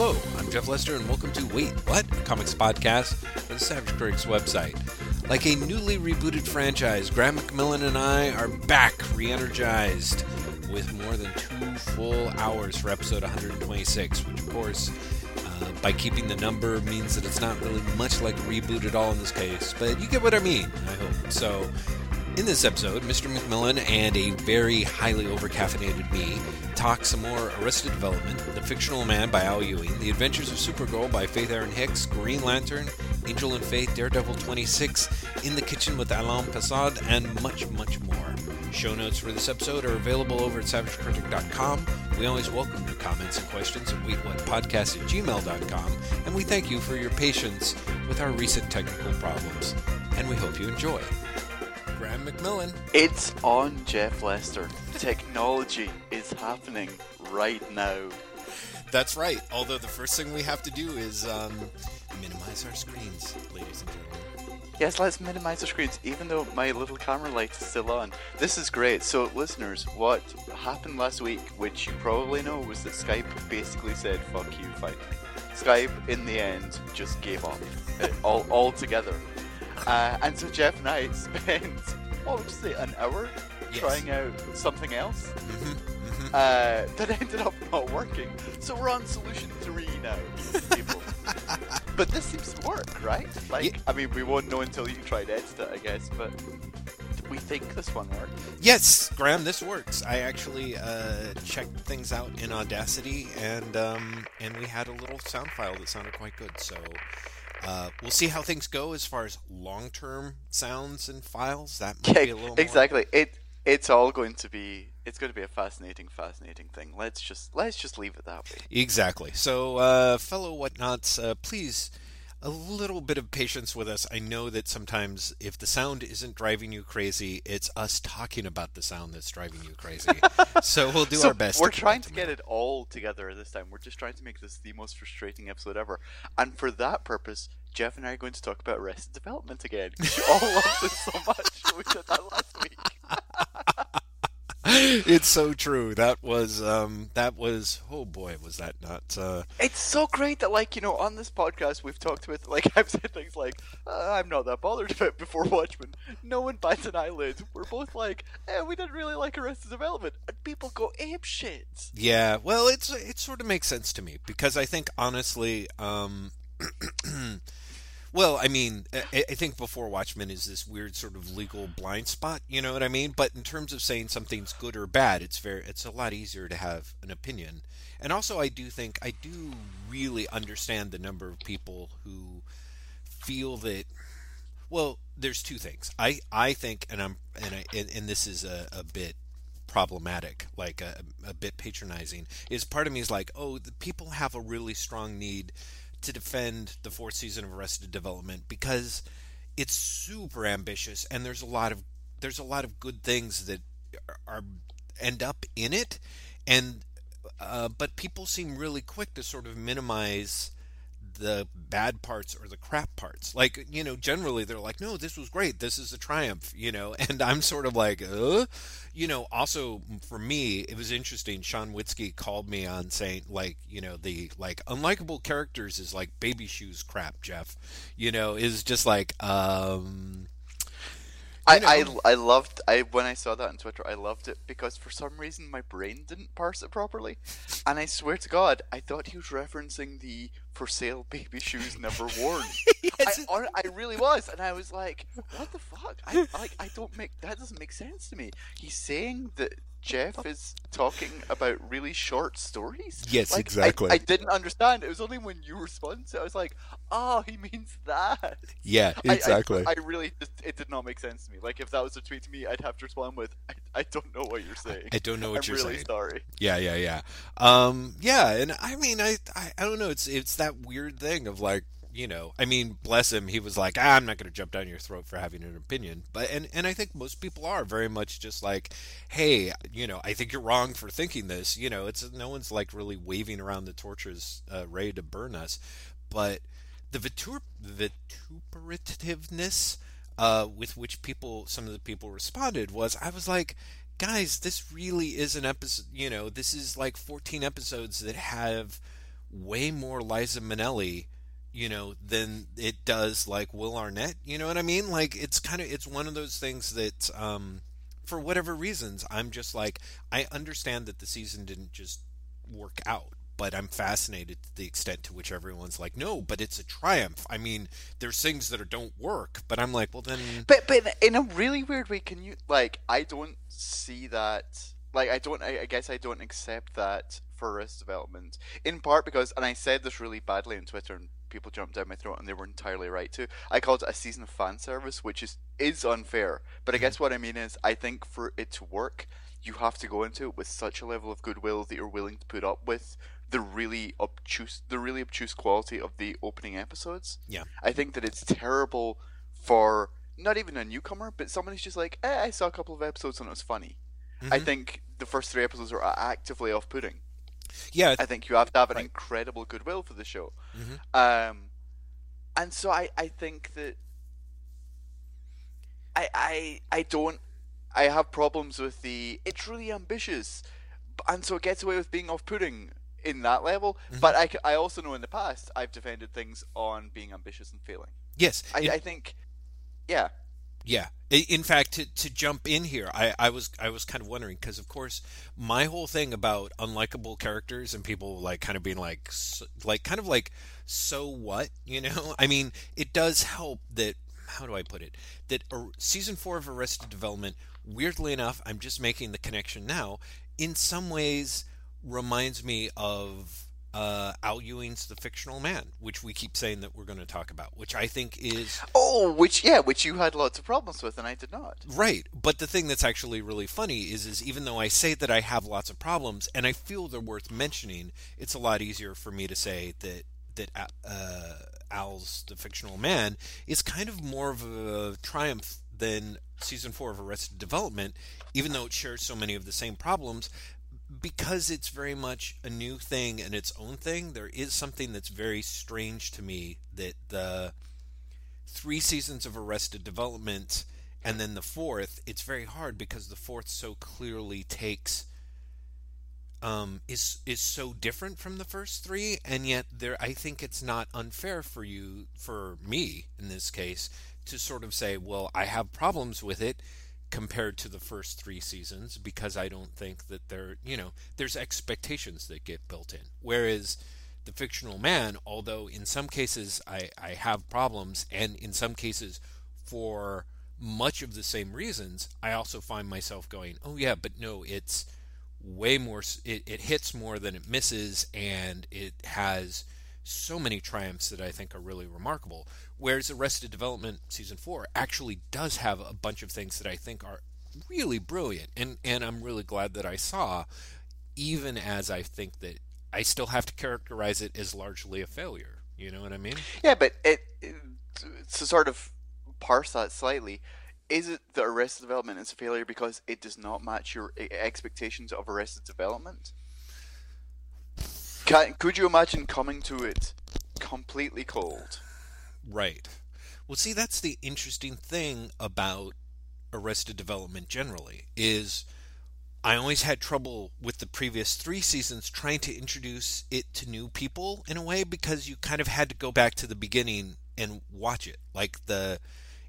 Hello, I'm Jeff Lester, and welcome to Wait What? A comics podcast for the Savage Critics website. Like a newly rebooted franchise, Graham McMillan and I are back, re energized, with more than two full hours for episode 126, which, of course, uh, by keeping the number means that it's not really much like reboot at all in this case, but you get what I mean, I hope. So, in this episode, Mr. McMillan and a very highly overcaffeinated me talk some more Arrested Development, The Fictional Man by Al Ewing, The Adventures of Supergirl by Faith Erin Hicks, Green Lantern, Angel and Faith, Daredevil 26, In the Kitchen with Alain Passard, and much, much more. Show notes for this episode are available over at savagecritic.com. We always welcome your comments and questions at waitwhatpodcast at gmail.com, and we thank you for your patience with our recent technical problems. And we hope you enjoy. McMillan. It's on, Jeff Lester. Technology is happening right now. That's right. Although the first thing we have to do is um, minimize our screens, ladies and gentlemen. Yes, let's minimize the screens, even though my little camera light is still on. This is great. So, listeners, what happened last week, which you probably know, was that Skype basically said, fuck you, fight. Skype, in the end, just gave up all altogether. Uh, and so Jeff and I spent, what would you say, an hour Yes. trying out something else Mm-hmm, mm-hmm. uh, that ended up not working. So we're on solution three now, people. but this seems to work, right? Like, Ye- I mean, we won't know until you try to edit it, I guess. But we think this one worked. Yes, Graham, this works. I actually uh, checked things out in Audacity, and um, and we had a little sound file that sounded quite good. So uh, we'll see how things go as far as long-term sounds and files. That might be a little more- exactly. It it's all going to be. It's going to be a fascinating, fascinating thing. Let's just let's just leave it that way. Exactly. So, uh, fellow whatnots, uh, please a little bit of patience with us. I know that sometimes if the sound isn't driving you crazy, it's us talking about the sound that's driving you crazy. so we'll do so our best. We're keep trying to get it all together this time. We're just trying to make this the most frustrating episode ever. And for that purpose, Jeff and I are going to talk about Arrested Development again. You all loved it so much. We did that last week. it's so true. That was um that was oh boy, was that not uh It's so great that, like, you know, on this podcast we've talked with, like, I've said things like, uh, I'm not that bothered about before Watchmen. No one bats an eyelid. We're both like, eh, we didn't really like Arrested Development. And people go ape shit. yeah, well it's it sort of makes sense to me because I think honestly um Well, I mean, I, I think before Watchmen is this weird sort of legal blind spot, you know what I mean? But in terms of saying something's good or bad, it's very it's a lot easier to have an opinion. And also I do think I do really understand the number of people who feel that well, there's two things. I I think and I'm and I and, and this is a, a bit problematic, like a, a bit patronizing, is part of me is like, oh, the people have a really strong need to defend the fourth season of Arrested Development because it's super ambitious and there's a lot of there's a lot of good things that are end up in it. And uh, but people seem really quick to sort of minimize the bad parts or the crap parts. Like, you know, generally they're like, no, this was great. This is a triumph, you know, and I'm sort of like, uh, you know, also for me, it was interesting. Sean Witzke called me on saying, like, you know, the like unlikable characters is like baby shoes crap, Jeff, you know, is just like, um, I, know. I, I loved I when I saw that on Twitter I loved it because for some reason my brain didn't parse it properly, and I swear to God I thought he was referencing the for sale baby shoes never worn. I, Yes. hon- I really was, and I was like, what the fuck? I like I don't make that doesn't make sense to me. He's saying that Jeff is talking about really short stories. Yes, Like, exactly. I, didn't understand. It was only when you responded I was like, oh, he means that. yeah, I- I- exactly. I, really just it did not make sense to me. Like if that was a tweet to me, I'd have to respond with, "I, I don't know what you're saying. I don't know what I'm you're really saying. sorry." Yeah, yeah, yeah. Um, yeah, and I mean, I, I, I don't know. It's, it's that weird thing of like, you know, I mean, bless him. He was like, ah, I'm not going to jump down your throat for having an opinion. But and and I think most people are very much just like, hey, you know, I think you're wrong for thinking this. You know, it's no one's like really waving around the torches, uh, ready to burn us. But the vitur- vituperativeness uh, with which people, some of the people responded was, I was like, guys, this really is an episode. You know, this is like 14 episodes that have way more Liza Minnelli, you know, than it does like Will Arnett. You know what I mean? Like it's kind of it's one of those things that, um, for whatever reasons, I'm just like I understand that the season didn't just work out. But I'm fascinated to the extent to which everyone's like, no, but it's a triumph. I mean, there's things that are, don't work, but I'm like, well then. But but in a really weird way, can you like? I don't see that. Like I don't. I, I guess I don't accept that for Arrested Development. In part because, and I said this really badly on Twitter, and people jumped down my throat, and they were entirely right too. I called it a season of fan service, which is is unfair. But I guess what I mean is, I think for it to work, you have to go into it with such a level of goodwill that you're willing to put up with the really obtuse, the really obtuse quality of the opening episodes. Yeah. I think that it's terrible for not even a newcomer, but someone who's just like, eh, I saw a couple of episodes and it was funny. I Mhm. think the first three episodes are actively off-putting. Yeah, I think you have to have an Right. incredible goodwill for the show. Mhm. Um, and so I, I think that I, I I don't I have problems with the it's really ambitious, and so it gets away with being off-putting in that level. Mm-hmm. But I, I also know in the past I've defended things on being ambitious and failing. yes. I, it- I think, yeah, Yeah. In fact, to, to jump in here, I, I was I was kind of wondering because, of course, my whole thing about unlikable characters and people like kind of being like s like kind of like so what you know. I mean, it does help that how do I put it that season four of Arrested Development, weirdly enough, I'm just making the connection now. In some ways, reminds me of. Uh, Al Ewing's The Fictional Man, which we keep saying that we're going to talk about, which I think is Oh, which yeah, which you had lots of problems with, and I did not. Right, but the thing that's actually really funny is, is even though I say that I have lots of problems and I feel they're worth mentioning, it's a lot easier for me to say that that uh, Al's the fictional man is kind of more of a triumph than season four of Arrested Development, even though it shares so many of the same problems. Because it's very much a new thing and its own thing, there is something that's very strange to me that the three seasons of Arrested Development and then the fourth, it's very hard because the fourth so clearly takes um is is so different from the first three and yet there I think it's not unfair for you for me in this case to sort of say well I have problems with it compared to the first three seasons because I don't think that there you know there's expectations that get built in whereas the fictional man although in some cases I I have problems and in some cases for much of the same reasons, I also find myself going, oh, yeah, but no, it's way more, it, it hits more than it misses, and it has so many triumphs that I think are really remarkable. Whereas Arrested Development Season 4 actually does have a bunch of things that I think are really brilliant, and, and I'm really glad that I saw, even as I think that I still have to characterize it as largely a failure. You know what I mean? Yeah, but it, it to sort of parse that slightly, is it that Arrested Development is a failure because it does not match your expectations of Arrested Development? Can, could you imagine coming to it completely cold? Right. Well, see, that's the interesting thing about Arrested Development generally is I always had trouble with the previous three seasons trying to introduce it to new people in a way because you kind of had to go back to the beginning and watch it. Like the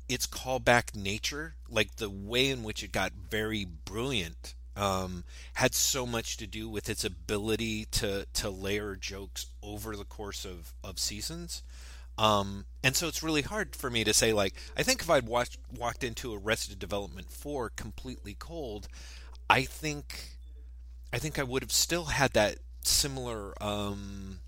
its callback nature, like the way in which it got very brilliant, um, had so much to do with its ability to to layer jokes over the course of of seasons. Um, and so it's really hard for me to say like I think if I'd watched walked into Arrested Development four completely cold, I think I think I would have still had that similar um,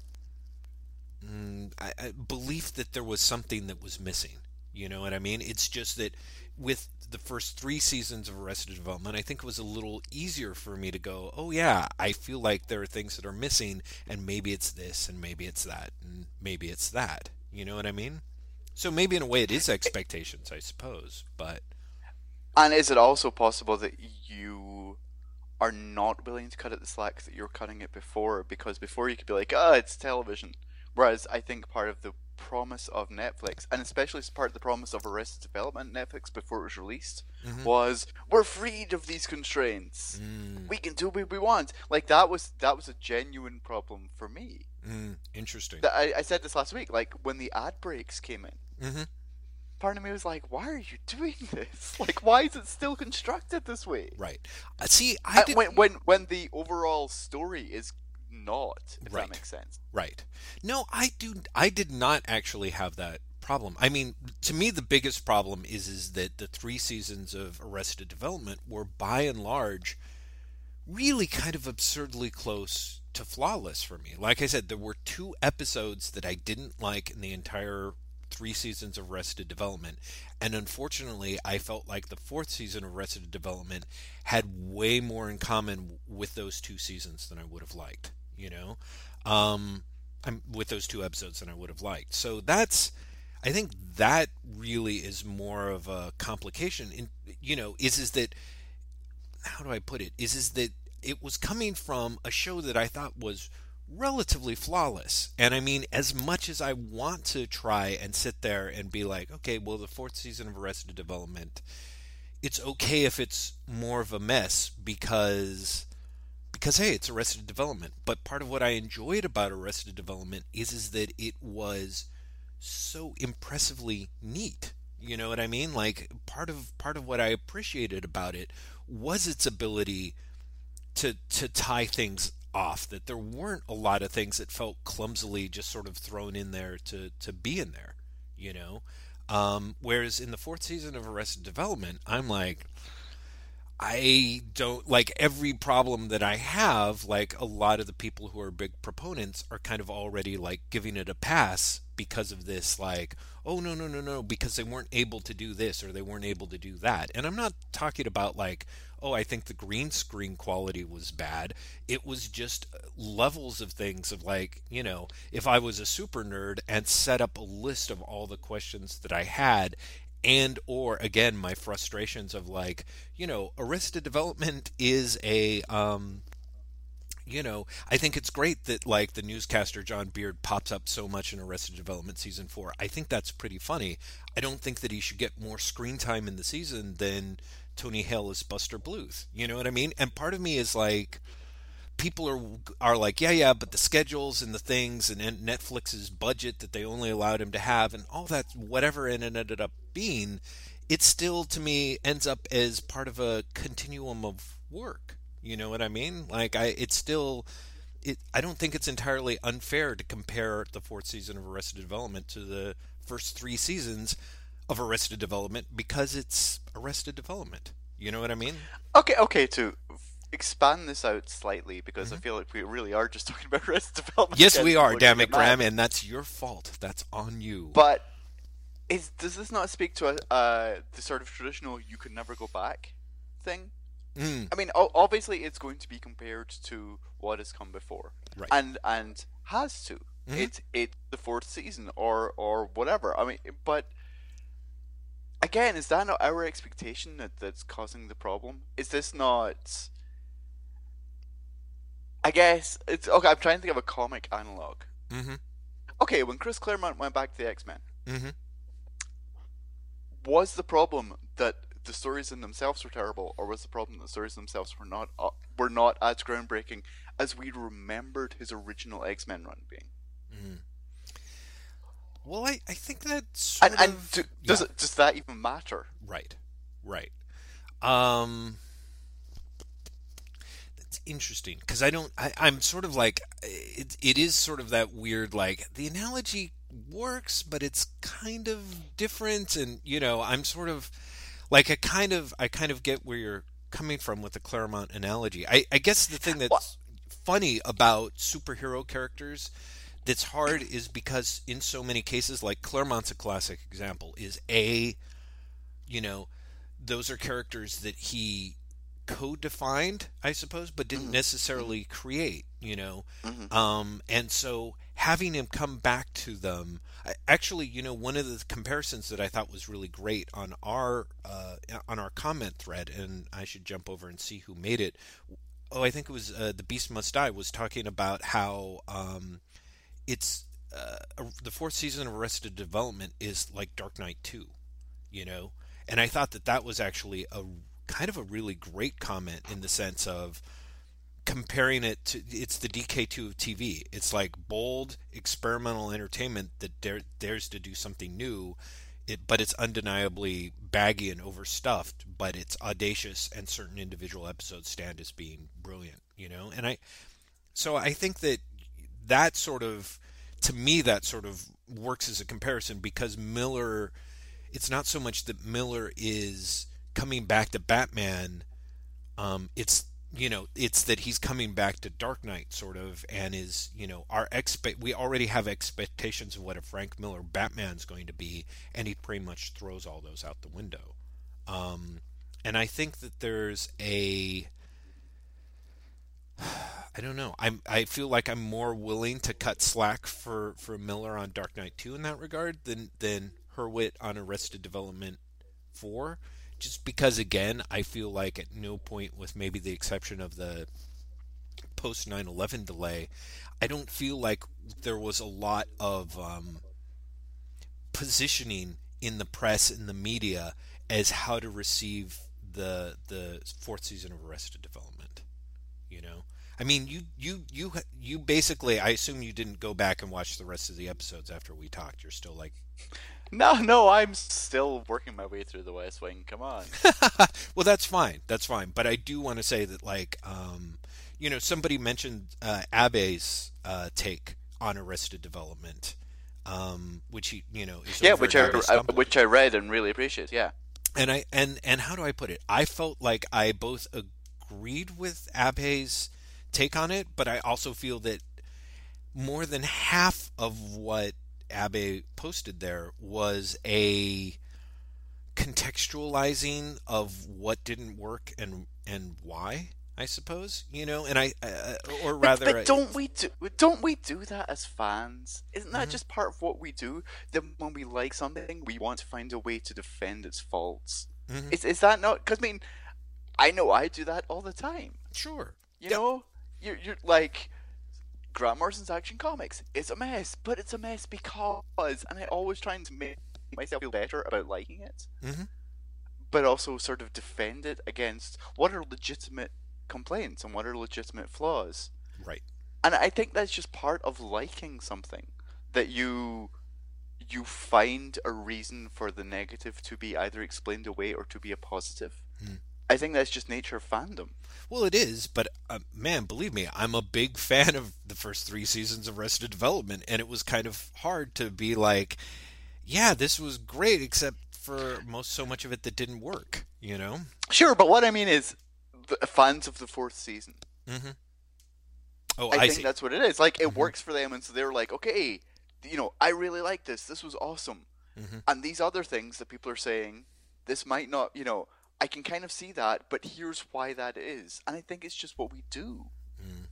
mm, I, I, belief that there was something that was missing. You know what I mean? It's just that with the first three seasons of Arrested Development, I think it was a little easier for me to go, oh yeah, I feel like there are things that are missing, and maybe it's this, and maybe it's that, and maybe it's that. You know what I mean? So maybe in a way it is expectations, I suppose, but And is it also possible that you are not willing to cut it the slack that you're cutting it before? Because before you could be like, ah, it's television. Whereas I think part of the promise of Netflix, and especially as part of the promise of Arrested Development Netflix before it was released, Mhm. was we're freed of these constraints. Mm, We can do what we want. Like that was that was a genuine problem for me. Mm, interesting. I, I said this last week. Like when the ad breaks came in, hmm part of me was like, "Why are you doing this? Like, why is it still constructed this way?" Right. Uh, see, I Uh, when when when the overall story is not, if Right. that makes sense. Right. No, I do. I did not actually have that problem. I mean, to me, the biggest problem is is that the three seasons of Arrested Development were, by and large, really kind of absurdly close to flawless for me. Like I said, there were two episodes that I didn't like in the entire three seasons of Arrested Development, and unfortunately, I felt like the fourth season of Arrested Development had way more in common with those two seasons than I would have liked. You know, um, I'm with those two episodes than I would have liked. So that's, I think that really is more of a complication. In you know, is is that how do I put it? Is is that it was coming from a show that I thought was relatively flawless. And I mean, as much as I want to try and sit there and be like, okay, well, the fourth season of Arrested Development, it's okay if it's more of a mess because because hey, it's Arrested Development. But part of what I enjoyed about Arrested Development is is that it was so impressively neat. You know what I mean? Like part of part of what I appreciated about it was its ability to to tie things off. That there weren't a lot of things that felt clumsily just sort of thrown in there to to be in there. You know, um, whereas in the fourth season of Arrested Development, I'm like, I don't like every problem that I have. Like a lot of the people who are big proponents are kind of already like giving it a pass because of this. Like, oh no no no no, because they weren't able to do this or they weren't able to do that. And I'm not talking about like, oh, I think the green screen quality was bad. It was just levels of things of like, you know, if I was a super nerd and set up a list of all the questions that I had and or again my frustrations of like you know arrested development is a um you know i think it's great that like the newscaster john beard pops up so much in arrested development season 4 i think that's pretty funny. I don't think that he should get more screen time in the season than tony hale as buster bluth. You know what i mean? And part of me is like people are are like, yeah, yeah, but the schedules and the things and Netflix's budget that they only allowed him to have and all that, whatever and it ended up being, it still to me ends up as part of a continuum of work. You know what I mean? Like, I it's still. It, I don't think it's entirely unfair to compare the fourth season of Arrested Development to the first three seasons of Arrested Development because it's Arrested Development. You know what I mean? Okay, okay. To expand this out slightly, because I Mm-hmm. feel like we really are just talking about Arrested Development. Yes, again, we are, damn it, Graham, and that's your fault. That's on you. But is does this not speak to a, uh, the sort of traditional "you can never go back" thing? Mm, I mean, o- obviously, it's going to be compared to what has come before, Right. and and has to. Mhm. It's it's the fourth season or or whatever. I mean, but again, is that not our expectation that that's causing the problem? Is this not? I guess it's okay. I'm trying to think of a comic analog. hmm Okay, when Chris Claremont went back to the X Men, hmm was the problem that the stories in themselves were terrible, or was the problem that the stories themselves were not uh, were not as groundbreaking as we remembered his original X Men run being? Well, I, I think that And and of do, does it does that even matter? right, right. Um, that's interesting because I don't. I, I'm sort of like it. It is sort of that weird like the analogy works, but it's kind of different, and you know, I'm sort of like I kind of I kind of get where you're coming from with the Claremont analogy. I, I guess the thing that's funny about superhero characters that's hard is because in so many cases like Claremont's a classic example is a you know those are characters that he co-defined I suppose but didn't necessarily create you know Mhm. um and so having him come back to them actually you know one of the comparisons that I thought was really great on our uh, on our comment thread and I should jump over and see who made it oh I think it was uh, the beast must die was talking about how um it's uh, the fourth season of Arrested Development is like Dark Knight 2, you know? And I thought that that was actually a kind of a really great comment in the sense of comparing it to it's the DK2 of TV. It's like bold experimental entertainment that dare, dares to do something new. It, but it's undeniably baggy and overstuffed, but it's audacious and certain individual episodes stand as being brilliant, you know? And I so I think that that sort of to me that sort of works as a comparison because Miller it's not so much that Miller is coming back to Batman um, it's you know it's that he's coming back to Dark Knight sort of and is you know our expect we already have expectations of what a Frank Miller Batman's going to be and he pretty much throws all those out the window um, and I think that there's a I don't know. I'm I feel like I'm more willing to cut slack for for Miller on Dark Knight 2 in that regard than than Hurwitz on Arrested Development 4 just because again, I feel like at no point with maybe the exception of the post 9/11 delay, I don't feel like there was a lot of um, positioning in the press in the media as how to receive the the fourth season of Arrested Development. You know, I mean, you you you you basically. I assume you didn't go back and watch the rest of the episodes after we talked. You're still like. No, no, I'm still working my way through the West Wing. Come on. well, that's fine. That's fine. But I do want to say that, like, um, you know, somebody mentioned uh, Abe's uh, take on Arrested Development, um, which he, you know, yeah, which I, I which I read and really appreciate. Yeah. And I and and how do I put it? I felt like I both agreed with Abe's take on it, but I also feel that more than half of what Abe posted there was a contextualizing of what didn't work and and why. I suppose you know, and I, uh, or rather, but, but don't we do don't we do that as fans? Isn't that mm-hmm. just part of what we do? That when we like something, we want to find a way to defend its faults. Mm-hmm. Is is that not? Because I mean, I know I do that all the time. Sure. You yep. know, you're you're like Grant Morrison's Action Comics. It's a mess, but it's a mess because, and I always trying to make myself feel better about liking it, mm-hmm. but also sort of defend it against what are legitimate complaints and what are legitimate flaws. Right. And I think that's just part of liking something that you you find a reason for the negative to be either explained away or to be a positive. Mm. I think that's just nature of fandom. Well, it is, but uh, man, believe me, I'm a big fan of the first three seasons of Arrested Development, and it was kind of hard to be like, yeah, this was great, except for most so much of it that didn't work. You know? Sure, but what I mean is, the fans of the fourth season. Mm-hmm. Oh, I, I think see. that's what it is. Like it mm-hmm. works for them, and so they're like, okay, you know, I really like this. This was awesome. Mm-hmm. And these other things that people are saying, this might not, you know I can kind of see that, but here's why that is. And I think it's just what we do. Mm.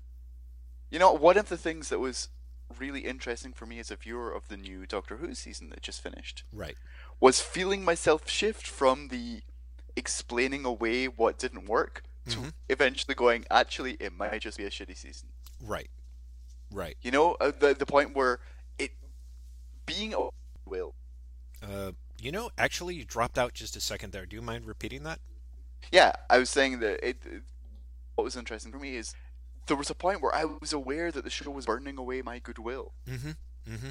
You know, one of the things that was really interesting for me as a viewer of the new Doctor Who season that just finished right was feeling myself shift from the explaining away what didn't work mm-hmm. to eventually going actually it might just be a shitty season right right you know uh, the the point where it being a will uh you know, actually, you dropped out just a second there. Do you mind repeating that? Yeah, I was saying that it, it, what was interesting for me is there was a point where I was aware that the show was burning away my goodwill. Mm-hmm. Mm-hmm.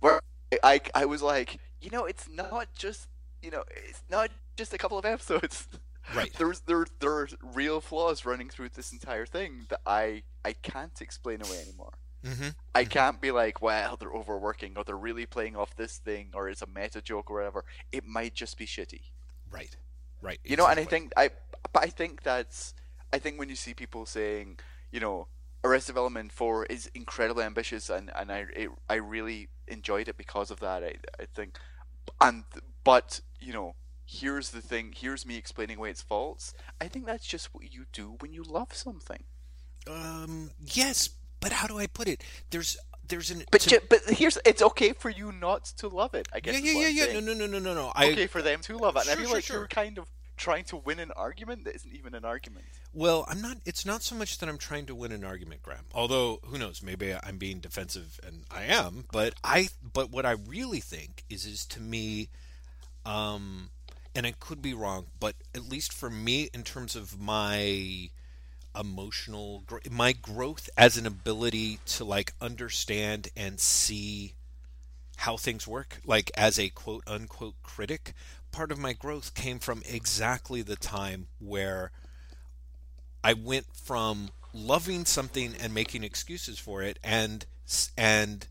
Where I, I was like, you know, it's not just you know, it's not just a couple of episodes. Right. There's there there are real flaws running through this entire thing that I I can't explain away anymore. Mm-hmm. I can't be like, well, they're overworking, or they're really playing off this thing, or it's a meta joke, or whatever. It might just be shitty. Right. Right. You know, and I think I, but I think that's, I think when you see people saying, you know, Arrested Development Four is incredibly ambitious, and and I it, I really enjoyed it because of that. I I think, and but you know, here's the thing. Here's me explaining away its faults. I think that's just what you do when you love something. Um. Yes, but how do I put it? There's there's an but to, but here's it's okay for you not to love it. I guess. Yeah, yeah, yeah, yeah. No, no, no, no, no, no. I, okay for them to love it. Sure, I feel sure, like sure. you're kind of trying to win an argument that isn't even an argument. Well, I'm not. It's not so much that I'm trying to win an argument, Graham. Although, who knows? Maybe I'm being defensive, and I am. But I. But what I really think is, is to me, um, and I could be wrong, but at least for me, in terms of my emotional, my growth as an ability to like understand and see how things work, like as a quote unquote critic, part of my growth came from exactly the time where I went from loving something and making excuses for it and and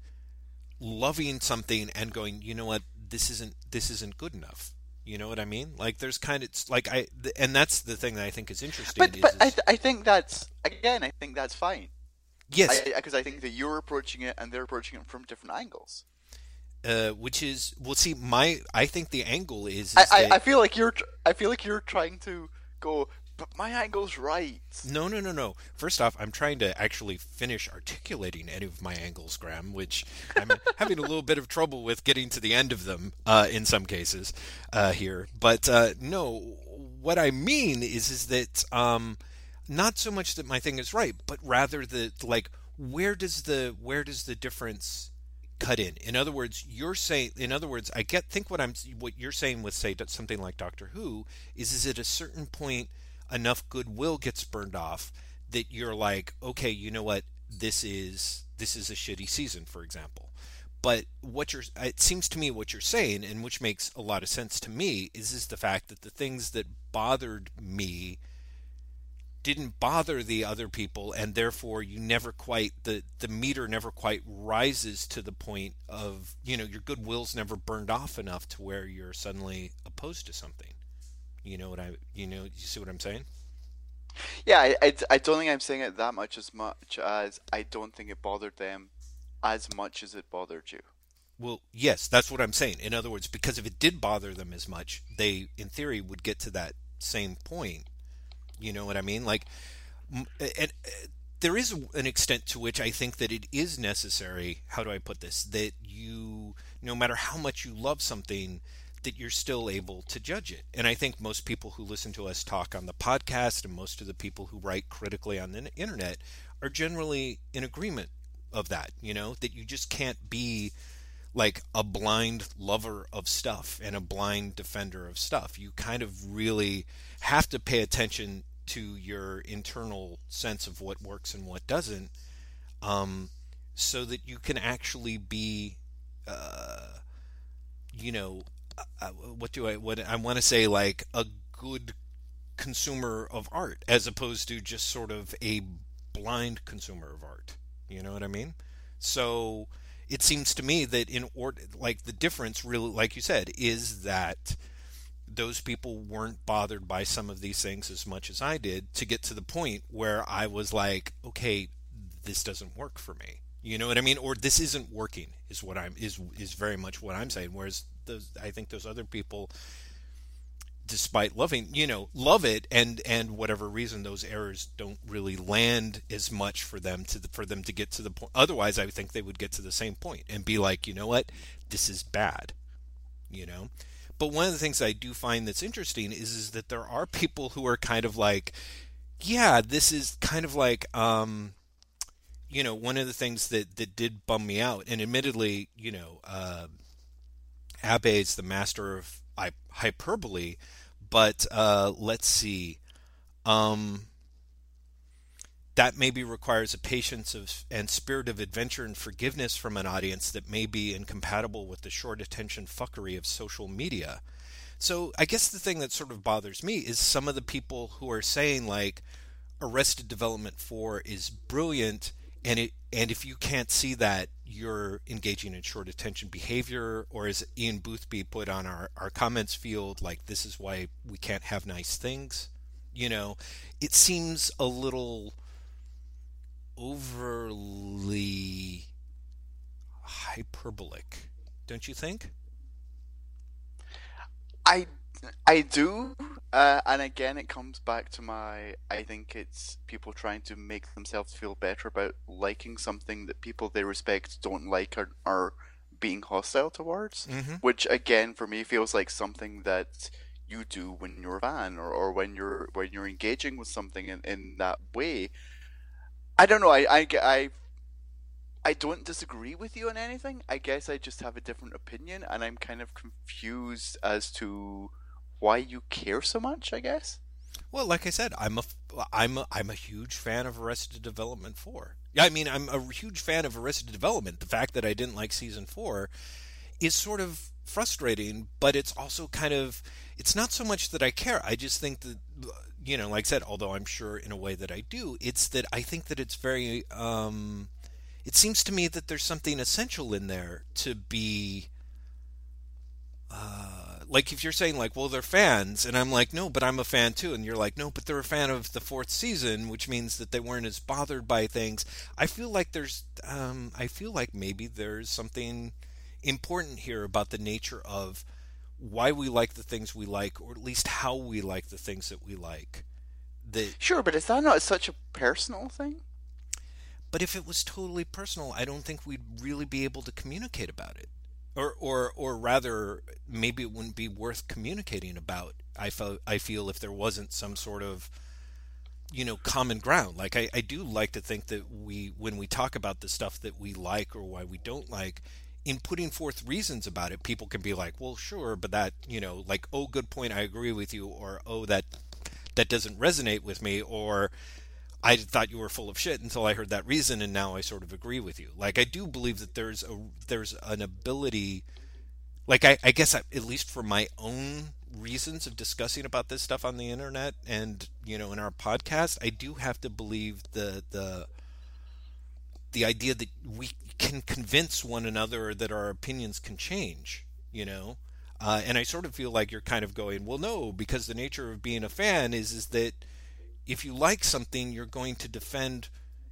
loving something and going, you know what, this isn't this isn't good enough. You know what I mean? Like there's kind of like I and that's the thing that I think is interesting. But is, but I, th- I think that's again I think that's fine. yes, Because I, I, think that you're approaching it and they're approaching it from different angles. uh, which is well, see, my I think the angle is, is I, I, that- I feel like you're tr- I feel like you're trying to go, but my angle's right. No, no, no, no. First off, I'm trying to actually finish articulating any of my angles, Graham, which I'm having a little bit of trouble with getting to the end of them uh, in some cases uh, here. But uh, no, what I mean is is that um, not so much that my thing is right, but rather that like where does the where does the difference cut in? In other words, you're saying. In other words, I get think what I'm what you're saying with say something like Doctor Who is is at a certain point enough goodwill gets burned off that you're like, okay, you know what, this is this is a shitty season, for example. But what you're it seems to me what you're saying, and which makes a lot of sense to me, is is the fact that the things that bothered me didn't bother the other people and therefore you never quite the the meter never quite rises to the point of you know your goodwill's never burned off enough to where you're suddenly opposed to something you know what I you know you see what I'm saying? Yeah, I, I, I don't think I'm saying it that much as much as I don't think it bothered them as much as it bothered you. Well, yes, that's what I'm saying. In other words, because if it did bother them as much, they in theory would get to that same point. You know what I mean? Like m- and uh, there is an extent to which I think that it is necessary, how do I put this, that you no matter how much you love something that you're still able to judge it. And I think most people who listen to us talk on the podcast and most of the people who write critically on the internet are generally in agreement of that, you know, that you just can't be like a blind lover of stuff and a blind defender of stuff. You kind of really have to pay attention to your internal sense of what works and what doesn't, um, so that you can actually be, uh, you know, uh, what do I what I want to say like a good consumer of art as opposed to just sort of a blind consumer of art. You know what I mean? So it seems to me that in order like the difference really like you said is that those people weren't bothered by some of these things as much as I did to get to the point where I was like, okay, this doesn't work for me. You know what I mean? Or this isn't working is what I'm is is very much what I'm saying. Whereas those I think those other people despite loving you know love it and and whatever reason those errors don't really land as much for them to the, for them to get to the point otherwise i think they would get to the same point and be like you know what? This is bad you know? But one of the things i do find that's interesting is is that there are people who are kind of like yeah this is kind of like um you know one of the things that that did bum me out. And admittedly you know uh Abe's the master of hyperbole, but uh, let's see. Um, that maybe requires a patience of, and spirit of adventure and forgiveness from an audience that may be incompatible with the short attention fuckery of social media. So I guess the thing that sort of bothers me is some of the people who are saying like Arrested Development 4 is brilliant and it and if you can't see that you're engaging in short attention behavior or as ian boothby put on our, our comments field like this is why we can't have nice things you know it seems a little overly hyperbolic don't you think? I I do, uh, and again, it comes back to my. I think it's people trying to make themselves feel better about liking something that people they respect don't like or are being hostile towards. mm-hmm. Which again, for me, feels like something that you do when you're a fan or, or when you're when you're engaging with something in, in that way. I don't know. I, I, I I don't disagree with you on anything. I guess I just have a different opinion, and I'm kind of confused as to why you care so much. I guess. Well, like I said, I'm a I'm a, I'm a huge fan of Arrested Development four. Yeah, I mean, I'm a huge fan of Arrested Development. The fact that I didn't like season four is sort of frustrating, but it's also kind of it's not so much that I care. I just think that you know, like I said, although I'm sure in a way that I do, it's that I think that it's very um it seems to me that there's something essential in there to be uh, like if you're saying like well they're fans and i'm like no but i'm a fan too and you're like no but they're a fan of the fourth season which means that they weren't as bothered by things i feel like there's um, i feel like maybe there's something important here about the nature of why we like the things we like or at least how we like the things that we like that sure but is that not such a personal thing but if it was totally personal, I don't think we'd really be able to communicate about it. Or, or, or rather, maybe it wouldn't be worth communicating about. I felt, I feel if there wasn't some sort of, you know, common ground. Like I, I do like to think that we, when we talk about the stuff that we like or why we don't like, in putting forth reasons about it, people can be like, well, sure, but that, you know, like, oh, good point, I agree with you, or oh, that that doesn't resonate with me, or I thought you were full of shit until I heard that reason, and now I sort of agree with you. Like I do believe that there's a there's an ability, like I, I guess I, at least for my own reasons of discussing about this stuff on the internet and you know in our podcast, I do have to believe the the the idea that we can convince one another that our opinions can change. You know. Uh, and I sort of feel like you're kind of going, well, no, because the nature of being a fan is is that if you like something, you're going to defend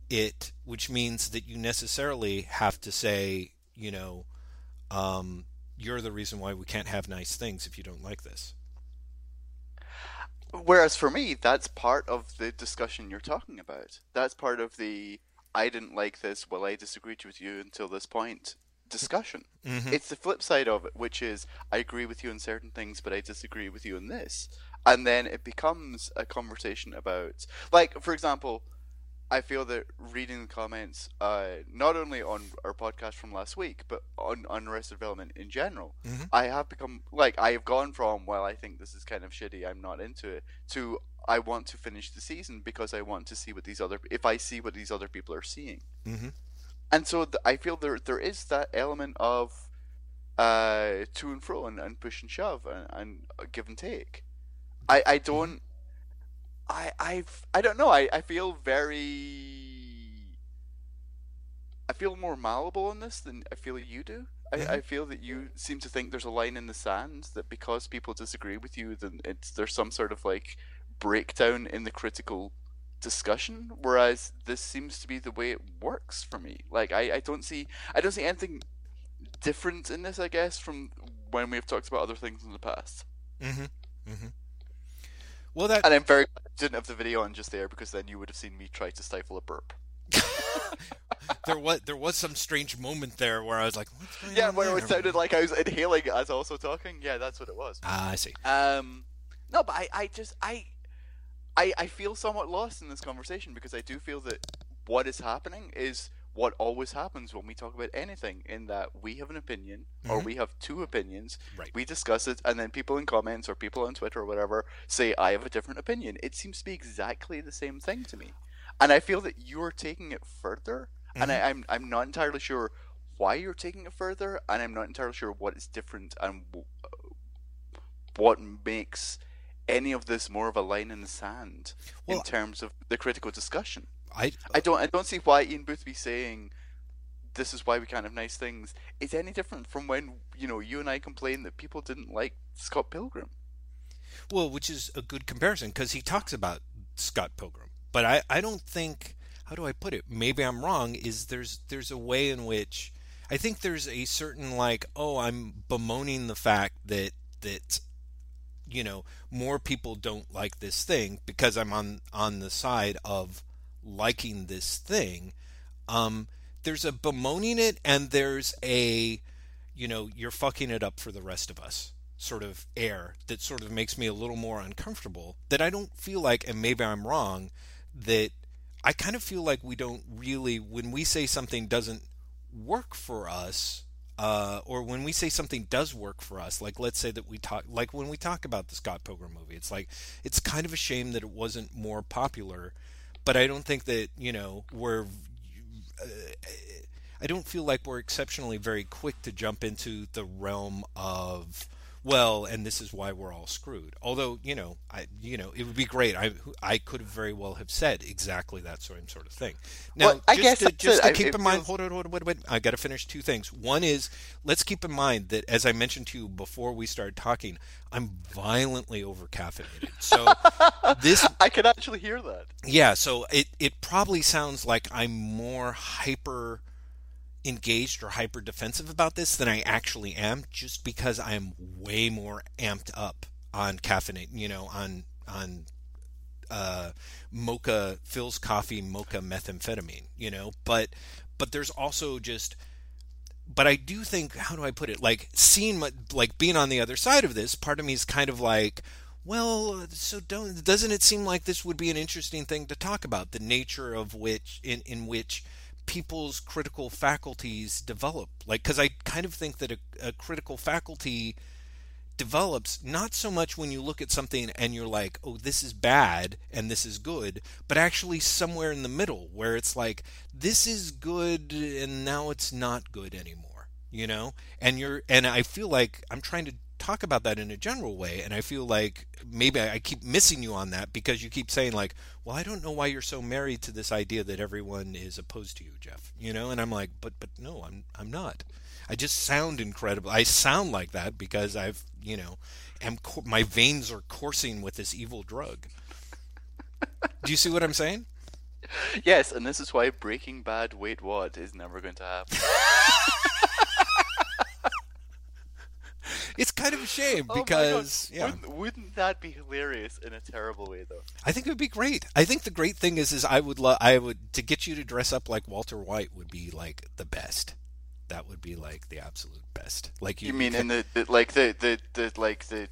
it, which means that you necessarily have to say, you know, um, you're the reason why we can't have nice things if you don't like this. Whereas for me, that's part of the discussion you're talking about. That's part of the I didn't like this, well, I disagreed with you until this point discussion. Mm-hmm. It's the flip side of it, which is I agree with you on certain things, but I disagree with you on this and then it becomes a conversation about like for example i feel that reading the comments uh, not only on our podcast from last week but on on Arrested Development in general mm-hmm. i have become like i have gone from well i think this is kind of shitty i'm not into it to i want to finish the season because i want to see what these other if i see what these other people are seeing mm-hmm. and so th- i feel there there is that element of uh, to and fro and, and push and shove and, and give and take I I don't I I I don't know. I I feel very I feel more malleable on this than I feel you do. I. I feel that you seem to think there's a line in the sand that because people disagree with you, then it's there's some sort of like breakdown in the critical discussion. Whereas this seems to be the way it works for me. Like I, I don't see I don't see anything different in this. I guess from when we've talked about other things in the past. Mm-hmm. Mm-hmm. Well, that and I'm very glad I didn't have the video on just there because then you would have seen me try to stifle a burp. there was there was some strange moment there where I was like, "What's going yeah, on?" Yeah, where it sounded like I was inhaling as also talking. Yeah, that's what it was. Ah, I see. Um, no, but I, I just I, I, I feel somewhat lost in this conversation because I do feel that what is happening is what always happens when we talk about anything in that we have an opinion mm-hmm. or we have two opinions right. we discuss it and then people in comments or people on twitter or whatever say i have a different opinion it seems to be exactly the same thing to me and i feel that you're taking it further mm-hmm. and I, am I'm, I'm not entirely sure why you're taking it further and i'm not entirely sure what is different and what makes any of this more of a line in the sand well, in terms of the critical discussion I I don't I don't see why Ian Boothby saying this is why we can't have nice things is any different from when you know you and I complained that people didn't like Scott Pilgrim. Well, which is a good comparison because he talks about Scott Pilgrim, but I I don't think how do I put it? Maybe I'm wrong. Is there's there's a way in which I think there's a certain like oh I'm bemoaning the fact that that you know more people don't like this thing because I'm on on the side of liking this thing. Um, there's a bemoaning it, and there's a, you know, you're fucking it up for the rest of us sort of air that sort of makes me a little more uncomfortable. That I don't feel like, and maybe I'm wrong, that I kind of feel like we don't really, when we say something doesn't work for us, uh, or when we say something does work for us, like let's say that we talk, like when we talk about the Scott Pilgrim movie, it's like it's kind of a shame that it wasn't more popular, but I don't think that you know we're. Uh, I don't feel like we're exceptionally very quick to jump into the realm of well, and this is why we're all screwed. Although, you know, I, you know, it would be great. I, I could very well have said exactly that same sort of thing. Now, Well, I guess to, just to I- keep in mind, feels- hold on, hold on, wait, wait, I got to finish two things. One is, let's keep in mind that as I mentioned to you before we started talking, I'm violently over caffeinated. So this I can actually hear that. yeah, so it, it probably sounds like I'm more hyper engaged or hyper defensive about this than I actually am, just because I'm way more amped up on caffeine, you know, on on uh, mocha Phil's coffee mocha methamphetamine, you know, but but there's also just but I do think how do I put it? Like seeing my, like being on the other side of this part of me is kind of like well so don't doesn't it seem like this would be an interesting thing to talk about? The nature of which in in which people's critical faculties develop like cuz I kind of think that a, a critical faculty develops not so much when you look at something and you're like, oh, this is bad and this is good, but actually somewhere in the middle where it's like, this is good and now it's not good anymore, you know? And you're, and I feel like I'm trying to talk about that in a general way and I feel like maybe I I keep missing you on that because you keep saying like, well, I don't know why you're so married to this idea that everyone is opposed to you, Jeff, you know? And I'm like, but, but no, I'm, I'm not. I just sound incredible. I sound like that because I've, you know, am co- my veins are coursing with this evil drug. Do you see what I'm saying? Yes, and this is why Breaking Bad, wait what, is never going to happen. It's kind of a shame Oh because yeah, Wouldn't, wouldn't that be hilarious in a terrible way, though? I think it would be great. I think the great thing is is I would love I would to get you to dress up like Walter White would be like the best. That would be like the absolute best. Like you, You mean in the, the like the, the, the like the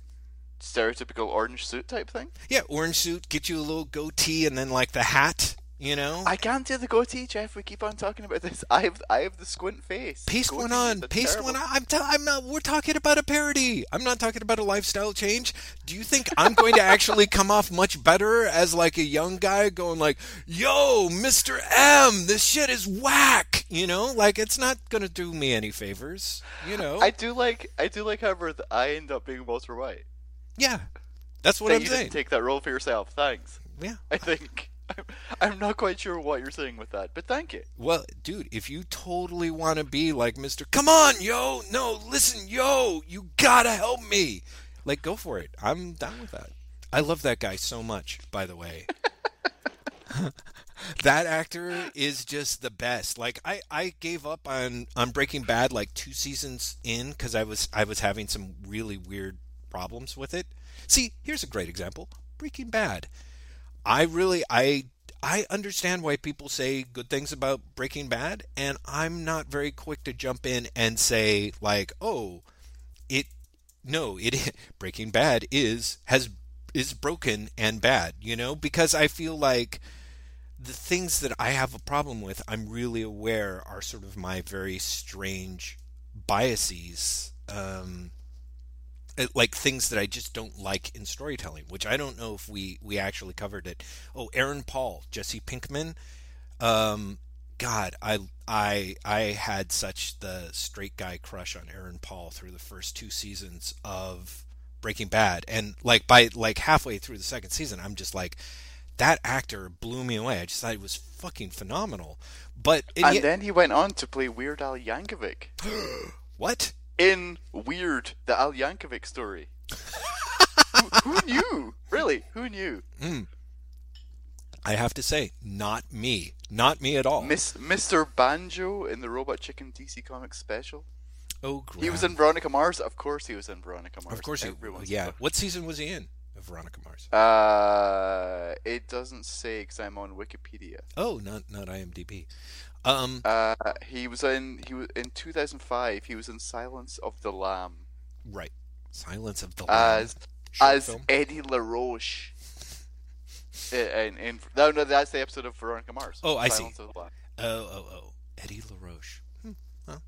stereotypical orange suit type thing? yeah, orange suit, get you a little goatee and then like the hat, you know? I can't do the goatee, Jeff. We keep on talking about this. I have I have the squint face. Paste one on. Paste terrible- one on. I'm, t- I'm not. We're talking about a parody. I'm not talking about a lifestyle change. Do you think I'm going to actually come off much better as like a young guy going like, "Yo, Mr. M, this shit is whack." You know, like it's not going to do me any favors. You know. I do like I do like, however, that I end up being Walter White. yeah, that's what that I'm you saying. take that role for yourself. Thanks. yeah. I think I'm, not quite sure what you're saying with that, but thank you. Well, dude, if you totally want to be like Mr. Come on, yo, no, listen, yo, you gotta help me. Like, go for it. I'm down with that. I love that guy so much, by the way. that actor is just the best. Like, I, I gave up on, on Breaking Bad like two seasons in because I was I was having some really weird problems with it. See, here's a great example: Breaking Bad. I really I I understand why people say good things about Breaking Bad, and I'm not very quick to jump in and say like, oh, it no, it Breaking Bad is has is broken and bad, you know, because I feel like the things that I have a problem with, I'm really aware are sort of my very strange biases. Um, like things that I just don't like in storytelling, which I don't know if we we actually covered it. Oh, Aaron Paul, Jesse Pinkman. Um, God, I I I had such the straight guy crush on Aaron Paul through the first two seasons of Breaking Bad, and like by like halfway through the second season, I'm just like, that actor blew me away. I just thought he was fucking phenomenal. But and And yet- then he went on to play Weird Al Yankovic what? In Weird, the Al Yankovic story. who, who knew? Really, who knew? I have to say, not me, not me at all. Miss Mr. Banjo in the Robot Chicken DC Comics special. oh, great. He was in Veronica Mars. Of course, he was in Veronica Mars. Of course, he, Everyone's yeah. in What season was he in of Veronica Mars? Uh, it doesn't say because I'm on Wikipedia. Oh, not not IMDb. Um, Uh, he was in he was in 2005. He was in Silence of the Lamb. right. Silence of the Lambs. as short as film. Eddie LaRoche. In, in, no, no, that's the episode of Veronica Mars. Oh, I see. Silence of the Lambs. Oh, oh, oh. Eddie LaRoche. Hmm. Well,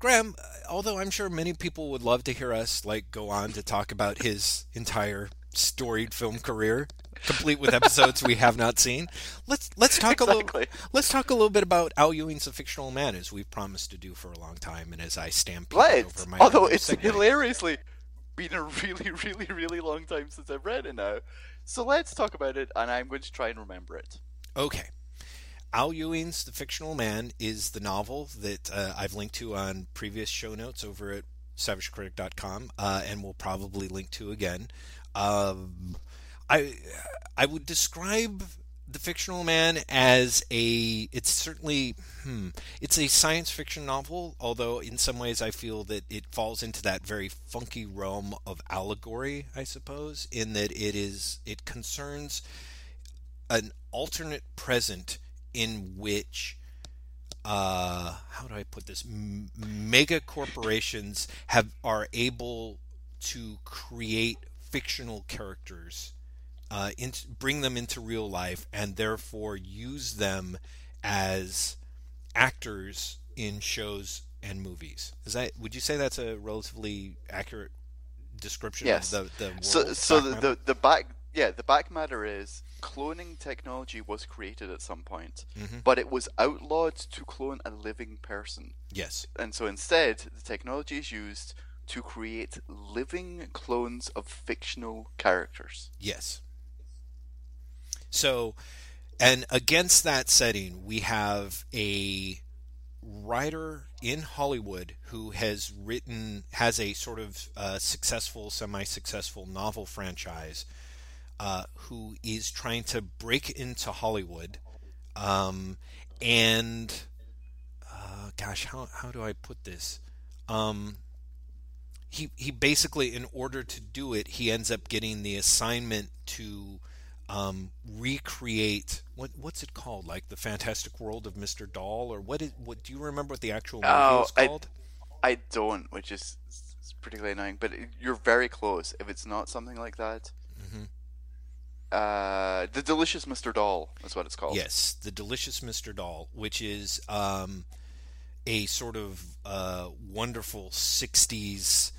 Graham, although I'm sure many people would love to hear us like go on to talk about his entire storied film career, complete with episodes we have not seen, let's let's talk a little let's talk a little bit about Al Ewing's A Fictional Man, as we've promised to do for a long time, and as I stampede Let's. over my Although it's segue. hilariously been a really, really, really long time since I've read it now. So let's talk about it, and I'm going to try and remember it. Okay. Al Ewing's The Fictional Man is the novel that uh, I've linked to on previous show notes over at savagecritic.com uh, and will probably link to again. Um, I I would describe The Fictional Man as a it's certainly hmm, it's a science fiction novel, although in some ways I feel that it falls into that very funky realm of allegory, I suppose, in that it is it concerns an alternate present in which uh, how do I put this? M- mega corporations have are able to create fictional characters, uh, into, bring them into real life, and therefore use them as actors in shows and movies. Is that? Would you say that's a relatively accurate description Yes. of the the world? So, so the, the the back yeah the back matter is cloning technology was created at some point, Mhm. but it was outlawed to clone a living person, yes. and so instead the technology is used to create living clones of fictional characters. Yes. So, and against that setting, we have a writer in Hollywood who has written, has a sort of uh, successful, semi successful novel franchise, uh, who is trying to break into Hollywood. Um, and, uh, gosh, how, how do I put this? Um, he he basically in order to do it he ends up getting the assignment to um, recreate what what's it called like the fantastic world of mr doll or what is what do you remember what the actual movie Oh, was called I don't, which is particularly annoying. But you're very close. If it's not something like that, Mhm. uh, the delicious Mr. Doll is what it's called. yes the delicious mr doll which is um, a sort of uh, wonderful 60s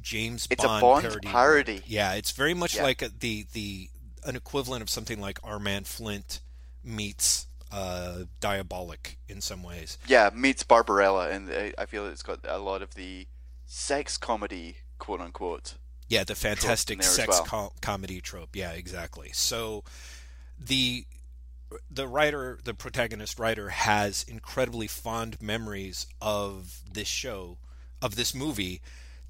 james It's a bond, Bond parody, parody. yeah it's very much Yeah. like a, the the an equivalent of something like our man flint meets uh, Diabolik in some ways Yeah, meets Barbarella, and I- feel it's got a lot of the sex comedy, quote unquote. Yeah, the fantastic sex well. co- comedy trope. Yeah, exactly. So the the writer, the protagonist writer has incredibly fond memories of this show, of this movie,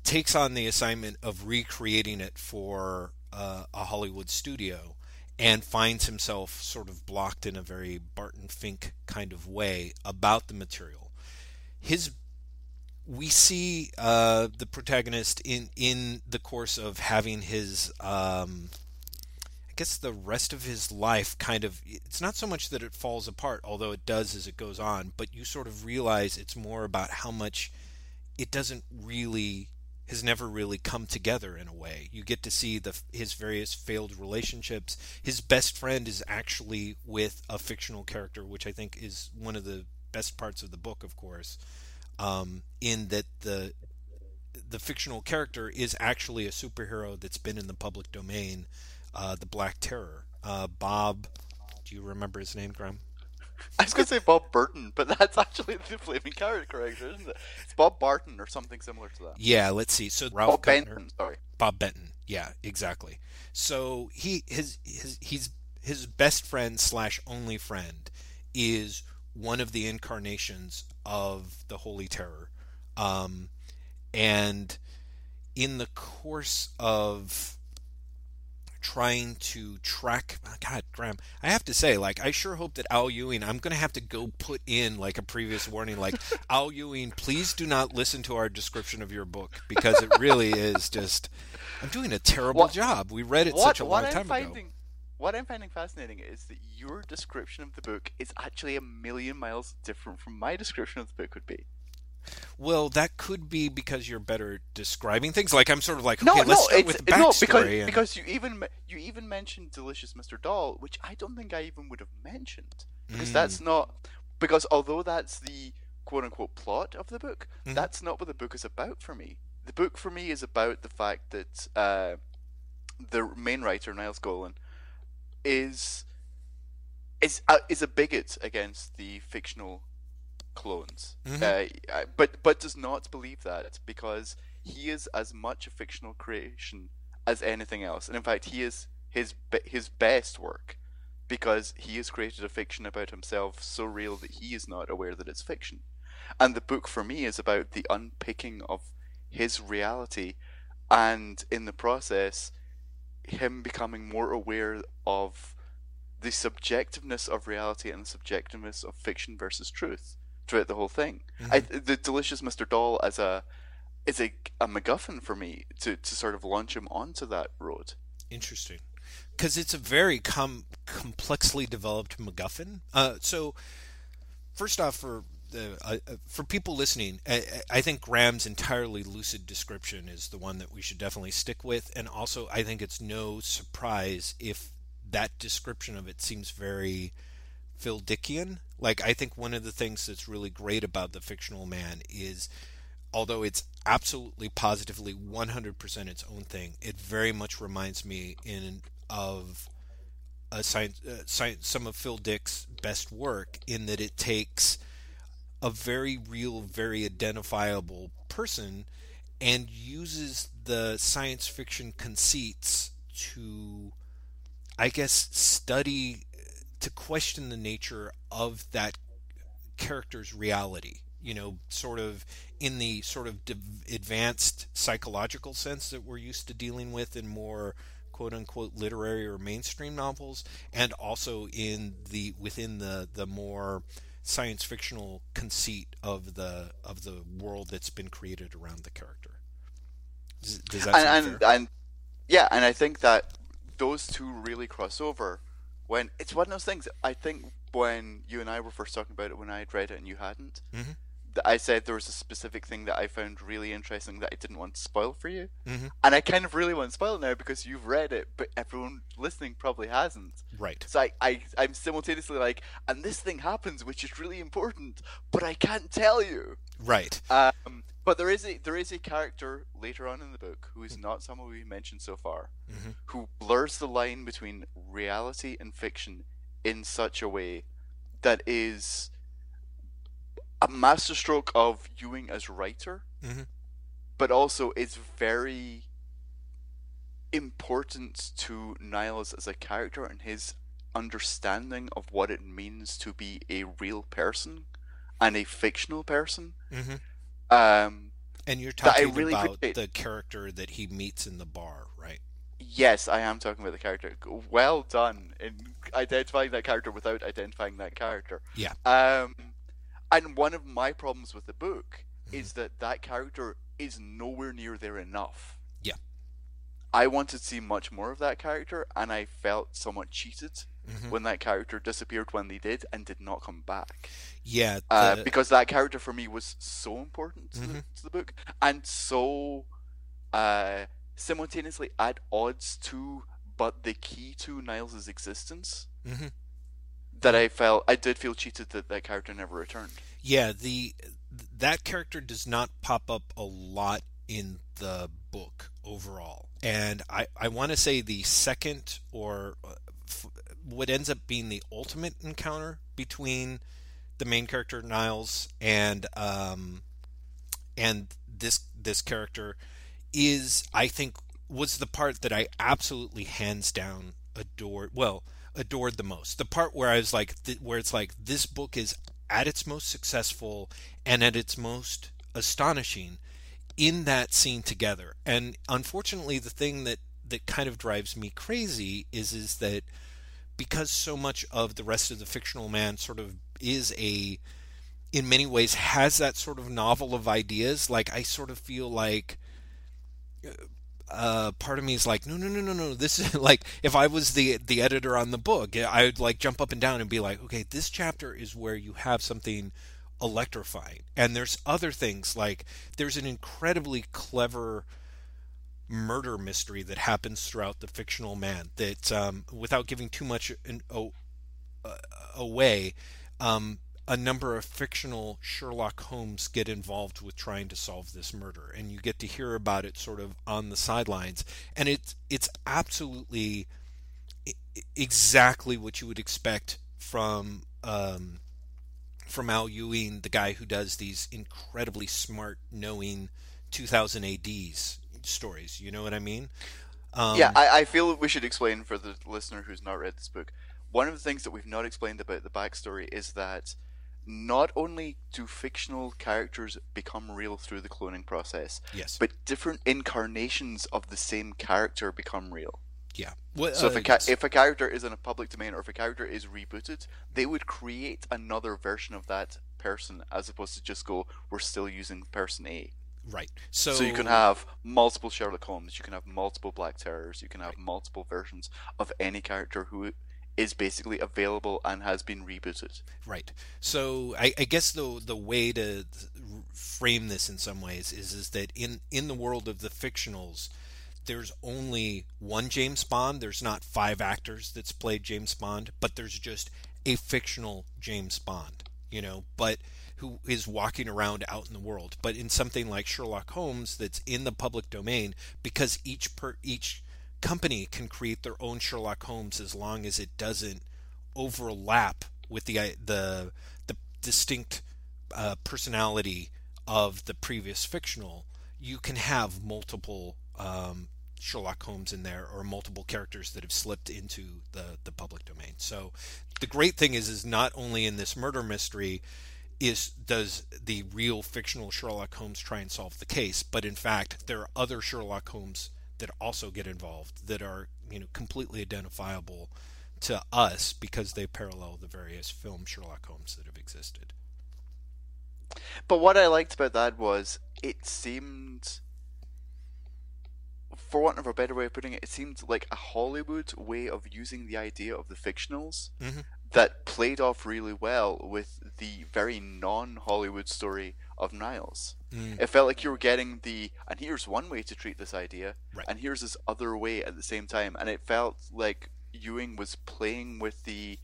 takes on the assignment of recreating it for uh, a Hollywood studio and finds himself sort of blocked in a very Barton Fink kind of way about the material. His we see uh, the protagonist in in the course of having his um, I guess the rest of his life kind of it's not so much that it falls apart although it does as it goes on but you sort of realize it's more about how much it doesn't really has never really come together in a way you get to see the his various failed relationships his best friend is actually with a fictional character which I think is one of the best parts of the book of course um, in that the the fictional character is actually a superhero that's been in the public domain, uh, the Black Terror. Uh, Bob, do you remember his name, Graham? I was going to say Bob Burton, but that's actually the flaming character, isn't it? It's Bob Barton or something similar to that. Yeah, let's see. So Ralph Bob Cutner, Benton, sorry. Bob Benton. Yeah, exactly. So he his his he's his best friend slash only friend is one of the incarnations of the Holy Terror, um, and in the course of trying to track uh, god graham i have to say like i sure hope that al ewing i'm gonna have to go put in like a previous warning like al ewing please do not listen to our description of your book because it really is just i'm doing a terrible What- job we read it What, such a long I'm time ago what I'm finding fascinating is that your description of the book is actually a million miles different from my description of the book would be. Well, that could be because you're better describing things. Like I'm sort of like, No, okay, no, let's start it's, with the it's no, backstory. because and- because you even you even mentioned Delicious Mr. Doll, which I don't think I even would have mentioned because Mm. that's not because although that's the quote unquote plot of the book, Mhm. that's not what the book is about for me. The book for me is about the fact that uh, the main writer Niles Golan is is a, is a bigot against the fictional clones, Mhm. uh, uh, but but does not believe that because he is as much a fictional creation as anything else, and in fact, he is his his best work because he has created a fiction about himself so real that he is not aware that it's fiction. And the book for me is about the unpicking of his reality, and in the process, him becoming more aware of the subjectiveness of reality and the subjectiveness of fiction versus truth throughout the whole thing. I, the delicious Mr. Doll as a is a, a MacGuffin for me to, to sort of launch him onto that road. Interesting, because it's a very com- complexly developed MacGuffin. Uh, so, first off, for the uh, uh, for people listening, I, I think Graham's entirely lucid description is the one that we should definitely stick with, and also I think it's no surprise if that description of it seems very Phil Dickian. Like I think one of the things that's really great about the fictional man is although it's absolutely positively 100% its own thing, it very much reminds me in of science, uh, science, some of Phil Dick's best work in that it takes a very real, very identifiable person and uses the science fiction conceits to, I guess, study to question the nature of that character's reality. You know, sort of in the sort of advanced psychological sense that we're used to dealing with in more quote unquote literary or mainstream novels, and also in the within the the more science fictional conceit of the of the world that's been created around the character. Does, does that sound and, and and yeah, and I think that those two really cross over when it's one of those things. I think when you and I were first talking about it, when I had read it and you hadn't, Mhm. I said there was a specific thing that I found really interesting that I didn't want to spoil for you, Mhm. and I kind of really want to spoil it now because you've read it, but everyone listening probably hasn't. Right. So I, I, I'm simultaneously like, and this thing happens, which is really important, but I can't tell you. Right. Um, but there is a there is a character later on in the book who is not someone we mentioned so far, Mhm. who blurs the line between reality and fiction in such a way that is a masterstroke of Ewing as writer, Mhm. but also it's very important to Niles as a character and his understanding of what it means to be a real person and a fictional person. hmm Um, And you're talking really about appreciate. the character that he meets in the bar, right? yes, I am talking about the character. Well done in identifying that character without identifying that character. Yeah. Um, and one of my problems with the book Mm-hmm. is that that character is nowhere near there enough. Yeah. I wanted to see much more of that character, and I felt somewhat cheated Mhm. when that character disappeared when they did and did not come back. Yeah. Uh, because that character for me was so important to, the, Mhm. to the book and so uh, simultaneously at odds to, but the key to Niles' existence Mhm. That I felt I did feel cheated that that character never returned. Yeah, the that character does not pop up a lot in the book overall, and I I want to say the second or uh, what ends up being the ultimate encounter between the main character Niles and um and this this character is I think was the part that I absolutely hands down adored well adored the most. The part where I was like th- where it's like this book is at its most successful and at its most astonishing in that scene together. And unfortunately the thing that that kind of drives me crazy is is that because so much of the rest of the fictional man sort of is a in many ways has that sort of novel of ideas like i sort of feel like uh, uh, part of me is like, no, no, no, no, no. This is like if I was the the editor on the book, I would like jump up and down and be like, okay, this chapter is where you have something electrifying. And there's other things like there's an incredibly clever murder mystery that happens throughout the fictional man that um, without giving too much in, oh, uh, away um, a number of fictional Sherlock Holmes get involved with trying to solve this murder, and you get to hear about it sort of on the sidelines, and it's it's absolutely exactly what you would expect from um, from Al Ewing, the guy who does these incredibly smart, knowing 2000 ADs stories. You know what I mean? Um, yeah, I, I feel we should explain for the listener who's not read this book. One of the things that we've not explained about the backstory is that not only do fictional characters become real through the cloning process, yes, but different incarnations of the same character become real. Yeah. Well, so uh, if a ca- if a character is in a public domain or if a character is rebooted, they would create another version of that person as opposed to just go, we're still using person A. Right. So, so you can have multiple Sherlock Holmes, you can have multiple Black Terrors, you can have right. multiple versions of any character who is basically available and has been rebooted. Right. So I, I, guess the the way to frame this in some ways is is that in in the world of the fictionals, there's only one James Bond. There's not five actors that's played James Bond, but there's just a fictional James Bond. You know, but who is walking around out in the world. But in something like Sherlock Holmes, that's in the public domain, because each per each company can create their own Sherlock Holmes as long as it doesn't overlap with the the the distinct uh, personality of the previous fictional. You can have multiple um, Sherlock Holmes in there or multiple characters that have slipped into the the public domain. So the great thing is is not only in this murder mystery is does the real fictional Sherlock Holmes try and solve the case, but in fact there are other Sherlock Holmes that also get involved that are you know completely identifiable to us because they parallel the various film Sherlock Holmes that have existed. But what I liked about that was it seemed for want of a better way of putting it, it seemed like a Hollywood way of using the idea of the fictionals mm-hmm. That played off really well with the very non Hollywood story of Niles. Mm. It felt like you were getting the, and here's one way to treat this idea, right. and here's this other way at the same time, and it felt like Ewing was playing with the,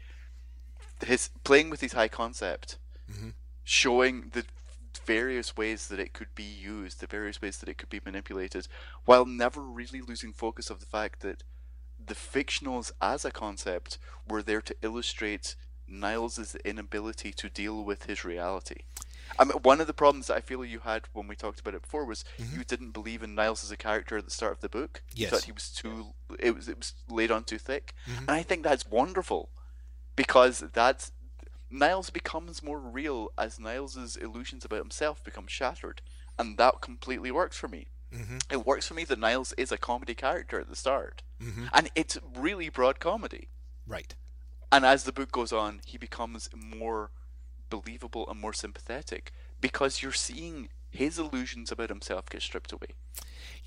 his playing with his high concept, mm-hmm. showing the various ways that it could be used, the various ways that it could be manipulated, while never really losing focus of the fact that the fictionals as a concept were there to illustrate Niles' inability to deal with his reality. I mean, one of the problems that I feel you had when we talked about it before was mm-hmm. you didn't believe in Niles as a character at the start of the book. Yes. You thought he was too it was it was laid on too thick. Mm-hmm. And I think that's wonderful because that's Niles becomes more real as Niles's illusions about himself become shattered, and that completely works for me. Mm-hmm. It works for me that Niles is a comedy character at the start, mm-hmm. and it's really broad comedy. Right. And as the book goes on, he becomes more believable and more sympathetic because you're seeing his illusions about himself get stripped away.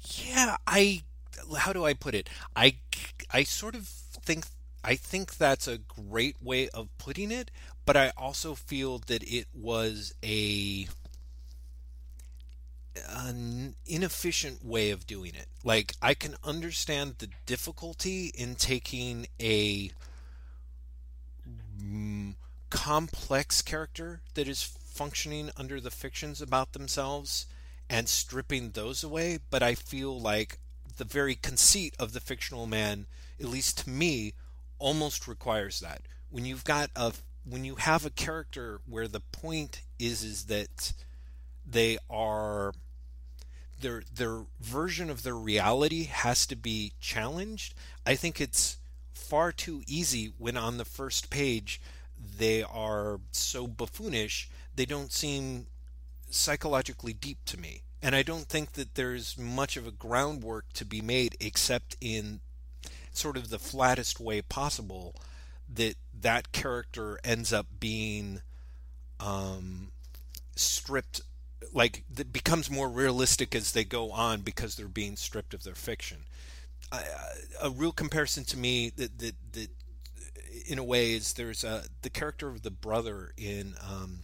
Yeah, I. How do I put it? I, I sort of think I think that's a great way of putting it, but I also feel that it was a an inefficient way of doing it. Like I can understand the difficulty in taking a mm, complex character that is functioning under the fictions about themselves and stripping those away, but I feel like the very conceit of the fictional man, at least to me, almost requires that. When you've got a when you have a character where the point is is that they are their their version of their reality has to be challenged. I think it's far too easy when on the first page they are so buffoonish they don't seem psychologically deep to me. And I don't think that there's much of a groundwork to be made except in sort of the flattest way possible that that character ends up being um, stripped like that becomes more realistic as they go on because they're being stripped of their fiction a real comparison to me that, that that in a way is there's a the character of the brother in um,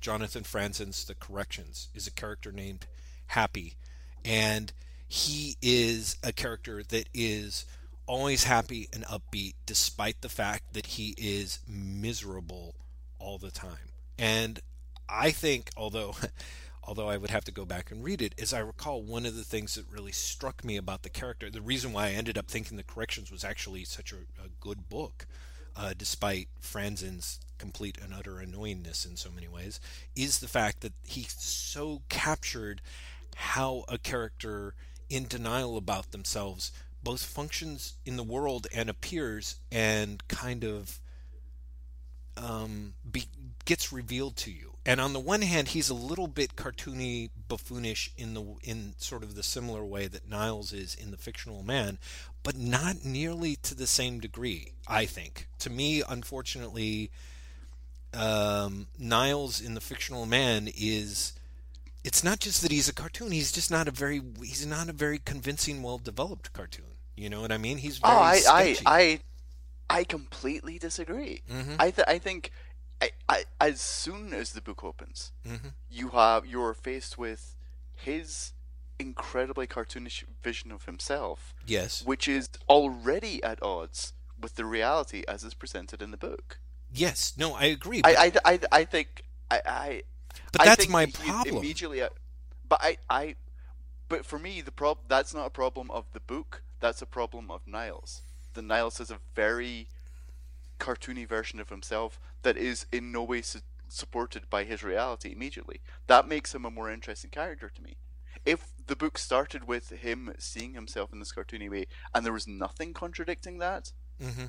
Jonathan Franzen's The Corrections is a character named Happy, and he is a character that is always happy and upbeat despite the fact that he is miserable all the time. And I think although although I would have to go back and read it, as I recall, one of the things that really struck me about the character, the reason why I ended up thinking The Corrections was actually such a, a good book, uh, despite Franzen's complete and utter annoyingness in so many ways, is the fact that he so captured how a character in denial about themselves both functions in the world and appears and kind of um, be, gets revealed to you. And on the one hand, he's a little bit cartoony, buffoonish in the in sort of the similar way that Niles is in the fictional man, but not nearly to the same degree. I think. To me, unfortunately, um, Niles in the fictional man is. It's not just that he's a cartoon; he's just not a very he's not a very convincing, well developed cartoon. You know what I mean? He's very oh, I, sketchy. I, I, I completely disagree. Mhm. I, th- I think, I, I, as soon as the book opens, Mhm. you have you're faced with his incredibly cartoonish vision of himself, Yes. which is already at odds with the reality as is presented in the book. Yes. No, I agree. I, I, I, I think I, I but I that's my problem. Immediately, but I, I, but for me, the problem that's not a problem of the book. That's a problem of Niles. The Niles is a very cartoony version of himself that is in no way su- supported by his reality immediately. That makes him a more interesting character to me. If the book started with him seeing himself in this cartoony way and there was nothing contradicting that, hmm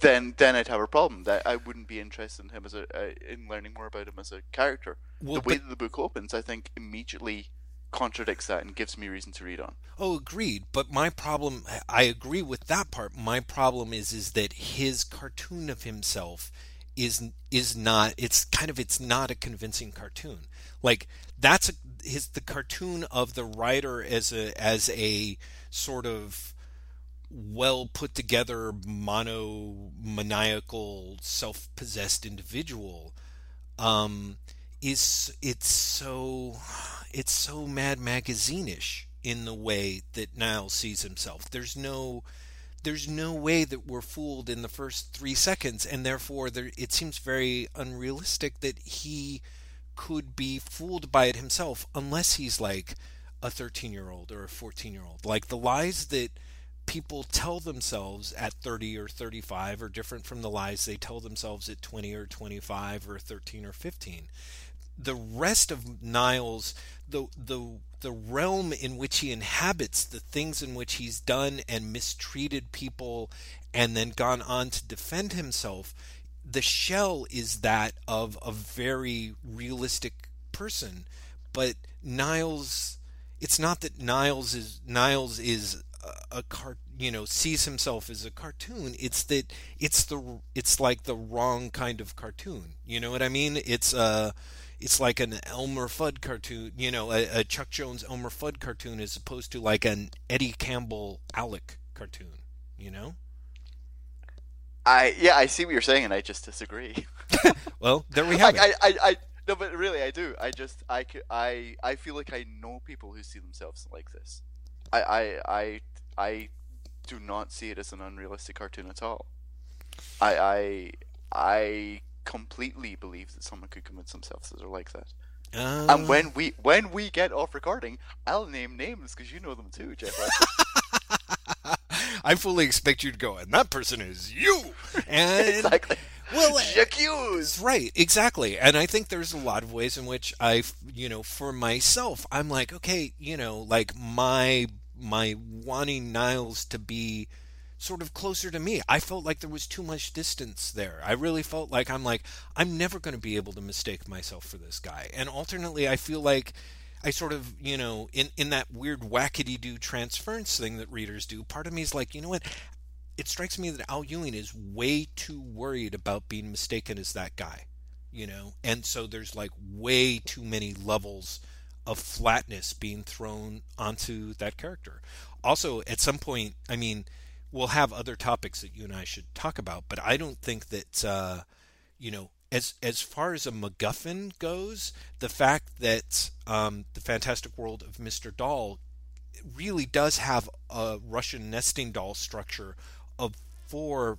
then then I'd have a problem. That I wouldn't be interested in him as a uh, in learning more about him as a character. Well, the way but- that the book opens, I think, immediately contradicts that and gives me reason to read on. Oh, agreed. But my problem, I agree with that part. My problem is, is that his cartoon of himself is is not. It's kind of it's not a convincing cartoon. Like that's a, his the cartoon of the writer as a as a sort of well put together monomaniacal self-possessed individual um is it's so it's so mad magazine-ish in the way that Niles sees himself. There's no there's no way that we're fooled in the first 3 seconds and therefore there it seems very unrealistic that he could be fooled by it himself unless he's like a 13-year-old or a 14-year-old. Like the lies that people tell themselves at 30 or 35 are different from the lies they tell themselves at 20 or 25 or 13 or 15 the rest of Niles, the the the realm in which he inhabits, the things in which he's done and mistreated people, and then gone on to defend himself, the shell is that of a very realistic person. But Niles, it's not that Niles is Niles is a, a you know, sees himself as a cartoon. It's that it's the it's like the wrong kind of cartoon. You know what I mean? It's uh it's like an Elmer Fudd cartoon, you know, a, a Chuck Jones Elmer Fudd cartoon as opposed to like an Eddie Campbell Alec cartoon, you know? I yeah, I see what you're saying, and I just disagree. Well, there we have I, it. I, I, I no, but really, I do. I just I, I I feel like I know people who see themselves like this. I, I, I, I do not see it as an unrealistic cartoon at all. I, I, I completely believe that someone could convince themselves that they're like that. Uh, And when we when we get off recording, I'll name names because you know them too, Jeff. I fully expect you to go, and that person is you. And exactly. well, J'accuse. Right, exactly. And I think there's a lot of ways in which I, you know, for myself, I'm like, okay, you know, like my my wanting Niles to be sort of closer to me. I felt like there was too much distance there. I really felt like I'm like I'm never going to be able to mistake myself for this guy. And alternately, I feel like I sort of, you know, in in that weird wackety do transference thing that readers do. Part of me is like, you know what? It strikes me that Al Ewing is way too worried about being mistaken as that guy, you know, and so there's like way too many levels of flatness being thrown onto that character. Also, at some point, I mean, we'll have other topics that you and I should talk about, but I don't think that, uh, you know, as as far as a MacGuffin goes, the fact that um, the Fantastic World of Mr. Doll really does have a Russian nesting doll structure of four,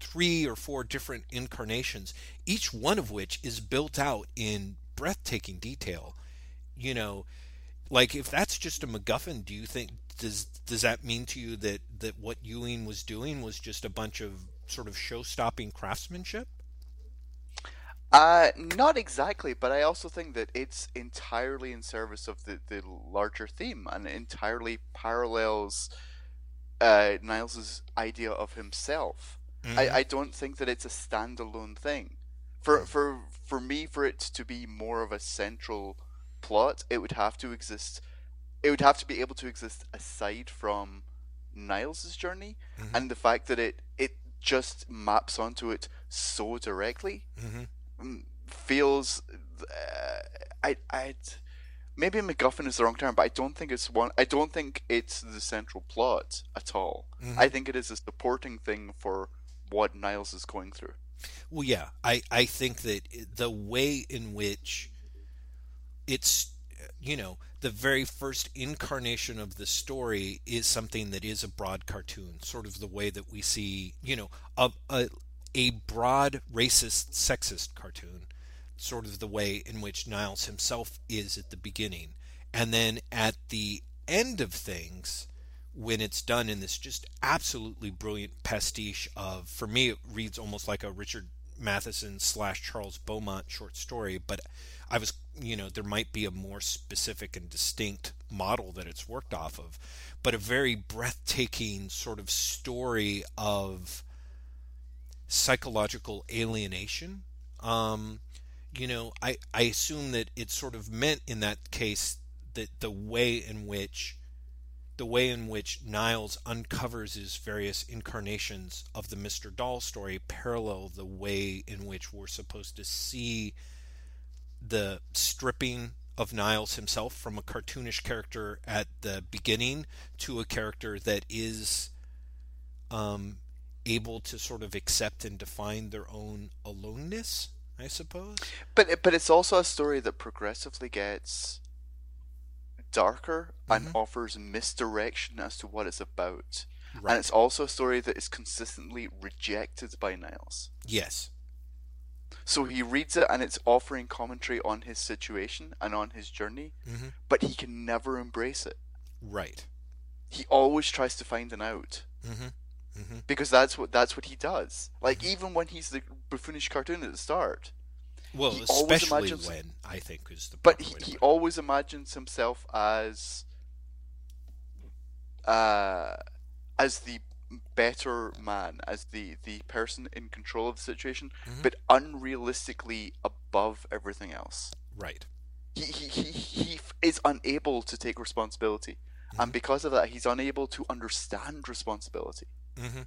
three or four different incarnations, each one of which is built out in breathtaking detail. You know, like if that's just a MacGuffin, do you think does does that mean to you that that what Ewing was doing was just a bunch of sort of show-stopping craftsmanship? Uh, not exactly, but I also think that it's entirely in service of the, the larger theme and entirely parallels uh, Niles's idea of himself. Mm-hmm. I, I don't think that it's a standalone thing. For for for me, for it to be more of a central plot, it would have to exist. It would have to be able to exist aside from Niles's journey, mm-hmm. and the fact that it it just maps onto it so directly. Mm-hmm feels uh, I I maybe MacGuffin is the wrong term, but I don't think it's one. I don't think it's the central plot at all. Mm-hmm. I think it is a supporting thing for what Niles is going through. Well, yeah, I I think that the way in which it's you know the very first incarnation of the story is something that is a broad cartoon, sort of the way that we see you know a, a a broad racist, sexist cartoon, sort of the way in which Niles himself is at the beginning. And then at the end of things, when it's done in this just absolutely brilliant pastiche of, for me, it reads almost like a Richard Matheson slash Charles Beaumont short story, but I was, you know, there might be a more specific and distinct model that it's worked off of, but a very breathtaking sort of story of psychological alienation. Um, you know, I, I assume that it's sort of meant in that case that the way in which the way in which Niles uncovers his various incarnations of the Mr. Doll story parallel the way in which we're supposed to see the stripping of Niles himself from a cartoonish character at the beginning to a character that is um, able to sort of accept and define their own aloneness, I suppose. But but it's also a story that progressively gets darker mm-hmm. and offers misdirection as to what it's about. Right. And it's also a story that is consistently rejected by Niles. Yes. So he reads it and it's offering commentary on his situation and on his journey, mm-hmm. but he can never embrace it. Right. He always tries to find an out. Mm-hmm mm-hmm. because that's what that's what he does. Like mm-hmm. even when he's the buffoonish cartoon at the start. Well, especially imagines, when I think is the. But he, he always imagines himself as, uh, as the better man, as the the person in control of the situation, mm-hmm. but unrealistically above everything else. Right. He he he, he is unable to take responsibility, and mm-hmm. because of that, he's unable to understand responsibility. Mm-hmm.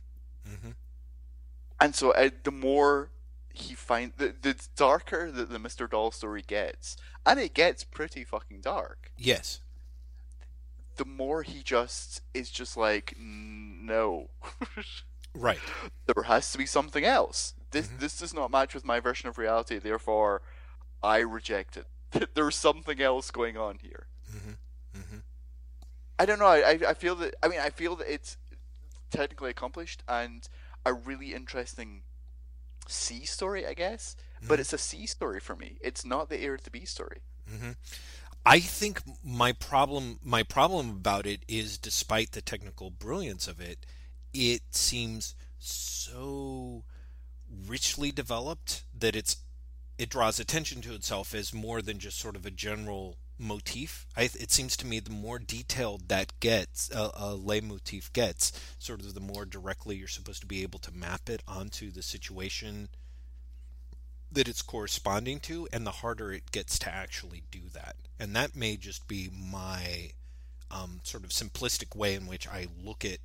Mm-hmm. And so uh, the more he finds, the, the darker that the Mr. Doll story gets, and it gets pretty fucking dark. Yes. The more he just is just like, no. right. There has to be something else. This mm-hmm. this does not match with my version of reality. Therefore, I reject it. There's something else going on here. Mm-hmm. Mm-hmm. I don't know. I, I feel that. I mean, I feel that it's technically accomplished and a really interesting C story, I guess. Mm-hmm. But it's a C story for me. It's not the Heir to Be story. I think my problem my problem about it is, despite the technical brilliance of it, it seems so richly developed that it's it draws attention to itself as more than just sort of a general motif. I, it seems to me the more detailed that gets, uh, a leitmotif gets, sort of the more directly you're supposed to be able to map it onto the situation that it's corresponding to, and the harder it gets to actually do that. And that may just be my um, sort of simplistic way in which I look at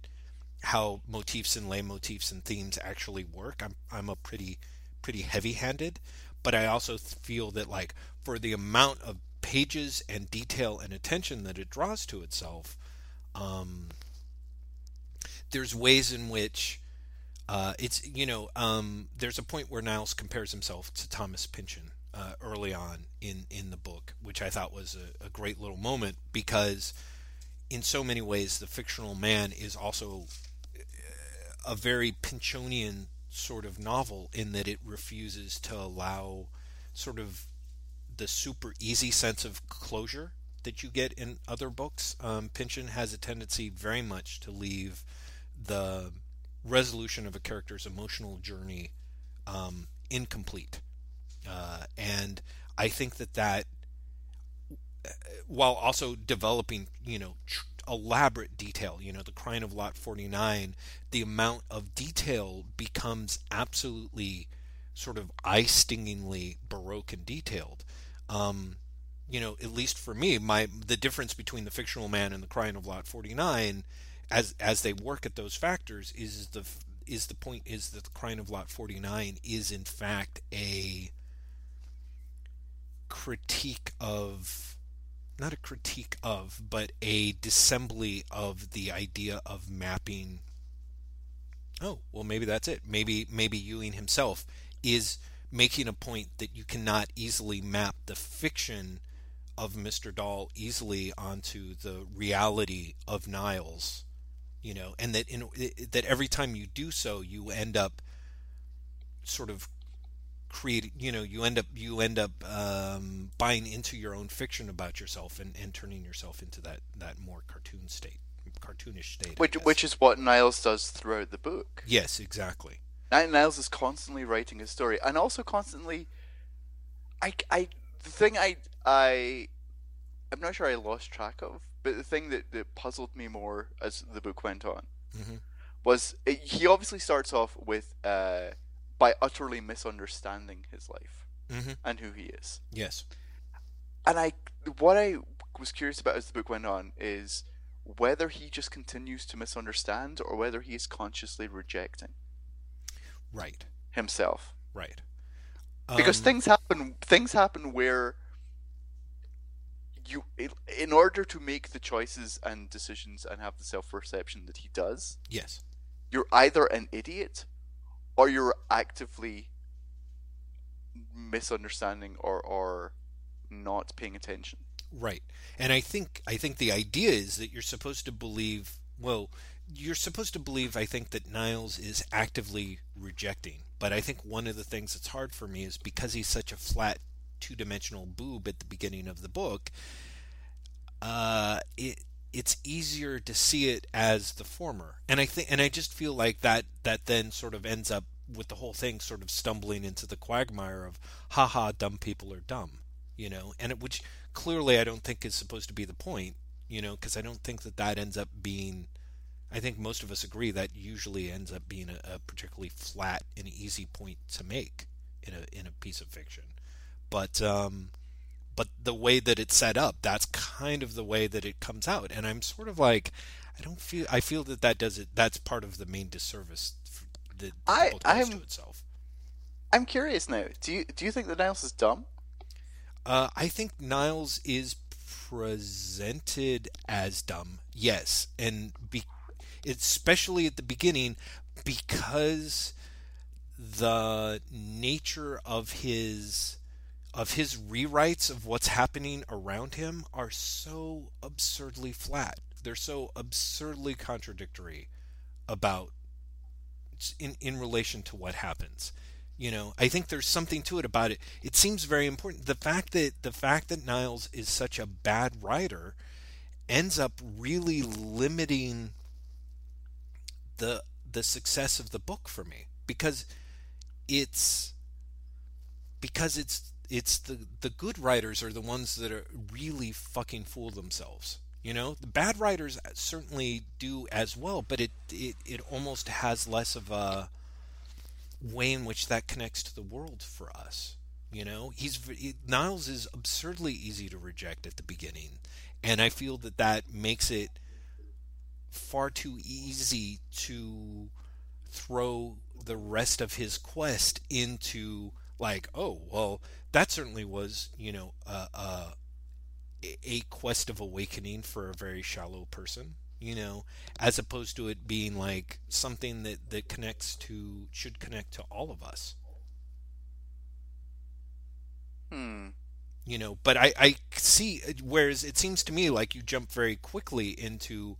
how motifs and leitmotifs and themes actually work. I'm I'm a pretty pretty heavy-handed, but I also feel that like for the amount of pages and detail and attention that it draws to itself, um, there's ways in which Uh, it's you know, um, there's a point where Niles compares himself to Thomas Pynchon uh, early on in in the book, which I thought was a, a great little moment because, in so many ways, the fictional man is also a very Pynchonian sort of novel in that it refuses to allow sort of the super easy sense of closure that you get in other books. Um, Pynchon has a tendency very much to leave the resolution of a character's emotional journey um, incomplete. Uh, and I think that that, while also developing, you know, tr- elaborate detail, you know, the crying of Lot 49, the amount of detail becomes absolutely sort of eye stingingly baroque and detailed. Um, you know, at least for me, my the difference between the fictional man and the crying of Lot 49 as as they work at those factors is the is the point is that the crying of lot 49 is in fact a critique of not a critique of but a dissembly of the idea of mapping oh well maybe that's it maybe maybe ewing himself is making a point that you cannot easily map the fiction of Mr. Dahl easily onto the reality of Niles you know, and that in that every time you do so, you end up sort of creating, you know, you end up you end up um, buying into your own fiction about yourself and, and turning yourself into that that more cartoon state, cartoonish state. Which which is what Niles does throughout the book. Yes, exactly. Niles is constantly writing his story, and also constantly, I, I the thing I I I'm not sure I lost track of, but the thing that, that puzzled me more as the book went on mm-hmm. was it, he obviously starts off with uh, by utterly misunderstanding his life mm-hmm. and who he is. Yes. And I, what I was curious about as the book went on is whether he just continues to misunderstand or whether he is consciously rejecting. Right. Himself. Right. Because um, things happen. Things happen where you in order to make the choices and decisions and have the self-perception that he does yes. you're either an idiot or you're actively misunderstanding or or not paying attention. Right. And i think i think the idea is that you're supposed to believe well you're supposed to believe i think that niles is actively rejecting. But i think one of the things that's hard for me is because he's such a flat two dimensional boob at the beginning of the book, uh, it it's easier to see it as the former. And I think, and I just feel like that that then sort of ends up with the whole thing sort of stumbling into the quagmire of, haha, dumb people are dumb, you know, and it, which clearly I don't think is supposed to be the point, you know, because I don't think that that ends up being. I think most of us agree that usually ends up being a, a particularly flat and easy point to make in a in a piece of fiction but um, but the way that it's set up, that's kind of the way that it comes out, and I'm sort of like, I don't feel, I feel that that does it. That's part of the main disservice that the I, I'm, to itself. I'm curious now. Do you do you think that Niles is dumb? Uh, I think Niles is presented as dumb. Yes, and be, especially at the beginning because the nature of his of his rewrites of what's happening around him are so absurdly flat. They're so absurdly contradictory about in in relation to what happens. You know, I think there's something to it about it. It seems very important. The fact that the fact that Niles is such a bad writer ends up really limiting the the success of the book for me because it's because it's it's the the good writers are the ones that are really fucking fool themselves. You know, the bad writers certainly do as well, but it it it almost has less of a way in which that connects to the world for us. You know, he's he, Niles is absurdly easy to reject at the beginning, and I feel that that makes it far too easy to throw the rest of his quest into like, oh well, that certainly was, you know, uh, uh, a quest of awakening for a very shallow person. you know, as opposed to it being like something that that connects to should connect to all of us. Hmm. You know, but I I see whereas it seems to me like you jump very quickly into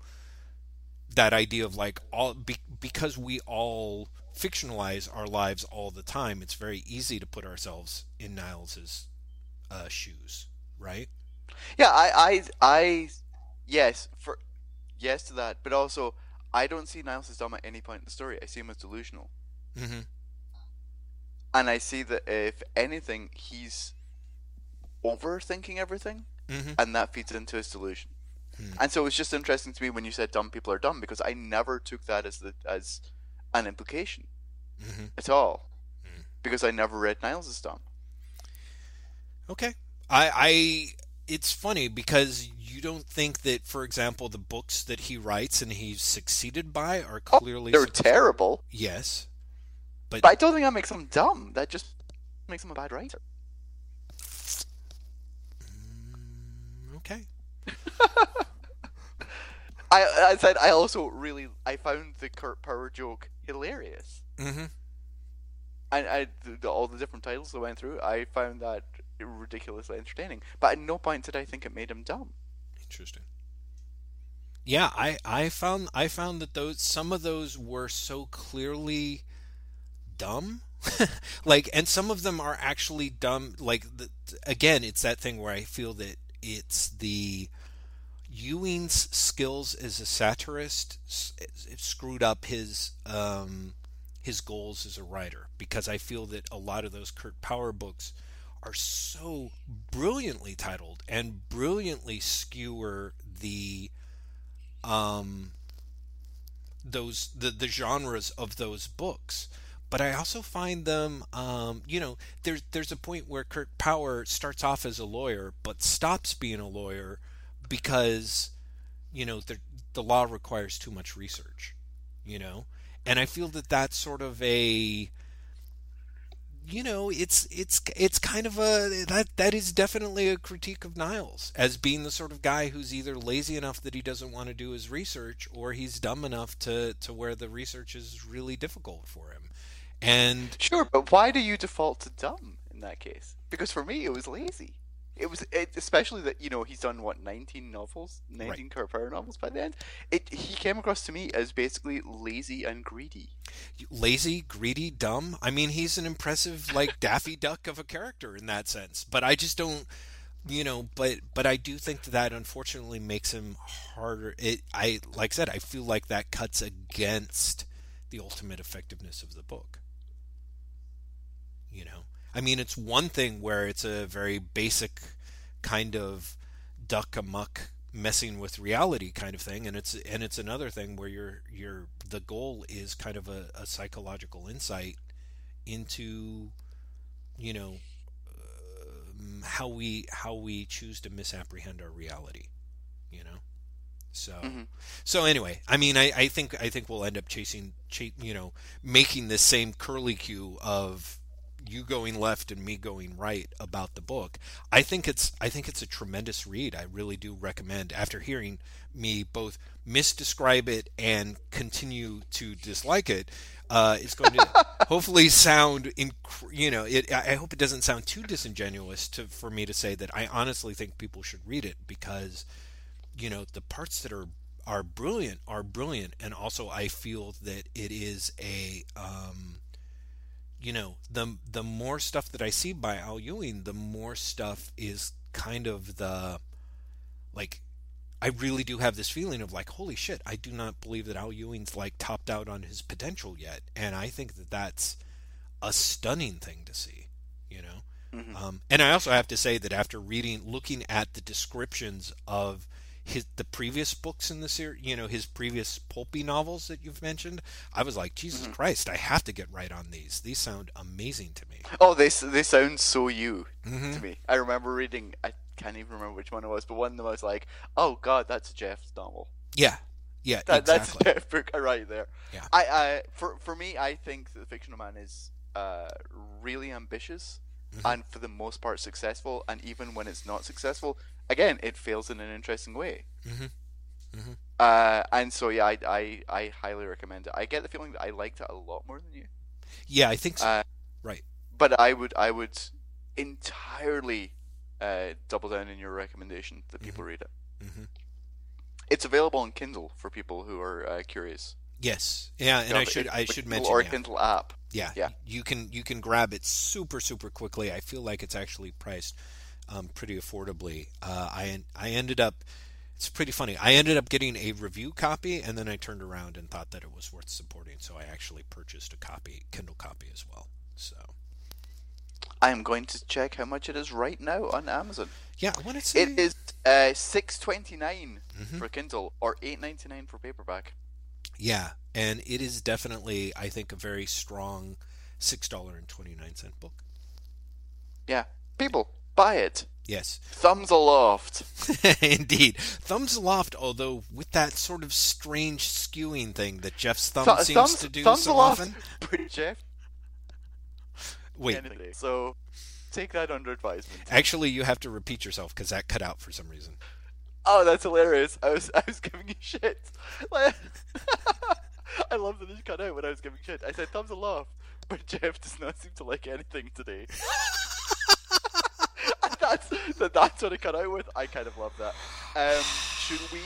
that idea of like all be, because we all fictionalize our lives all the time it's very easy to put ourselves in niles's uh, shoes right Yeah, I, I, I, yes, for yes to that, but also I don't see Niles as dumb at any point in the story. I see him as delusional, mm-hmm. and I see that if anything, he's overthinking everything, Mm-hmm. and that feeds into his delusion. Hmm. And so it's just interesting to me when you said dumb people are dumb because I never took that as the as an implication Mm-hmm. at all, Hmm. because I never read Niles dumb. okay i i it's funny because you don't think that for example the books that he writes and he's succeeded by are Oh, clearly they're suc- terrible, yes but, but I don't think that makes him dumb. That just makes him a bad writer. Mm, okay I, I said I also really I found the Kurt Power joke hilarious. mm-hmm. and I, the, the, all the different titles that went through, I found that ridiculously entertaining. But at no point did I think it made him dumb. Interesting. Yeah, I I found I found that those some of those were so clearly dumb. like and some of them are actually dumb like the, again it's that thing where I feel that it's the Ewing's skills as a satirist screwed up his um his goals as a writer because I feel that a lot of those Kurt Power books are so brilliantly titled and brilliantly skewer the um those the the genres of those books. But I also find them um you know there's there's a point where Kurt Power starts off as a lawyer but stops being a lawyer because you know the the law requires too much research you know and I feel that that's sort of a you know it's it's it's kind of a that that is definitely a critique of Niles as being the sort of guy who's either lazy enough that he doesn't want to do his research or he's dumb enough to to where the research is really difficult for him and Sure, but why do you default to dumb in that case? Because for me, it was lazy. It was it, especially that you know he's done what nineteen novels, nineteen Kurt Power novels by the end. It he came across to me as basically lazy and greedy. lazy, greedy, dumb. I mean, he's an impressive like Daffy Duck of a character in that sense. But I just don't, you know. But but I do think that, that unfortunately makes him harder. It I like I said, I feel like that cuts against the ultimate effectiveness of the book. You know, I mean, it's one thing where it's a very basic kind of duck amuck messing with reality kind of thing and it's and it's another thing where you're you're the goal is kind of a, a psychological insight into you know um, how we how we choose to misapprehend our reality you know so Mhm. so anyway i mean i i think i think we'll end up chasing cha- you know making this same curly cue of you going left and me going right about the book. I think it's I think it's a tremendous read. I really do recommend after hearing me both misdescribe it and continue to dislike it. Uh, it's going to hopefully sound inc- you know it I I hope it doesn't sound too disingenuous to for me to say that I honestly think people should read it because you know the parts that are are brilliant are brilliant and also I feel that it is a um you know, the the more stuff that I see by Al Ewing, the more stuff is kind of the like I really do have this feeling of like, holy shit, I do not believe that Al Ewing's like topped out on his potential yet, and I think that that's a stunning thing to see, you know. Mhm. Um, and I also have to say that after reading, looking at the descriptions of his the previous books in the series, you know, his previous pulpy novels that you've mentioned, I was like, Jesus Christ, I have to get right on these. These sound amazing to me. Oh, they they sound so you Mhm. to me. I remember reading. I can't even remember which one it was, but one of them I was like, "Oh God, that's Jeff's novel. Yeah, yeah, That, exactly. That's Jeff book right there." Yeah. I, I for for me, I think that the fictional man is uh, really ambitious Mhm. and for the most part successful. And even when it's not successful, again, it fails in an interesting way. Mhm. Uh, and so yeah, I, I I highly recommend it. I get the feeling that I liked it a lot more than you. Yeah, I think so. Uh, right. But I would I would entirely uh, double down in your recommendation that people read it. hmm It's available on Kindle for people who are uh, curious. Yes. Yeah, and I should it- I should mention or yeah. Kindle app. Yeah, Yeah. You can you can grab it super super quickly. I feel like it's actually priced um, pretty affordably. Uh, I I ended up. It's pretty funny. I ended up getting a review copy, and then I turned around and thought that it was worth supporting, so I actually purchased a copy, Kindle copy as well. So I am going to check how much it is right now on Amazon. yeah, I want to say It is uh, six twenty nine Mhm. for Kindle or eight ninety nine for paperback. yeah, and it is definitely I think a very strong six dollar and twenty nine cent book. Yeah, people buy it. Yes. Thumbs aloft. Indeed. Thumbs aloft, although with that sort of strange skewing thing that Jeff's thumb Th- seems thumbs, to do thumbs so aloft. often. But Jeff, Wait, anything. So take that under advisement. actually, you have to repeat yourself because that cut out for some reason. Oh, that's hilarious. I was I was giving you shit. Like- I love that it cut out when I was giving shit. I said thumbs aloft, but Jeff does not seem to like anything today. That's that, that's what it cut out with. I kind of love that. Um, should we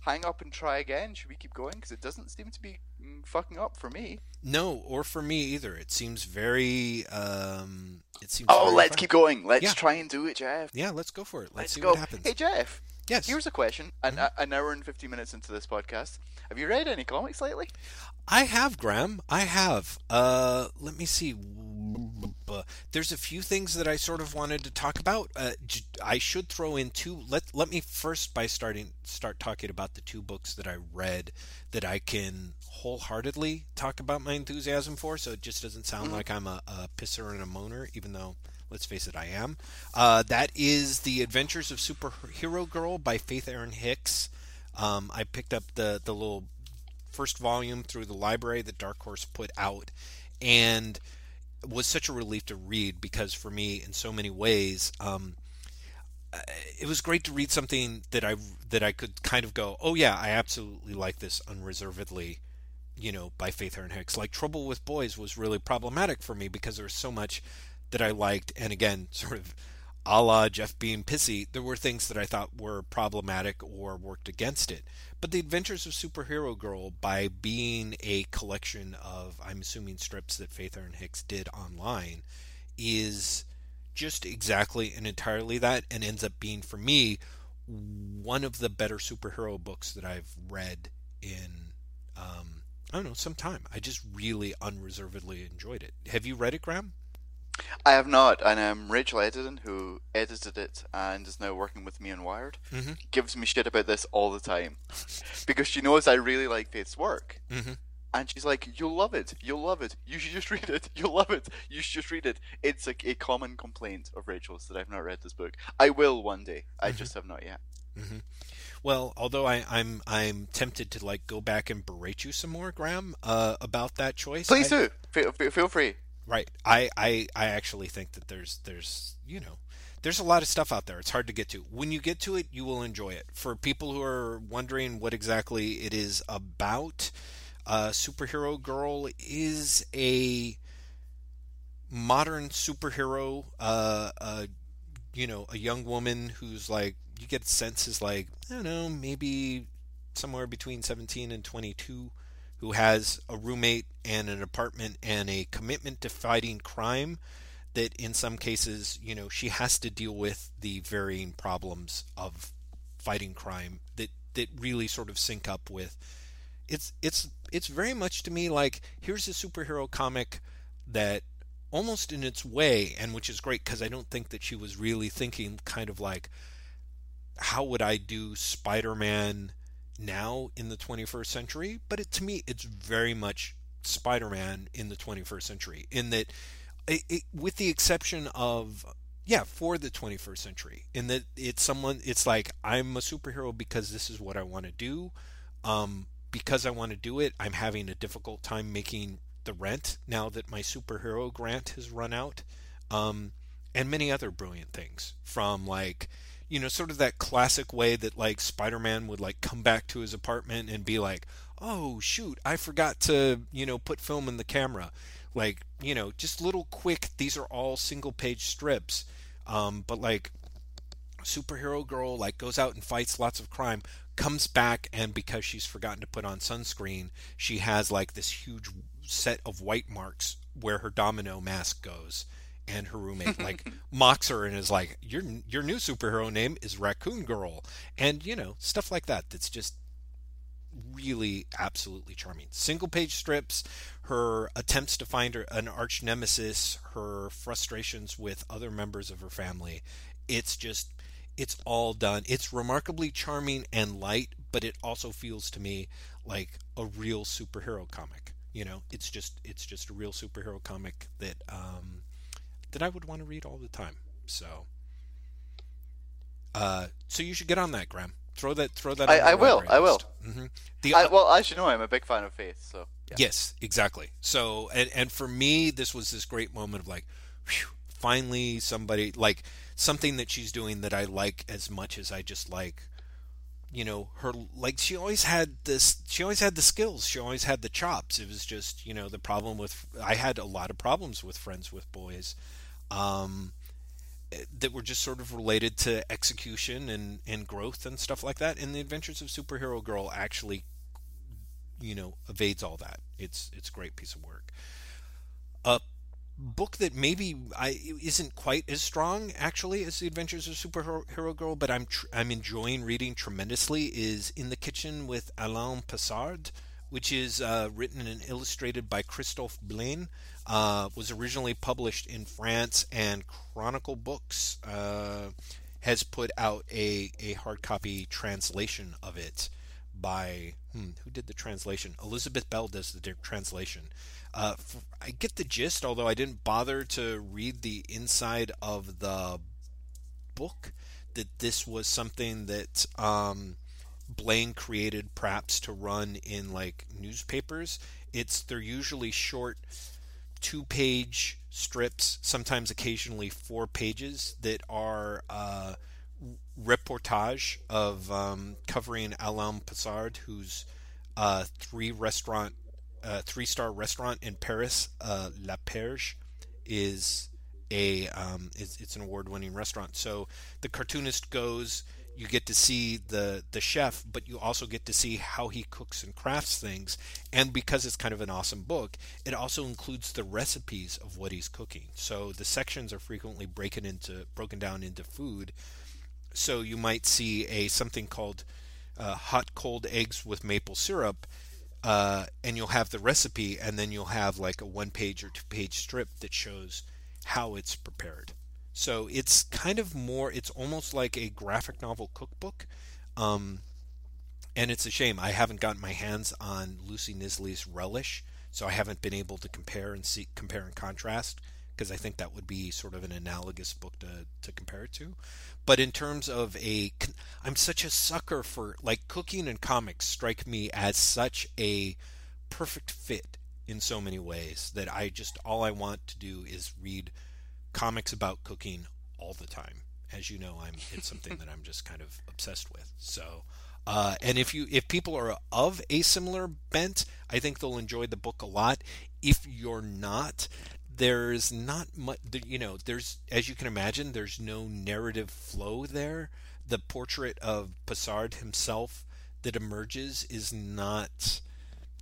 hang up and try again? Should we keep going? Because it doesn't seem to be mm, fucking up for me. No, or for me either. It seems very. Um, it seems. Oh, let's fun. keep going. Let's Yeah. try and do it, Jeff. Yeah, let's go for it. Let's, Let's see go. what happens. Hey, Jeff. yes, Here's a question. An, an hour and 50 minutes into this podcast. Have you read any comics lately? I have Graham. I have. Uh, let me see. There's a few things that I sort of wanted to talk about. Uh, I should throw in two. Let Let me first by starting start talking about the two books that I read that I can wholeheartedly talk about my enthusiasm for. So it just doesn't sound like I'm a, a pisser and a moaner, even though. Let's face it, I am. Uh, that is The Adventures of Superhero Girl by Faith Erin Hicks. Um, I picked up the, the little first volume through the library that Dark Horse put out, and was such a relief to read because for me, in so many ways, um, it was great to read something that I that I could kind of go, oh yeah, I absolutely like this unreservedly, you know, by Faith Erin Hicks. Like Trouble with Boys was really problematic for me because there was so much that I liked, and again, sort of a la Jeff being pissy, there were things that I thought were problematic or worked against it. But The Adventures of Superhero Girl, by being a collection of, I'm assuming, strips that Faith Erin Hicks did online, is just exactly and entirely that, and ends up being, for me, one of the better superhero books that I've read in, um, I don't know, some time. I just really unreservedly enjoyed it. Have you read it, Graham? I have not, and um, Rachel Edidin, who edited it and is now working with me on Wired, Mhm. gives me shit about this all the time because she knows I really like Faith's work, Mhm. and she's like, "You'll love it. You'll love it. You should just read it. You'll love it. You should just read it." It's like a common complaint of Rachel's that I've not read this book. I will one day. I just have not yet. Well, although I, I'm I'm tempted to like go back and berate you some more, Graham, uh, about that choice. Please I- do. Feel- feel free. Right. I, I I actually think that there's there's you know there's a lot of stuff out there. It's hard to get to. When you get to it, you will enjoy it. For people who are wondering what exactly it is about, uh, Superhero Girl is a modern superhero. Uh, uh, you know, a young woman who's like you get sense is like I don't know maybe somewhere between 17 and 22 who has a roommate and an apartment and a commitment to fighting crime that in some cases, you know, she has to deal with the varying problems of fighting crime that that really sort of sync up with. It's it's it's very much to me like here's a superhero comic that almost in its way and which is great because I don't think that she was really thinking kind of like how would I do Spider-Man now in the 21st century, but it, to me, it's very much Spider-Man in the 21st century. In that, it, it, with the exception of, yeah, for the 21st century, in that it's someone, it's like I'm a superhero because this is what I want to do. Um, because I want to do it, I'm having a difficult time making the rent now that my superhero grant has run out. Um, and many other brilliant things from like you know, sort of that classic way that like Spider-Man would like come back to his apartment and be like, "Oh shoot, I forgot to, you know, put film in the camera." Like, you know, just little quick. These are all single-page strips, um, but like superhero girl like goes out and fights lots of crime comes back and because she's forgotten to put on sunscreen she has like this huge set of white marks where her domino mask goes and her roommate like mocks her and is like, "Your your new superhero name is Raccoon Girl," and you know stuff like that. That's just really absolutely charming. Single page strips, her attempts to find her, an arch nemesis, her frustrations with other members of her family. It's just it's all done. It's remarkably charming and light, but it also feels to me like a real superhero comic. You know, it's just it's just a real superhero comic that um, that I would want to read all the time. So, uh, so you should get on that, Graham. Throw that, throw that. I, I will. I will. Mm-hmm. The, I, well, as you know, I'm a big fan of Faith. So. Yeah. Yes, exactly. So, and and for me, this was this great moment of like, whew, finally somebody like something that she's doing that I like as much as I just like you know her like she always had this she always had the skills she always had the chops it was just you know the problem with i had a lot of problems with friends with boys um, that were just sort of related to execution and and growth and stuff like that and the adventures of superhero girl actually you know evades all that it's it's a great piece of work A book that maybe I isn't quite as strong actually as the Adventures of Superhero Girl, but I'm tr- I'm enjoying reading tremendously. Is In the Kitchen with Alain Passard, which is uh, written and illustrated by Christophe Blain. Uh, was originally published in France, and Chronicle Books uh, has put out a a hard copy translation of it by hmm, who did the translation? Elizabeth Bell does the translation. Uh, I get the gist, although I didn't bother to read the inside of the book. That this was something that um, Blain created, perhaps to run in like newspapers. It's they're usually short, two-page strips, sometimes occasionally four pages that are uh, reportage of um, covering Alain Passard, who's uh, three restaurant uh, three star restaurant in Paris, uh, L'Arpège, is a um, it's an award winning restaurant. So the cartoonist goes, you get to see the the chef, but you also get to see how he cooks and crafts things. And because it's kind of an awesome book, it also includes the recipes of what he's cooking. So the sections are frequently broken into broken down into food. So you might see a something called uh, hot cold eggs with maple syrup uh, and you'll have the recipe, and then you'll have like a one page or two page strip that shows how it's prepared. So it's kind of more, it's almost like a graphic novel cookbook. Um, and it's a shame I haven't gotten my hands on Lucy Knisley's Relish, so I haven't been able to compare and see compare and contrast because I think that would be sort of an analogous book to, to compare it to. But in terms of a, I'm such a sucker for like cooking and comics strike me as such a perfect fit in so many ways that I just all I want to do is read comics about cooking all the time. As you know, I'm it's something that I'm just kind of obsessed with. So, uh, and if you if people are of a similar bent, I think they'll enjoy the book a lot. If you're not, there's not much you know there's as you can imagine there's no narrative flow there the portrait of Passard himself that emerges is not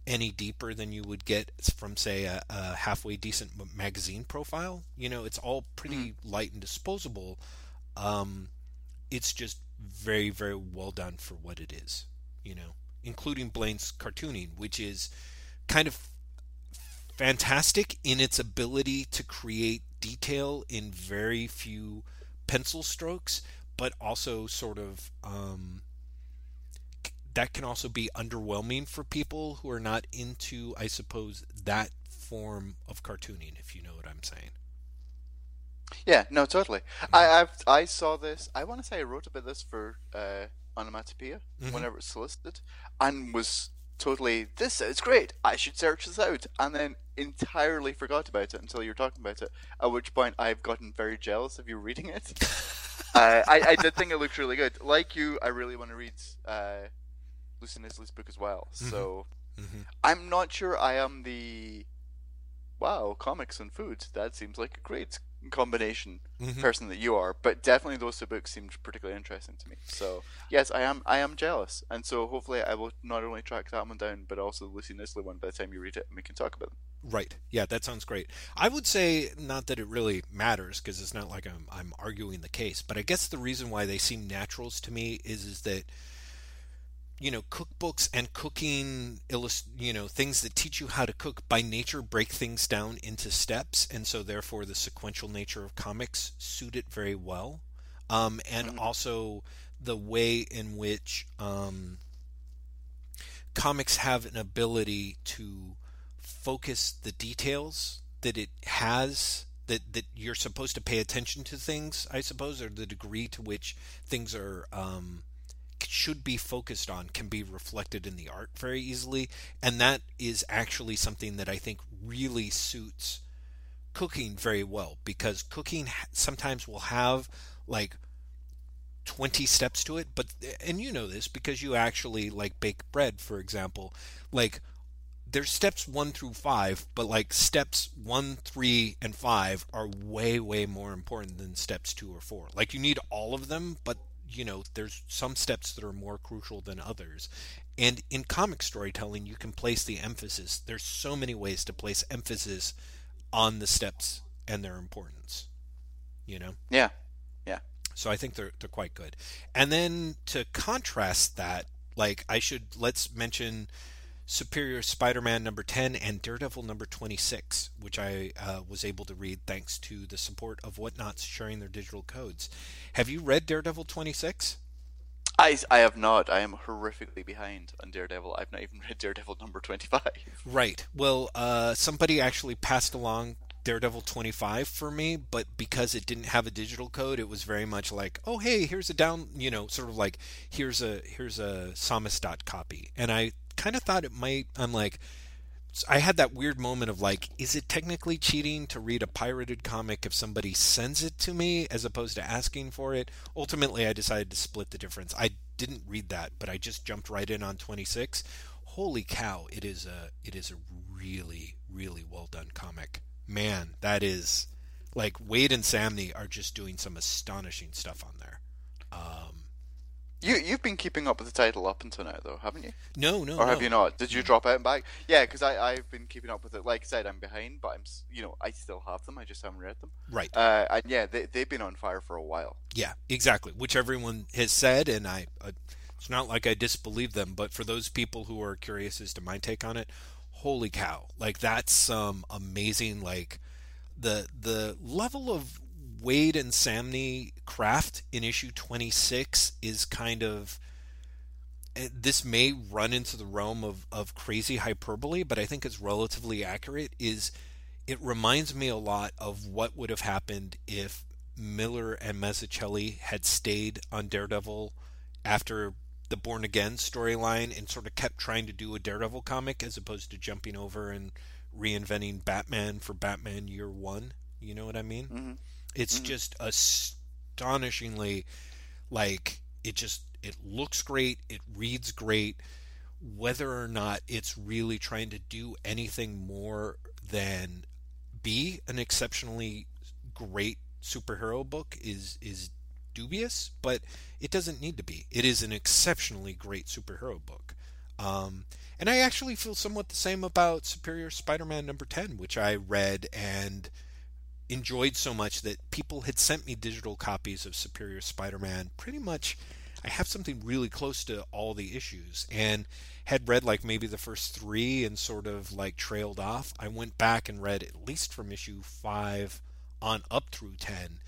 any deeper than you would get from say a, a halfway decent magazine profile you know it's all pretty mm-hmm. light and disposable um, it's just very very well done for what it is you know including Blain's cartooning which is kind of fantastic in its ability to create detail in very few pencil strokes, but also sort of um, that can also be underwhelming for people who are not into, I suppose, that form of cartooning. If you know what I'm saying. Yeah, no, totally. Mm-hmm. I I've, i saw this. I want to say I wrote about this for uh, Onomatopoeia mm-hmm. whenever it's solicited, and was totally, this sounds great. I should search this out, and then entirely forgot about it until you're talking about it. At which point, I've gotten very jealous of you reading it. uh, I, I did think it looked really good. Like you, I really want to read uh, Lucy Knisley's book as well. Mm-hmm. So Mhm. I'm not sure I am the wow comics and food. That seems like a great combination Mhm. person that you are. But definitely those two books seemed particularly interesting to me. So yes, I am I am jealous, and so hopefully I will not only track that one down, but also the Lucy Nisley one by the time you read it, and we can talk about them. Right. Yeah, that sounds great. I would say not that it really matters because it's not like I'm I'm arguing the case, but I guess the reason why they seem naturals to me is is that you know cookbooks and cooking illust- you know things that teach you how to cook by nature break things down into steps and so therefore the sequential nature of comics suit it very well um, and Mhm. also the way in which um, comics have an ability to focus the details that it has that that you're supposed to pay attention to things i suppose or the degree to which things are um, should be focused on can be reflected in the art very easily and that is actually something that i think really suits cooking very well because cooking sometimes will have like 20 steps to it but and you know this because you actually like bake bread for example like there's steps one through five, but like steps one, three, and five are way, way more important than steps two or four. Like you need all of them, but you know, there's some steps that are more crucial than others. And in comic storytelling, you can place the emphasis. There's so many ways to place emphasis on the steps and their importance. You know? Yeah, yeah. So I think they're they're quite good. And then to contrast that, like I should let's mention Superior Spider-Man number 10 and Daredevil number 26, which I uh, was able to read thanks to the support of Whatnots sharing their digital codes. Have you read Daredevil 26? I, I have not. I am horrifically behind on Daredevil. I've not even read Daredevil number 25. Right. Well, uh, somebody actually passed along Daredevil 25 for me, but because it didn't have a digital code, it was very much like, oh, hey, here's a down, you know, sort of like here's a here's a Samus dot copy, and I kind of thought it might. I'm like, I had that weird moment of like, is it technically cheating to read a pirated comic if somebody sends it to me as opposed to asking for it? Ultimately, I decided to split the difference. I didn't read that, but I just jumped right in on 26. Holy cow! It is a it is a really really well done comic. Man, that is like Waid and Samnee are just doing some astonishing stuff on there. Um, You you've been keeping up with the title up until now, though, haven't you? no, no, Or have no. you not? Did you drop out and back? Yeah, because I I've been keeping up with it. Like I said, I'm behind, but I'm you know I still have them. I just haven't read them. Right. Uh, and yeah, they they've been on fire for a while. Yeah, exactly. Which everyone has said, and I, uh, it's not like I disbelieve them, but for those people who are curious as to my take on it, holy cow! Like that's some amazing, like the the level of Waid and Samnee craft in issue twenty six is kind of. eh, This may run into the realm of, of crazy hyperbole, but I think it's relatively accurate. Is it reminds me a lot of what would have happened if Miller and Mazzucchelli had stayed on Daredevil after the Born Again storyline and sort of kept trying to do a Daredevil comic as opposed to jumping over and reinventing Batman for Batman Year One. You know what I mean? hmm It's Mhm. just astonishingly like it just it looks great, it reads great. Whether or not it's really trying to do anything more than be an exceptionally great superhero book is is dubious, but it doesn't need to be. It is an exceptionally great superhero book. Um, and I actually feel somewhat the same about Superior Spider-Man number 10, which I read and enjoyed so much that people had sent me digital copies of Superior Spider-Man pretty much I have something really close to all the issues and had read like maybe the first 3 and sort of like trailed off. I went back and read at least from issue 5 on up through 10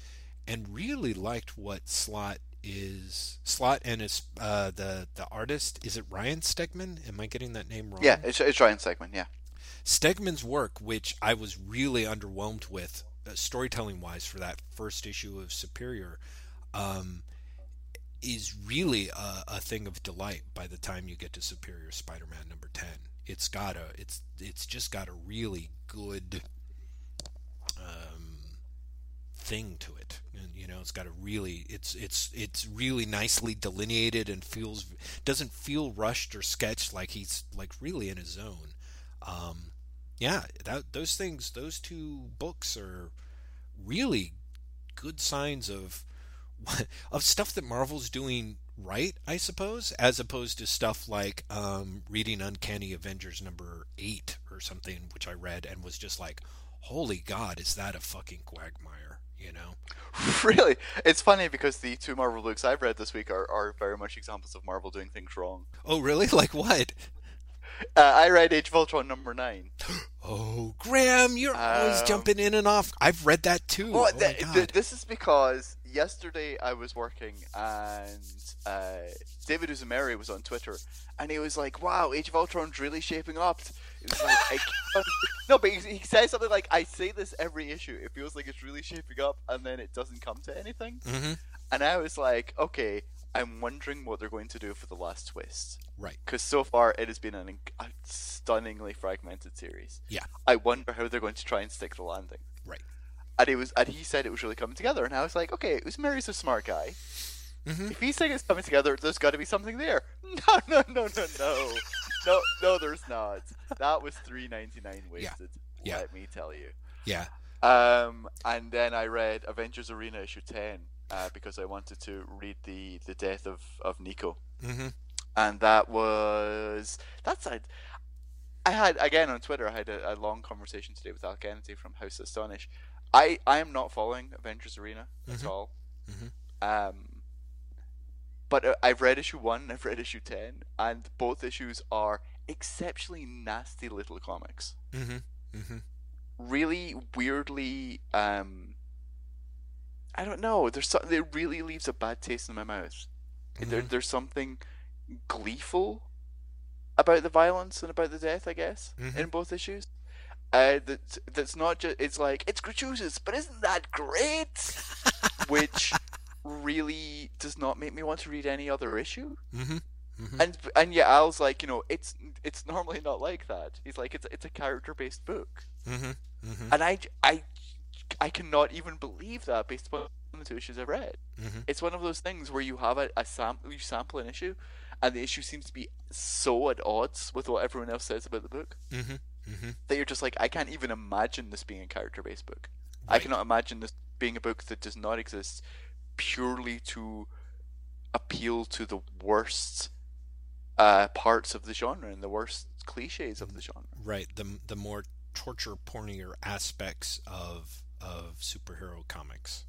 and really liked what Slott is Slott and is uh the the artist is it Ryan Stegman? Am I getting that name wrong? Yeah, it's it's Ryan Stegman. Yeah. Stegman's work, which I was really underwhelmed with, uh, storytelling wise, for that first issue of Superior, um, is really a, a thing of delight by the time you get to Superior Spider-Man number 10. It's got a it's it's just got a really good um, thing to it. And, you know, it's got a really it's it's it's really nicely delineated and feels doesn't feel rushed or sketched like he's like really in his zone. Um, yeah, that those things, those two books are really good signs of of stuff that Marvel's doing right, I suppose, as opposed to stuff like um, reading Uncanny Avengers number eight or something, which I read and was just like, "Holy God, is that a fucking quagmire?" You know? Really, it's funny because the two Marvel books I've read this week are, are very much examples of Marvel doing things wrong. Oh, really? Like what? Uh, I read Age of Ultron number nine. Oh, Graham, you're always Um, jumping in and off. I've read that too. Well, oh th- th- this is because yesterday I was working and uh, David Uzumeri was on Twitter and he was like, "Wow, Age of Ultron's really shaping up." It was like, I no, but he, he says something like, "I say this every issue. It feels like it's really shaping up, and then it doesn't come to anything." Mhm. And I was like, "Okay." I'm wondering what they're going to do for the last twist. Right. Because so far it has been an, a stunningly fragmented series. Yeah. I wonder how they're going to try and stick the landing Right. and it was and he said it was really coming together and I was like okay Uzumeri's a smart guy Mhm. if he's saying it's coming together there's got to be something there no no no no no no no there's not that was 3.99 wasted Yeah. let me tell you Yeah. um and then I read Avengers Arena issue 10 uh, because I wanted to read the the death of of Nico hmm and that was that's I, I had again on Twitter. I had a, a long conversation today with Al Kennedy from House Astonish. I I am not following Avengers Arena at Mhm. all. Mhm. Um, but uh, I've read issue one. and I've read issue ten, and both issues are exceptionally nasty little comics. hmm hmm Really weirdly. Um, I don't know. There's something that really leaves a bad taste in my mouth. There, Mhm. there's something gleeful about the violence and about the death, I guess, Mhm. in both issues. Uh, that that's not just. It's like it's gratuitous, but isn't that great? Which really does not make me want to read any other issue. hmm hmm And and yeah, Al's like, you know, it's it's normally not like that. He's like, it's it's a character based book, hmm hmm and I I I cannot even believe that based upon the two issues I've read hmm it's one of those things where you have a, a sample you sample an issue and the issue seems to be so at odds with what everyone else says about the book hmm hmm that you're just like I can't even imagine this being a character based book. I cannot imagine this being a book that does not exist purely to appeal to the worst uh, parts of the genre and the worst cliches of the genre. Right. The the more torture pornier aspects of of superhero comics.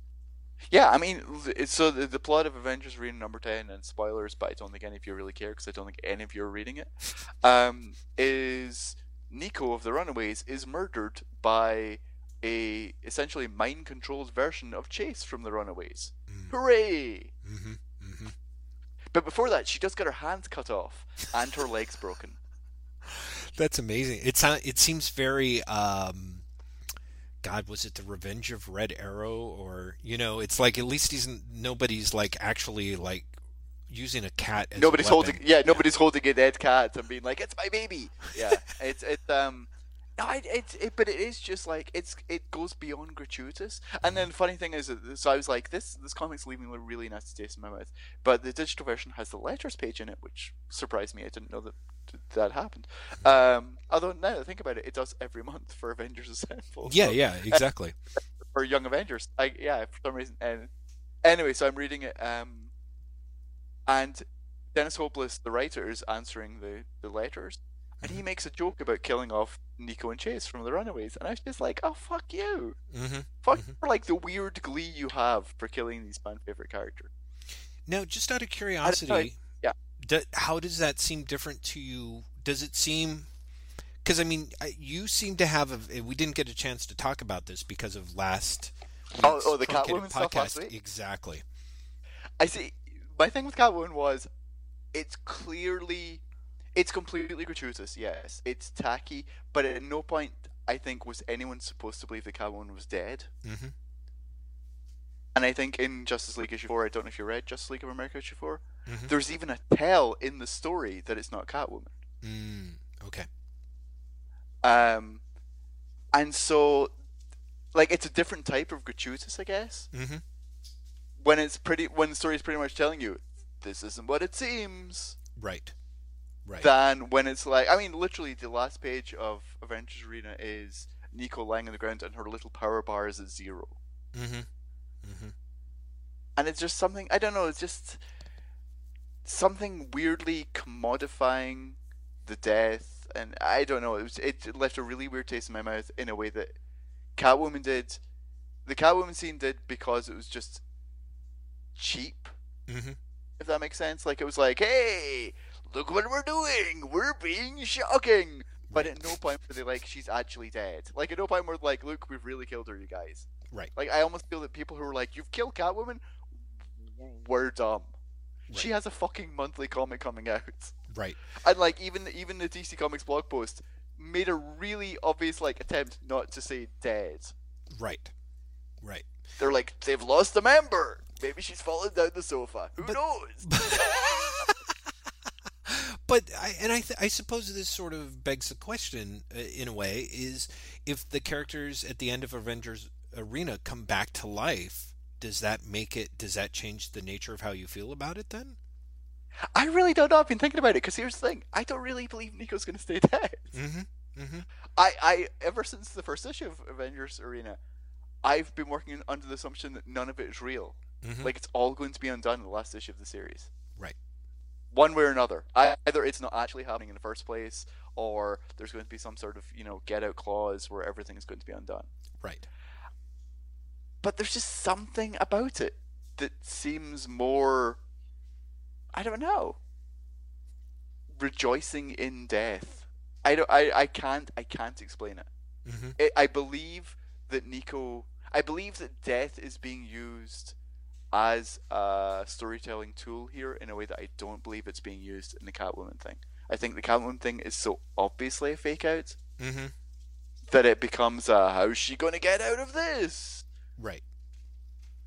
Yeah, I mean, so the, the plot of Avengers Arena number 10, and spoilers, but I don't think any of you really care because I don't think any of you are reading it, um, is Nico of the Runaways is murdered by a essentially mind controlled version of Chase from the Runaways. Mm. Hooray! hmm hmm But before that, she does get her hands cut off and her legs broken. That's amazing. It's it seems very um God, was it the Revenge of Red Arrow? Or you know, it's like at least he's nobody's like actually like using a cat as nobody's a holding, yeah, nobody's holding a dead cat and being like, "It's my baby." Yeah, it's it's um, no, it, it, but it is just like it's it goes beyond gratuitous. And then the funny thing is, so I was like, this this comic's leaving a really nasty taste in my mouth. But the digital version has the letters page in it, which surprised me. I didn't know that that happened. Um, although now that I think about it, it does every month for Avengers Assemble. Yeah, so- yeah, exactly. for Young Avengers. I yeah, for some reason. And anyway, so I'm reading it, um, and Dennis Hopeless, the writer, is answering the the letters, and he makes a joke about killing off Nico and Chase from the Runaways, and I was just like, oh fuck you, hmm fuck you for like the weird glee you have for killing these fan favorite characters. Now, just out of curiosity, yeah. do, how does that seem different to you? Does it seem? Because I mean, you seem to have a. We didn't get a chance to talk about this because of last. Oh, oh, the Catwoman podcast. Exactly. I see. My thing with Catwoman was, it's clearly, it's completely gratuitous. Yes, it's tacky, but at no point I think was anyone supposed to believe that Catwoman was dead. hmm And I think in Justice League issue four, I don't know if you read Justice League of America issue 4 Mhm. There's even a tell in the story that it's not Catwoman. Mm, okay. Um, and so, like, it's a different type of gratuitous, I guess. Mm-hmm. When it's pretty, when the story is pretty much telling you this isn't what it seems, Right. Right. than when it's like, I mean, literally, the last page of Avengers Arena is Nico lying on the ground and her little power bar is at zero, mm-hmm. Mm-hmm. and it's just something I don't know. It's just something weirdly commodifying the death, and I don't know. It was it left a really weird taste in my mouth in a way that Catwoman did. The Catwoman scene did because it was just cheap, Mm-hmm. if that makes sense. Like it was like, hey, look what we're doing. We're being shocking. But at no point were they like, she's actually dead. Like at no point were they like, look, we've really killed her, you guys. Right. Like I almost feel that people who are like, you've killed Catwoman, were dumb. Right. She has a fucking monthly comic coming out, Right. and like even even the DC Comics blog post made a really obvious like attempt not to say dead. Right. Right. They're like, they've lost a member. Maybe she's fallen down the sofa. Who But- knows? but I, and I, th- I suppose this sort of begs the question uh, in a way is if the characters at the end of Avengers Arena come back to life, does that make it? Does that change the nature of how you feel about it? Then. I really don't know. I've been thinking about it because here's the thing: I don't really believe Nico's going to stay dead. Mm-hmm. Mm-hmm. I, I ever since the first issue of Avengers Arena, I've been working under the assumption that none of it is real. Mhm. Like it's all going to be undone in the last issue of the series. Right. One way or another. Either it's not actually happening in the first place, or there's going to be some sort of you know get out clause where everything is going to be undone. Right. But there's just something about it that seems more. I don't know. Rejoicing in death. I don't. I, I can't. I can't explain it. Mm-hmm. I I believe that Nico. I believe that death is being used as a storytelling tool here in a way that I don't believe it's being used in the Catwoman thing. I think the Catwoman thing is so obviously a fake out Mm-hmm. that it becomes a how's she gonna get out of this? Right.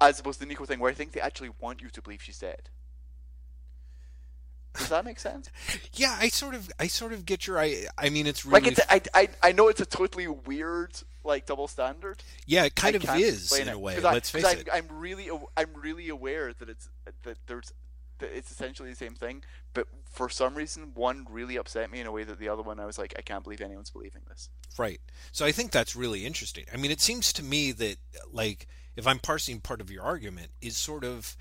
As opposed to the Nico thing where I think they actually want you to believe she's dead. Does that make sense? Yeah, I sort of, I sort of get your. I, I mean, it's really. Like it's I, I I know it's a totally weird like double standard. yeah, it kind I of is in it, a way. I- Let's 'cause face I'm, it. I'm really, I'm really aware that it's that there's that it's essentially the same thing, but for some reason, one really upset me in a way that the other one, I was like, I can't believe anyone's believing this. Right. So I think that's really interesting. I mean, it seems to me that, like, if I'm parsing part of your argument, is sort of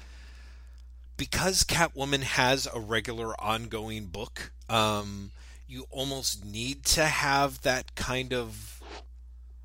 because Catwoman has a regular ongoing book, um, you almost need to have that kind of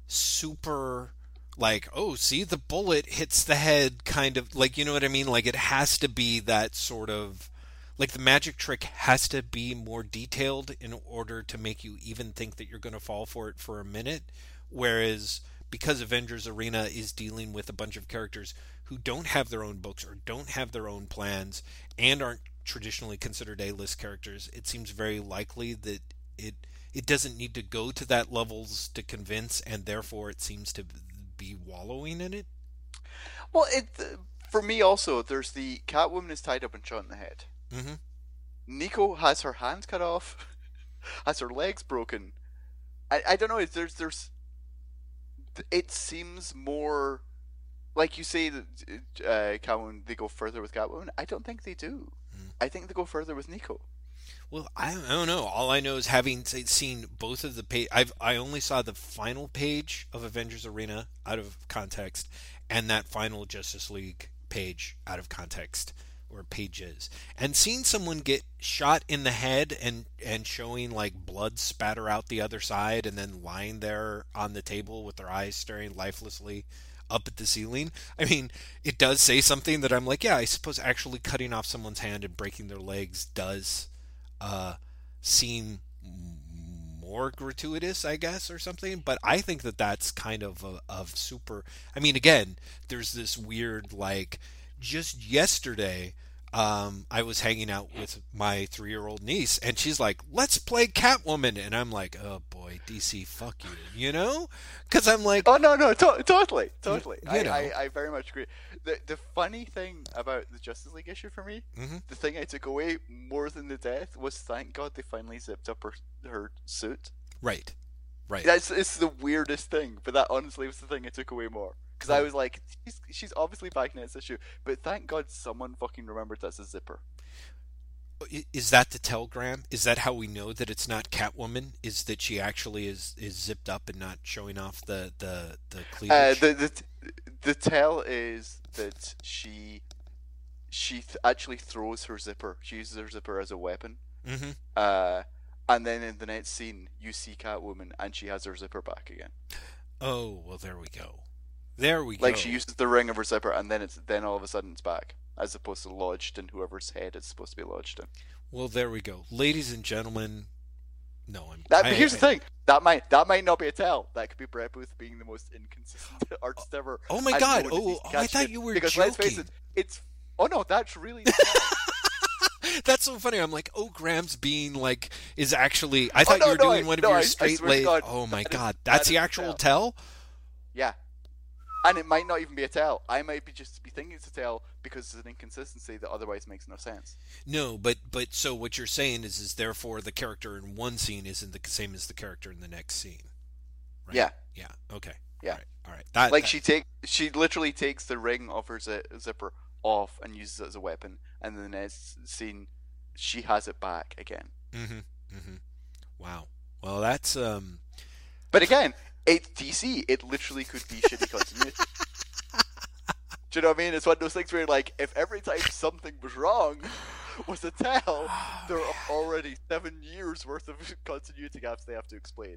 super, like, oh, see, the bullet hits the head kind of, like, you know what I mean? Like, it has to be that sort of like the magic trick has to be more detailed in order to make you even think that you're going to fall for it for a minute whereas because Avengers Arena is dealing with a bunch of characters who don't have their own books or don't have their own plans and aren't traditionally considered A-list characters it seems very likely that it it doesn't need to go to that levels to convince and therefore it seems to be wallowing in it Well, it for me also. There's the Catwoman is tied up and shot in the head. mm-hmm. Nico has her hand cut off, has her legs broken. I, I don't know. There's there's. It seems more, like you say that uh, they go further with Catwoman. I don't think they do. Mm. I think they go further with Nico. Well, I, I don't know. All I know is having seen both of the page. I've I only saw the final page of Avengers Arena out of context, and that final Justice League page out of context or pages, and seeing someone get shot in the head and and showing like blood spatter out the other side, and then lying there on the table with their eyes staring lifelessly up at the ceiling. I mean, it does say something that I'm like, yeah, I suppose actually cutting off someone's hand and breaking their legs does uh, seem more gratuitous, I guess, or something. But I think that that's kind of a, of super. I mean, again, there's this weird like just yesterday. um, I was hanging out with my three year old niece, and she's like, "Let's play Catwoman," and I'm like, "Oh boy, DC, fuck you," you know? Because I'm like, Oh no, no, to- totally, totally. you I, know. I, I very much agree. The the funny thing about the Justice League issue for me, Mhm. the thing I took away more than the death was thank God they finally zipped up her her suit. right, right. That's it's the weirdest thing, but that honestly was the thing I took away more. Because I was like, she's, she's obviously back in this issue, but thank God someone fucking remembered that's a zipper. Is that the telegram? Is that how we know that it's not Catwoman? Is that she actually is is zipped up and not showing off the the the Uh, cleavage? the the the tell is that she she th- actually throws her zipper. She uses her zipper as a weapon. Mm-hmm. Uh, and then in the next scene, you see Catwoman, and she has her zipper back again. Oh well, there we go. There we Like go. Like she uses the ring of her zipper, and then it's then all of a sudden it's back, as opposed to lodged in whoever's head it's supposed to be lodged in. Well, there we go, ladies and gentlemen. No, I'm. That, I- but here's the I- thing: that might that might not be a tell. That could be Brett Booth being the most inconsistent artist ever. Oh, oh my God. Oh, oh, I thought you were because let's face joking. it, it's oh no, that's really. That's so funny. I'm like, oh, Graham's being like is actually. I oh, thought Oh, no, you were no, doing I- one of no, your straight swear to laced. God, Oh my that is- god, that that's is the actual tell. tell. Yeah. And it might not even be a tell. I might be just be thinking it's a tell because it's an inconsistency that otherwise makes no sense. No, but but so what you're saying is is therefore the character in one scene isn't the same as the character in the next scene. Right? Yeah. Yeah. Okay. Yeah. All right. All right. That, like that- she take she literally takes the ring off her zi- zipper off and uses it as a weapon, and then the next scene, she has it back again. Mhm. Mhm. Wow. Well, that's um. But again, it's DC. It literally could be shitty continuity. Do you know what I mean? It's one of those things where, like, if every time something was wrong was a tell, there are already seven years worth of continuity gaps they have to explain.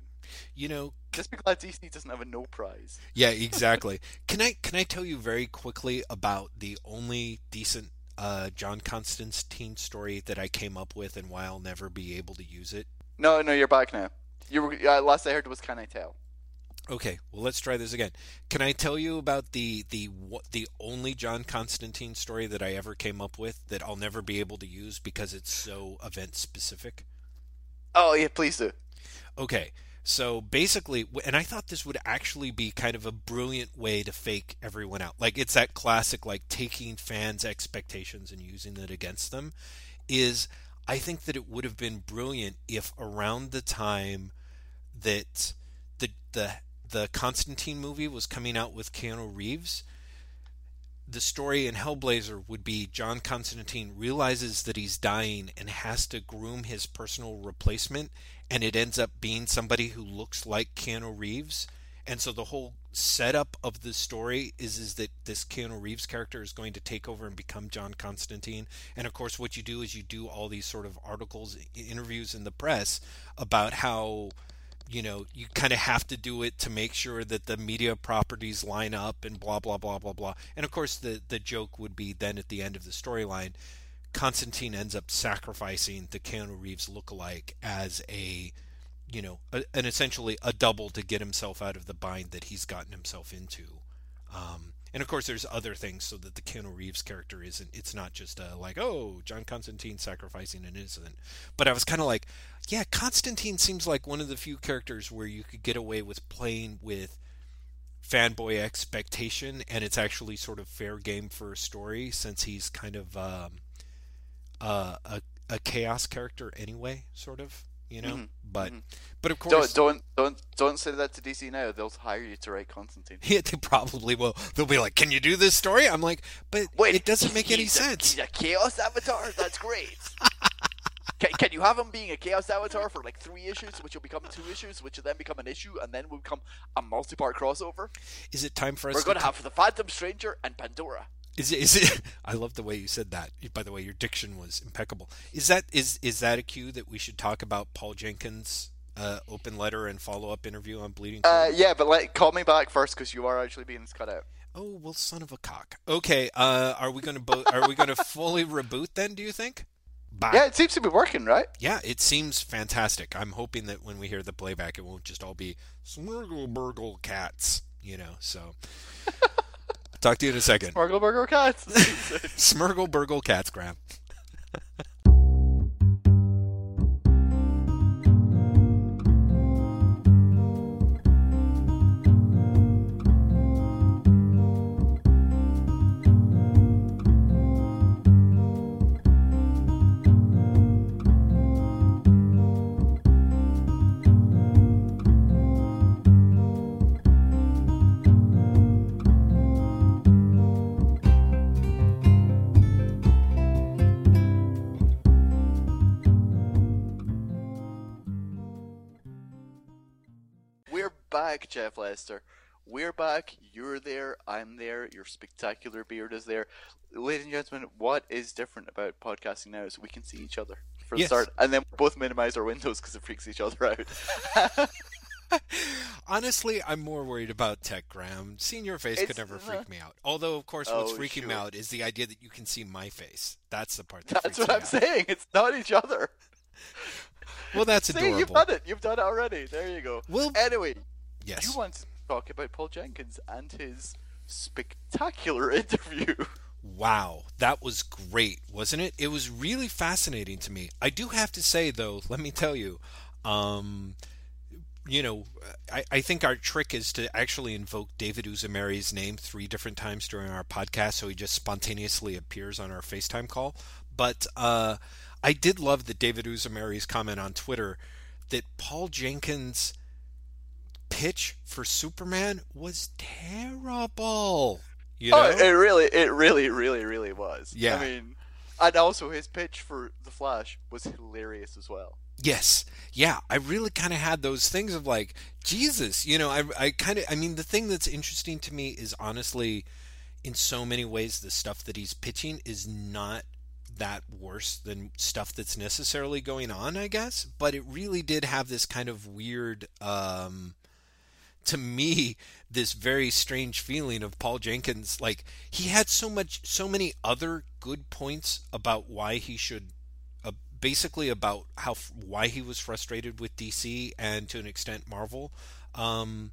You know, Just be glad DC doesn't have a no prize. Yeah, exactly. can I can I tell you very quickly about the only decent uh, John Constantine story that I came up with and why I'll never be able to use it? No, no, you're back now. You were uh, last I heard was "Can I tell?" Okay, well let's try this again. Can I tell you about the the the only John Constantine story that I ever came up with that I'll never be able to use because it's so event specific? Oh yeah, please do. Okay, so basically, and I thought this would actually be kind of a brilliant way to fake everyone out. Like it's that classic, like taking fans' expectations and using it against them. Is I think that it would have been brilliant if around the time that the the the Constantine movie was coming out with Keanu Reeves, the story in Hellblazer would be John Constantine realizes that he's dying and has to groom his personal replacement, and it ends up being somebody who looks like Keanu Reeves. And so the whole setup of the story is is that this Keanu Reeves character is going to take over and become John Constantine. And of course, what you do is you do all these sort of articles, interviews in the press about how you know you kind of have to do it to make sure that the media properties line up and blah blah blah blah blah. And of course the the joke would be then at the end of the storyline Constantine ends up sacrificing the Keanu Reeves lookalike as a you know a, an essentially a double to get himself out of the bind that he's gotten himself into. Um, and of course there's other things so that the Keanu Reeves character isn't it's not just a, like oh John Constantine sacrificing an innocent but I was kind of like yeah Constantine seems like one of the few characters where you could get away with playing with fanboy expectation and it's actually sort of fair game for a story since he's kind of um, uh, a, a chaos character anyway sort of you know Mhm, but mhm. but of course Don't don't don't don't say that to DC now. They'll hire you to write Constantine. Yeah, they probably will. They'll be like, "Can you do this story?" I'm like, "But Wait, it doesn't make any a- sense." he's a chaos avatar. That's great. can, can you have him being a chaos avatar for like three issues, which will become two issues, which will then become an issue, and then will become a multi-part crossover? Is it time for us? We're going to have the Phantom Stranger and Pandora. Is it? Is it? I love the way you said that. By the way, your diction was impeccable. Is that is is that a cue that we should talk about Paul Jenkins' uh, open letter and follow up interview on Bleeding? Uh, yeah, but like, call me back first because you are actually being cut out. Oh well, son of a cock. Okay, uh, are we going to bo- are we going to fully reboot then? Do you think? Bye. Yeah, it seems to be working, right? Yeah, it seems fantastic. I'm hoping that when we hear the playback, it won't just all be Smurgle Burgle cats, you know. So, Talk to you in a second. Smurgle Burger Cats. Smurgle Burgle Cats, Graham. back, Lester. We're back. You're there. I'm there. Your spectacular beard is there. Ladies and gentlemen, what is different about podcasting now is we can see each other for the start, and then we both minimize our windows because it freaks each other out. Honestly, I'm more worried about tech, Graham. Seeing your face could never freak me out. Although, of course, what's Oh, freaking me out is the idea that you can see my face. That's the part that That's what I'm out. saying. It's not each other. Well, that's See, adorable. you've done it. You've done it already. There you go. Well, Anyway, yes. you want to talk about Paul Jenkins and his spectacular interview. Wow, that was great, wasn't it? It was really fascinating to me. I do have to say, though, let me tell you, um, you know, I, I think our trick is to actually invoke David Uzumeri's name three different times during our podcast, so he just spontaneously appears on our FaceTime call. But uh, I did love that David Uzumeri's comment on Twitter that Paul Jenkins' pitch for Superman was terrible. You know? Oh, it really, it really, really, really was. Yeah. I mean, and also his pitch for the Flash was hilarious as well. Yes. Yeah, I really kind of had those things of like, Jesus, you know, I, I kind of, I mean, the thing that's interesting to me is honestly, in so many ways, the stuff that he's pitching is not that worse than stuff that's necessarily going on, I guess. But it really did have this kind of weird, um, to me, this very strange feeling of Paul Jenkins. Like, he had so much, so many other good points about why he should uh, basically about how why he was frustrated with DC and to an extent Marvel um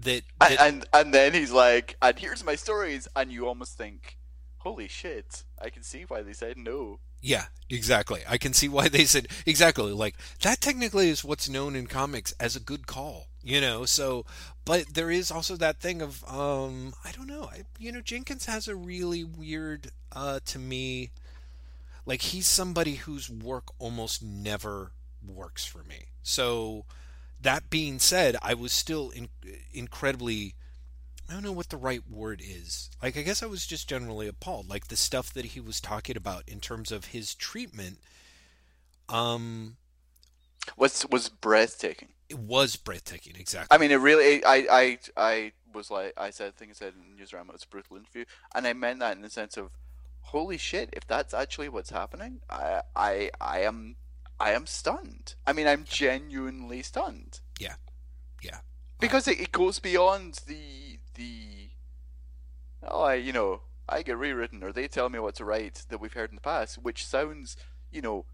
that, that... and and then he's like, and here's my stories, and you almost think, holy shit, I can see why they said no. yeah, exactly. I can see why they said exactly like that. Technically, is what's known in comics as a good call. You know, so but there is also that thing of um, I don't know. I, you know, Jenkins has a really weird uh, to me. Like he's somebody whose work almost never works for me. So that being said, I was still in, incredibly I don't know what the right word is. Like I guess I was just generally appalled like the stuff that he was talking about in terms of his treatment um Was was breathtaking. It was breathtaking exactly. I mean, it really. I I I was like, I said, I think I said in Newsround, it was a brutal interview, and I meant that in the sense of, holy shit, if that's actually what's happening, I I I am I am stunned. I mean, I'm genuinely stunned. Yeah. Yeah. Because it, it goes beyond the the. Oh, I you know I get rewritten or they tell me what to write that we've heard in the past, which sounds you know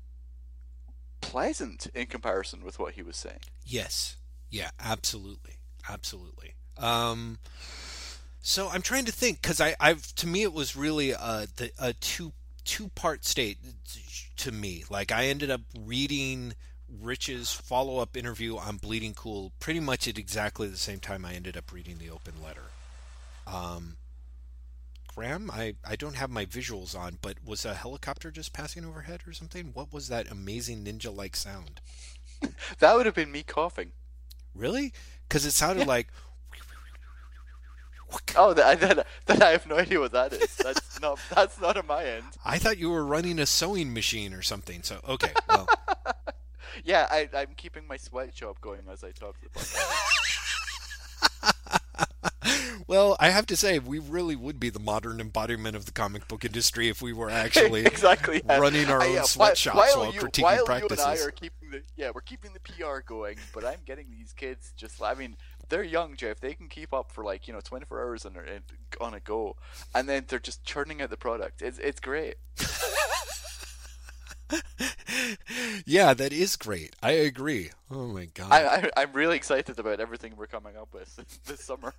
pleasant in comparison with what he was saying. Yes. Yeah, absolutely. Absolutely. Um so I'm trying to think cuz I I've to me it was really uh the a two two part state to me. Like I ended up reading Rich's follow-up interview on Bleeding Cool pretty much at exactly the same time I ended up reading the open letter. Um Graham, I, I don't have my visuals on, but was a helicopter just passing overhead or something? What was that amazing ninja like sound? That would have been me coughing. Really? Because it sounded like. Oh, that, that, that I have no idea what that is. That's not that's not on my end. I thought you were running a sewing machine or something. So okay, well, Yeah, I, I'm keeping my sweatshop going as I talk to the podcast. well, I have to say we really would be the modern embodiment of the comic book industry if we were actually exactly yeah. running our Uh, own yeah, sweatshops while, while you, critiquing while practices. you and I are keeping the yeah, we're keeping the PR going, but I'm getting these kids just. I mean, they're young, Jeff. They can keep up for like you know 24 hours on a, on a go, and then they're just churning out the product. It's it's great. yeah, that is great. I agree. Oh my god. I, I I'm really excited about everything we're coming up with this summer.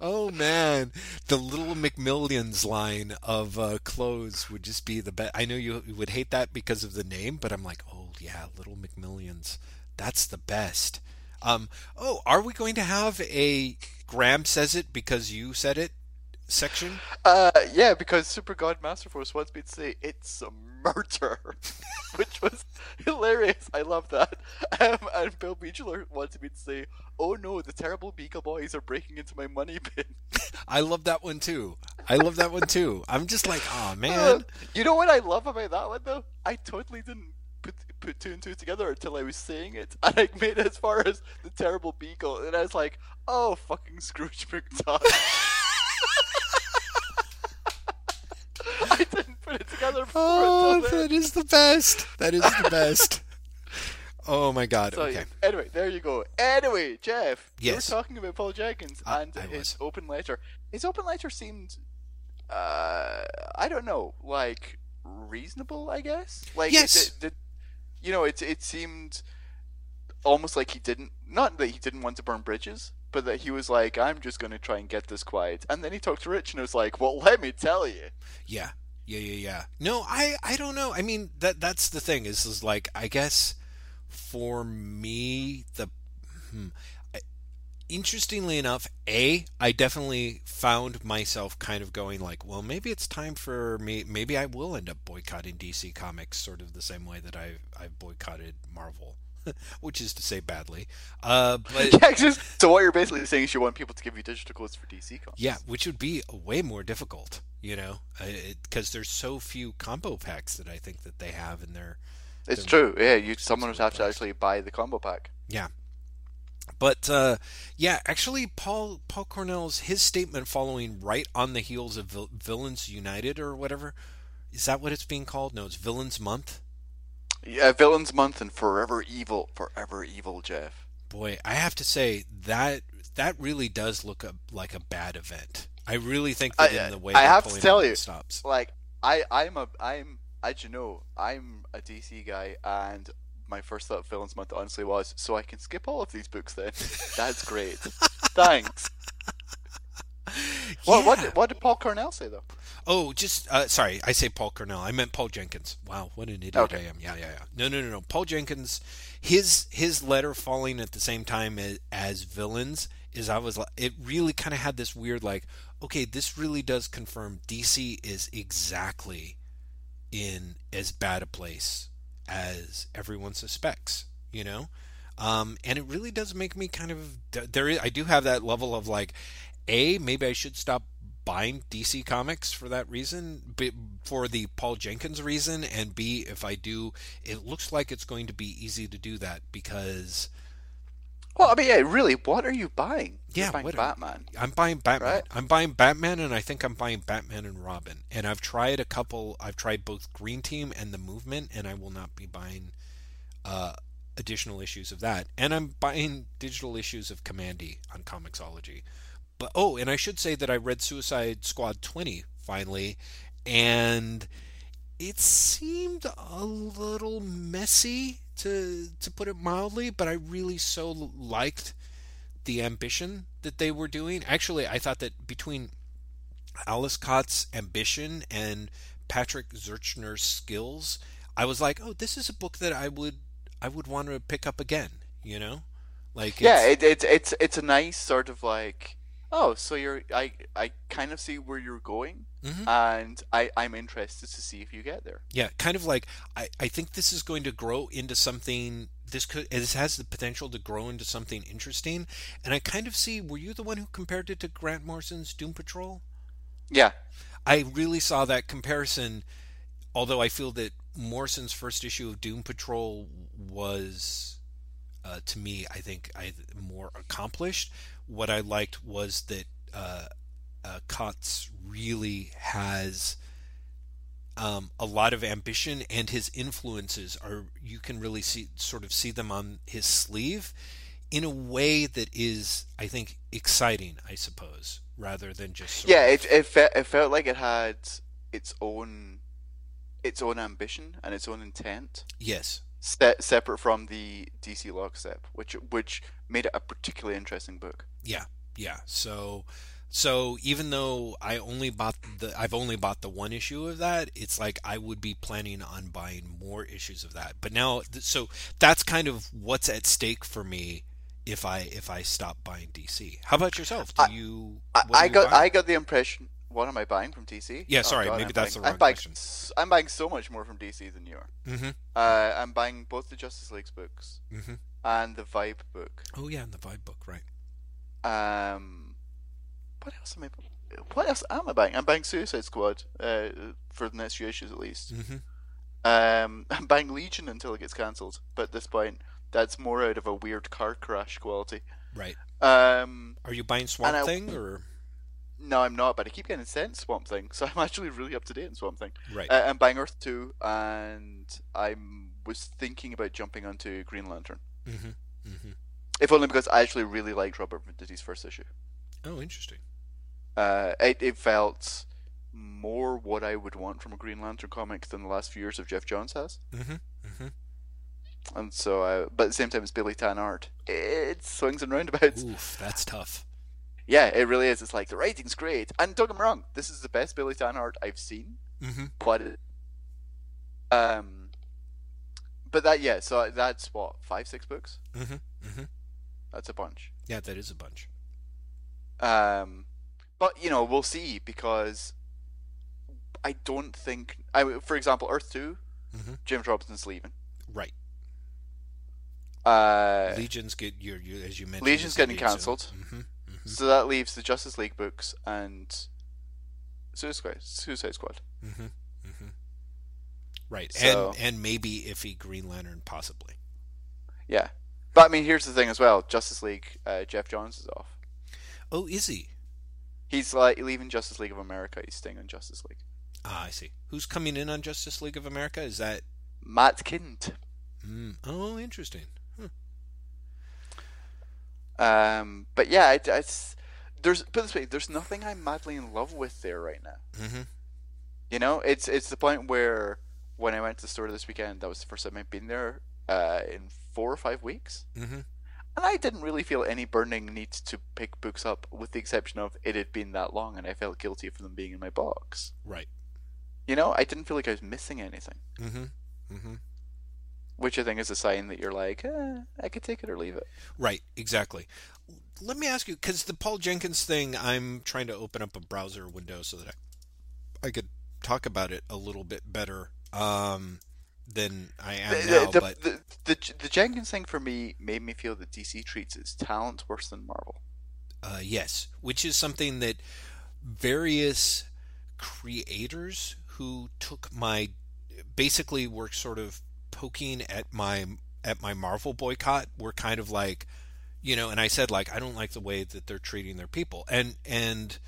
Oh man, the Little McMillions line of uh, clothes would just be the best. I know you would hate that because of the name, but I'm like, oh yeah, Little McMillions. That's the best. Um, oh, are we going to have a Graham says it because you said it section? Uh, yeah, because Super God Master Force wants me to say it's a murder, which was hilarious. I love that. Um, and Bill Beechler wanted me to say, "Oh no, the terrible Beagle Boys are breaking into my money bin." I love that one too. I love that one too. I'm just like, oh Uh, man. you know what I love about that one though? I totally didn't put put two and two together until I was saying it, and I made it as far as the terrible Beagle, and I was like, "Oh, fucking Scrooge McDuck." I didn't put it together Oh, that is the best. That is the best. oh my god. So, Okay. Anyway, there you go. Anyway, Jeff, Yes. you were talking about Paul Jenkins I- and I his was. open letter. His open letter seemed, uh, I don't know, like reasonable, I guess. Like, Yes. it, it, you know, it it seemed almost like he didn't, not that he didn't want to burn bridges, but that he was like, I'm just going to try and get this quiet. And then he talked to Rich and was like, Well, let me tell you. Yeah. Yeah, yeah, yeah. No, I I don't know. I mean, that that's the thing is is like I guess for me the hmm, interestingly enough, a I definitely found myself kind of going like, well, maybe it's time for me maybe I will end up boycotting DC Comics sort of the same way that I've, I've boycotted Marvel. Which is to say badly. Uh but yeah, just, so what you're basically saying is you want people to give you digital codes for DC comics. Yeah, which would be way more difficult, you know, because there's so few combo packs that I think that they have in their. It's the- true. Yeah, you someone would have to actually buy the combo pack. Yeah, but uh, yeah, actually, Paul Paul Cornell's his statement following right on the heels of Vil- Villains United or whatever. Is that what it's being called? No, it's Villains Month. Yeah, Villains Month and Forever Evil, Forever Evil, Jeff. Boy, I have to say that that really does look a, like a bad event. I really think that I- in uh, the way I have to tell it, you, stops. Like I, I'm a, I'm, as you know, I'm a DC guy, and my first thought of Villains Month honestly was, so I can skip all of these books then. That's great. Thanks. What, what, did, what did Paul Cornell say though? Oh, just uh, sorry. I say Paul Cornell. I meant Paul Jenkins. Wow, what an idiot Okay. I am. Yeah, yeah, yeah. No, no, no, no. Paul Jenkins. His his letter falling at the same time as, as villains is I was like, it really kind of had this weird like, okay, this really does confirm DC is exactly in as bad a place as everyone suspects. You know. Um, and it really does make me kind of there. Is, I do have that level of like, a maybe I should stop buying DC comics for that reason, b for the Paul Jenkins reason, and b if I do, it looks like it's going to be easy to do that because Well, I mean, yeah, really, what are you buying? You're Yeah, buying what- Batman. I'm buying Batman. Right. I'm buying Batman, and I think I'm buying Batman and Robin. And I've tried a couple. I've tried both Green Team and the Movement, and I will not be buying uh, additional issues of that. And I'm buying digital issues of Commandy on Comixology. But oh, and I should say that I read Suicide Squad 20 finally, and it seemed a little messy to to put it mildly. But I really so liked the ambition that they were doing. Actually, I thought that between Ales Kot's ambition and Patrick Zircher's skills, I was like, oh, this is a book that I would I would want to pick up again. You know, like Yeah, it's- it, it's it's it's a nice sort of like, oh, so you're I I kind of see where you're going, Mhm. and I I'm interested to see if you get there. Yeah, kind of like I, I think this is going to grow into something. This could this has the potential to grow into something interesting, and I kind of see. Were you the one who compared it to Grant Morrison's Doom Patrol? Yeah, I really saw that comparison. Although I feel that Morrison's first issue of Doom Patrol was, uh, to me, I think I more accomplished. What I liked was that uh, uh, Kotz really has um, a lot of ambition, and his influences are you can really see sort of see them on his sleeve in a way that is, I think, exciting. I suppose rather than just sort yeah. of- It it felt it felt like it had its own its own ambition and its own intent, yes. se- separate from the DC lockstep, which which made it a particularly interesting book. Yeah, yeah. So, So even though I only bought the I've only bought the one issue of that, it's like I would be planning on buying more issues of that. But now so that's kind of what's at stake for me if I if I stop buying DC. How about yourself? Do I- you I, I you got buy? I got the impression. What am I buying from DC? Yeah, Oh, sorry, God, maybe I'm that's buying, the I'm wrong buying, question. I'm buying so much more from DC than you are. Mhm. Uh, I'm buying both the Justice League's books Mhm. and the Vibe book. Oh yeah, and the Vibe book, right. Um, what else am I? What else am I buying? I'm buying Suicide Squad uh, for the next few issues at least. Mhm. Um, I'm buying Legion until it gets cancelled, but at this point, that's more out of a weird car crash quality. Right. Um, Are you buying Swamp I- Thing or no, I'm not, but I keep getting sent Swamp Thing, so I'm actually really up to date in Swamp Thing. right? Uh, I'm buying Earth 2, and I was thinking about jumping onto Green Lantern. mhm. Mhm. If only because I actually really liked Robert Venditti's first issue. Oh, interesting. Uh, it, it felt more what I would want from a Green Lantern comic than the last few years of Geoff Johns has. Mhm. Mhm. And so, uh, but at the same time, it's Billy Tan art. It swings and roundabouts. Oof, that's tough. Yeah, it really is. It's like the writing's great, and don't get me wrong, this is the best Billy Tan art I've seen. Mhm. But it- um, but that yeah, so that's what five, six books. Mhm. Mhm. That's a bunch. Yeah, that is a bunch. Um, but you know, we'll see because I don't think. I, for example, Earth 2 Mhm. James Robinson's leaving. Right. Uh, Legion's get your, your as you mentioned. Legion's getting cancelled. Mhm. Mhm. so that leaves the Justice League books and Suicide Suicide Squad. Mhm. Mhm. Right. So- And and maybe iffy Green Lantern possibly. Yeah, but I mean, here's the thing as well. Justice League, uh, Geoff Johns is off. Oh, is he? He's like leaving Justice League of America. He's staying on Justice League. Ah, I see. Who's coming in on Justice League of America? Is that? Matt Kindt. Mm, oh, interesting. Huh. Um, but yeah, it, it's there's put this way, there's nothing I'm madly in love with there right now. Mm-hmm. You know, it's it's the point where when I went to the store this weekend, that was the first time I'd been there uh, in four or five weeks, Mm-hmm. and I didn't really feel any burning need to pick books up, with the exception of it had been that long, and I felt guilty for them being in my box. Right. You know, I didn't feel like I was missing anything, Mm-hmm. Mm-hmm. which I think is a sign that you're like, eh, I could take it or leave it. Right. Exactly. Let me ask you, because the Paul Jenkins thing, I'm trying to open up a browser window so that I, I could talk about it a little bit better um, than I am The, now. the, but the, the, the Jenkins thing for me made me feel that DC treats its talent worse than Marvel. Uh, yes, which is something that various creators who took my basically were sort of poking at my at my Marvel boycott were kind of like, you know, and I said like I don't like the way that they're treating their people, and and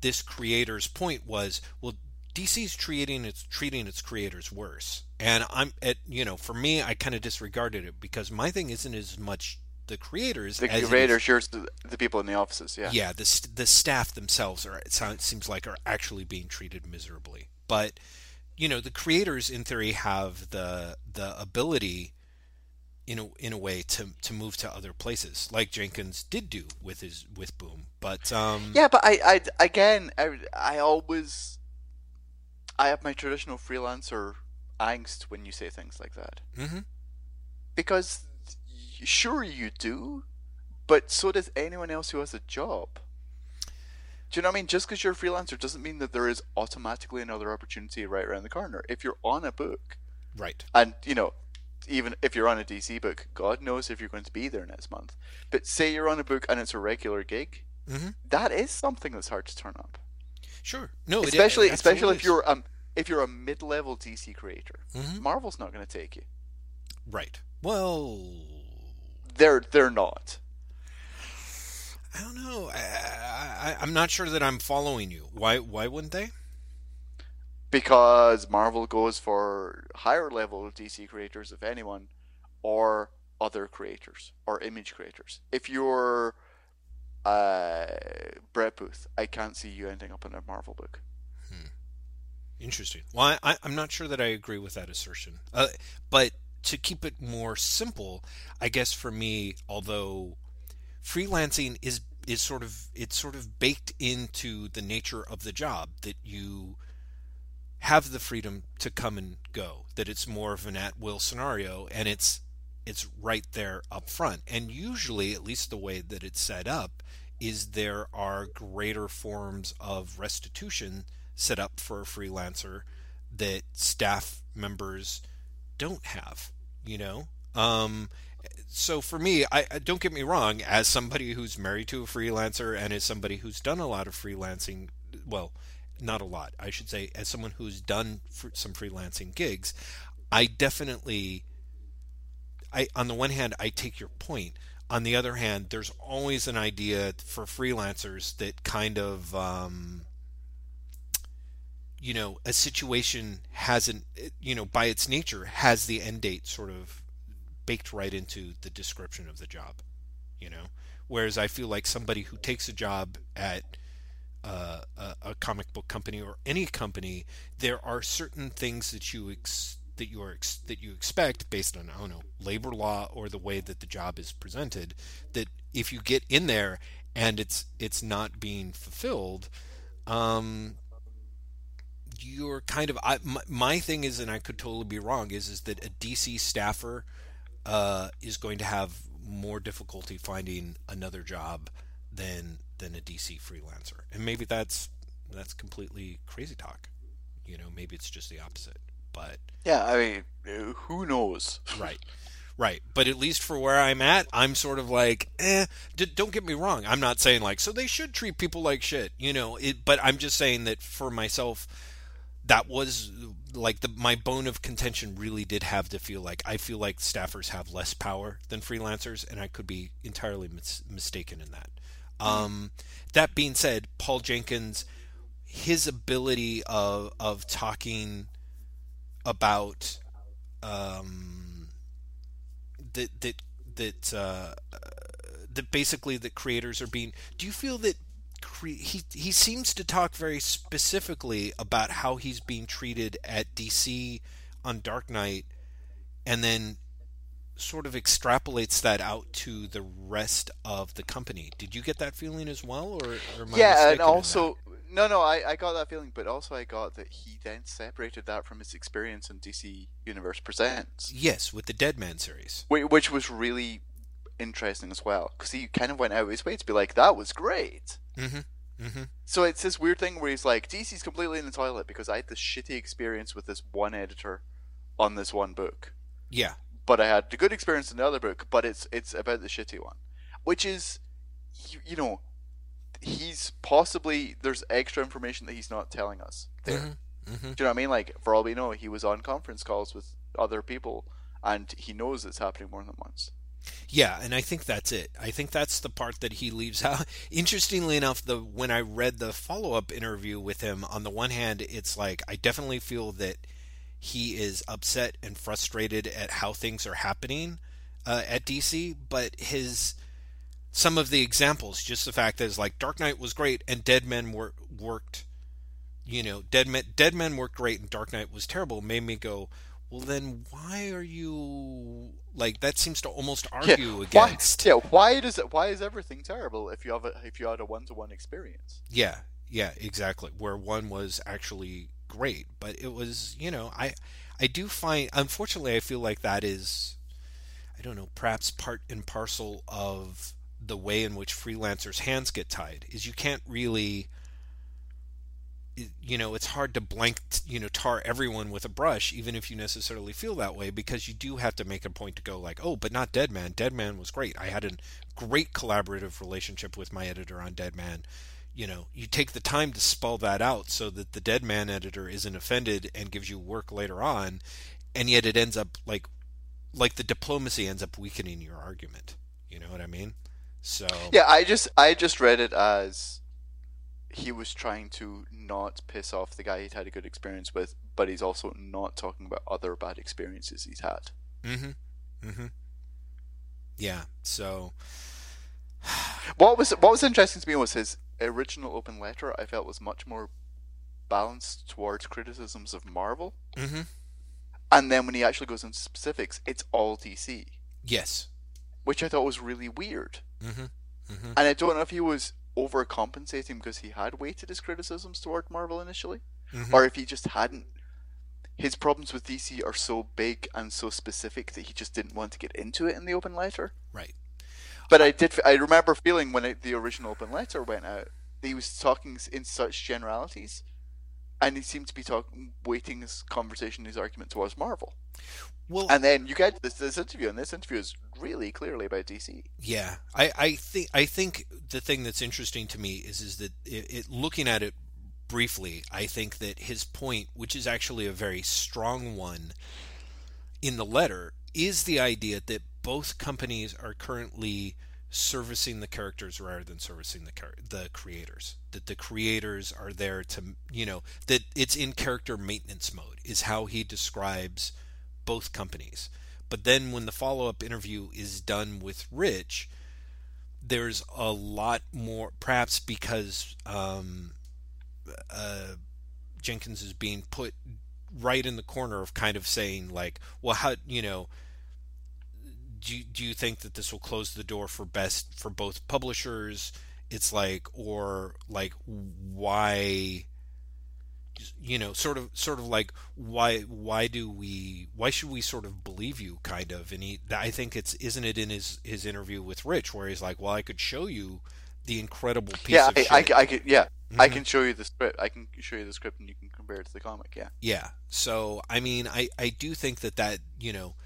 this creator's point was, well, DC's treating its treating its creators worse, and I'm at you know for me I kind of disregarded it because my thing isn't as much the creators The as creators, yours, the, the people in the offices, yeah. yeah, the the staff themselves are it sounds seems like are actually being treated miserably. But you know, the creators in theory have the the ability in a in a way to to move to other places, like Jenkins did do with his with Boom. But um Yeah, but I, I again, I, I always, I have my traditional freelancer angst when you say things like that mhm, because sure you do, but so does anyone else who has a job. Do you know what I mean? Just because you're a freelancer doesn't mean that there is automatically another opportunity right around the corner. If you're on a book, right. and you know, even if you're on a DC book, God knows if you're going to be there next month. But say you're on a book and it's a regular gig, Mhm. that is something that's hard to turn up. Sure. No, especially it especially if you're um if you're a mid-level DC creator. Mhm. Marvel's not going to take you. right. Well, They're they're not. I don't know. I, I, I'm not sure that I'm following you. Why? Why wouldn't they? because Marvel goes for higher level DC creators, if anyone, or other creators or image creators. If you're uh, Brett Booth, I can't see you ending up in a Marvel book. Hmm. Interesting. Well, I, I'm not sure that I agree with that assertion. Uh, but to keep it more simple, I guess for me, although freelancing is is sort of it's sort of baked into the nature of the job that you have the freedom to come and go that it's more of an at will scenario and it's it's right there up front. And usually at least the way that it's set up is there are greater forms of restitution set up for a freelancer that staff members don't have you know? Um, so for me I don't get me wrong as somebody who's married to a freelancer and as somebody who's done a lot of freelancing well not a lot I should say as someone who's done some freelancing gigs I definitely I on the one hand I take your point. On the other hand there's always an idea for freelancers that kind of um, you know a situation hasn't you know by its nature has the end date sort of baked right into the description of the job you know? Whereas i feel like somebody who takes a job at uh, a, a, comic book company or any company there are certain things that you ex- that you are ex- that you expect based on I don't know labor law or the way that the job is presented that if you get in there and it's it's not being fulfilled um, you're kind of I, my, my, thing is, and I could totally be wrong, is is that a DC staffer uh, is going to have more difficulty finding another job than than a DC freelancer, and maybe that's that's completely crazy talk. You know, maybe it's just the opposite. But yeah, I mean, who knows? right. Right, but at least for where I'm at, I'm sort of like, eh. D- don't get me wrong. I'm not saying like, so they should treat people like shit, you know. It, but I'm just saying that for myself, that was like the my bone of contention really did have to feel like I feel like staffers have less power than freelancers, and I could be entirely mis- mistaken in that. Um, that being said, Paul Jenkins, his ability of of talking about um, that that that uh, that basically the creators are being. Do you feel that he he seems to talk very specifically about how he's being treated at DC on Dark Knight, and then sort of extrapolates that out to the rest of the company. Did you get that feeling as well, or, or yeah, and also no, no, I, I got that feeling, but also I got that he then separated that from his experience in DC Universe Presents. Yes, with the Deadman series, which was really interesting as well because he kind of went out of his way to be like, "That was great." Mm-hmm. Mm-hmm. So it's this weird thing where he's like, DC's completely in the toilet because I had this shitty experience with this one editor on this one book. Yeah. But I had the good experience in the other book, but it's it's about the shitty one, which is, you, you know, he's possibly there's extra information that he's not telling us there. Mm-hmm. Mm-hmm. Do you know what I mean? Like for all we know, he was on conference calls with other people, and he knows it's happening more than once. Yeah, and I think that's it. I think that's the part that he leaves out. Interestingly enough, the when I read the follow-up interview with him, on the one hand, it's like I definitely feel that he is upset and frustrated at how things are happening uh, at DC, but his some of the examples, just the fact that it's like Dark Knight was great and Deadman were, worked, you know, Deadman Dead Men worked great and Dark Knight was terrible, made me go, well then why are you like that seems to almost argue yeah, against why, yeah why does it why is everything terrible if you have a, if you had a one-to-one experience? Yeah yeah exactly where one was actually great but it was you know i i do find unfortunately i feel like that is i don't know perhaps part and parcel of the way in which freelancers hands get tied is you can't really you know it's hard to blank you know tar everyone with a brush even if you necessarily feel that way because you do have to make a point to go like oh but not dead man dead man was great. I had a great collaborative relationship with my editor on dead man you know you take the time to spell that out so that the dead man editor isn't offended and gives you work later on and yet it ends up like like the diplomacy ends up weakening your argument. You know what i mean so yeah i just i just read it as he was trying to not piss off the guy he'd had a good experience with, but he's also not talking about other bad experiences he's had. Mm-hmm. Mm-hmm. Yeah. So what was what was interesting to me was his original open letter. I felt was much more balanced towards criticisms of Marvel. Mm-hmm. And then when he actually goes into specifics, it's all DC. Yes. Which I thought was really weird. Mm-hmm. Mhm. and I don't know if he was overcompensating because he had weighted his criticisms toward Marvel initially, Mhm. or if he just hadn't. His problems with DC are so big and so specific that he just didn't want to get into it in the open letter. Right. But I did. I remember feeling when it, the original open letter went out, that he was talking in such generalities, and he seemed to be talking, weighting his conversation, his argument towards Marvel. Well, And then you get this this interview, and this interview is really clearly about DC. Yeah, I, I think I think the thing that's interesting to me is is that it, it, looking at it briefly, I think that his point, which is actually a very strong one in the letter, is the idea that both companies are currently servicing the characters rather than servicing the char- the creators. That the creators are there to you know that it's in character maintenance mode is how he describes both companies. But then when the follow up interview is done with Rich, there's a lot more, perhaps because um, uh, Jenkins is being put right in the corner of kind of saying, like, well, how, you know, do you, do you think that this will close the door for best for both publishers? It's like, or like, why? you know sort of sort of like why why do we why should we sort of believe you kind of and he i think it's isn't it in his his interview with rich where he's like well i could show you the incredible piece yeah, of I, shit I, I could. Yeah, I Mhm. can show you the script. I can show you the script, and you can compare it to the comic. Yeah. Yeah. So I mean, I I do think that that you know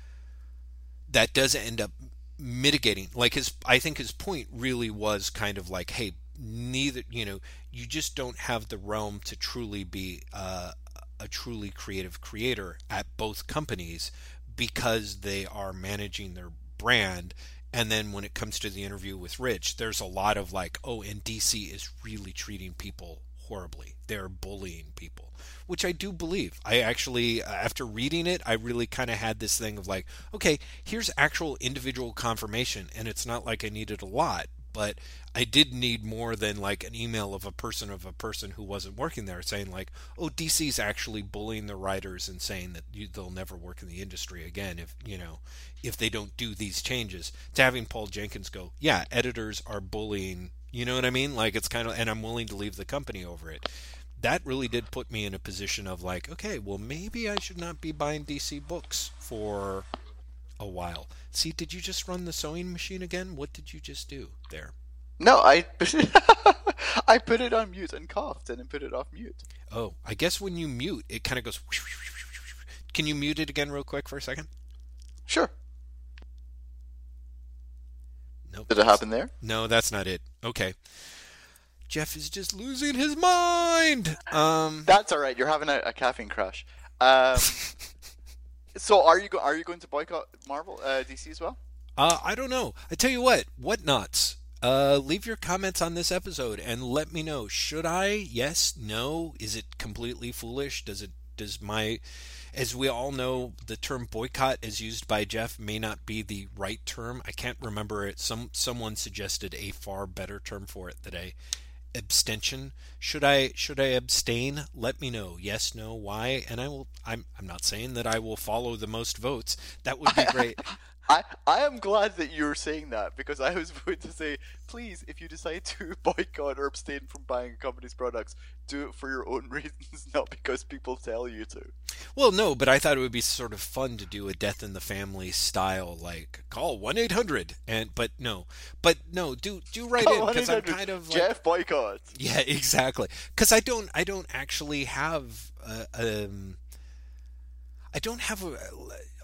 that does end up mitigating. Like his, I think his point really was kind of like, hey, neither you know, you just don't have the realm to truly be uh, a truly creative creator at both companies because they are managing their brand. And then when it comes to the interview with Rich, there's a lot of like, oh, and DC is really treating people horribly. They're bullying people, which I do believe. I actually, uh, after reading it, I really kind of had this thing of like, okay, here's actual individual confirmation, and it's not like I needed a lot, but I did need more than like an email of a person of a person who wasn't working there saying like, oh, DC's actually bullying the writers and saying that you, they'll never work in the industry again if you know if they don't do these changes. To having Paul Jenkins go, yeah, editors are bullying. You know what I mean? Like it's kind of, and I'm willing to leave the company over it. That really did put me in a position of like, okay, well maybe I should not be buying DC books for a while. See, did you just run the sewing machine again? What did you just do there? No, I I put it on mute and coughed, and then put it off mute. Oh, I guess when you mute, it kind of goes. Can you mute it again real quick for a second? Sure. Nope. Did it happen there? No, that's not it. Okay. Jeff is just losing his mind. Um, That's all right. You're having a, a caffeine crash. Um, so are you go- are you going to boycott Marvel uh, DC as well? uh, I don't know. I tell you what, what nuts? Uh, leave your comments on this episode and let me know. Should I? Yes? No? Is it completely foolish? Does it? Does my? As we all know, the term boycott, as used by Jeff, may not be the right term. I can't remember it. Some someone suggested a far better term for it today. Abstention. Should I should I abstain? Let me know. Yes, no, why? And I will. I'm I'm not saying that I will follow the most votes. That would be great. I, I am glad that you're saying that because I was going to say, please, if you decide to boycott or abstain from buying a company's products, do it for your own reasons, not because people tell you to. Well, no, but I thought it would be sort of fun to do a death in the family style, like call one eight hundred, and but no, but no, do do write in because I'm kind of like, Jeff boycott. yeah, exactly. Because I don't I don't actually have uh, um I don't have a,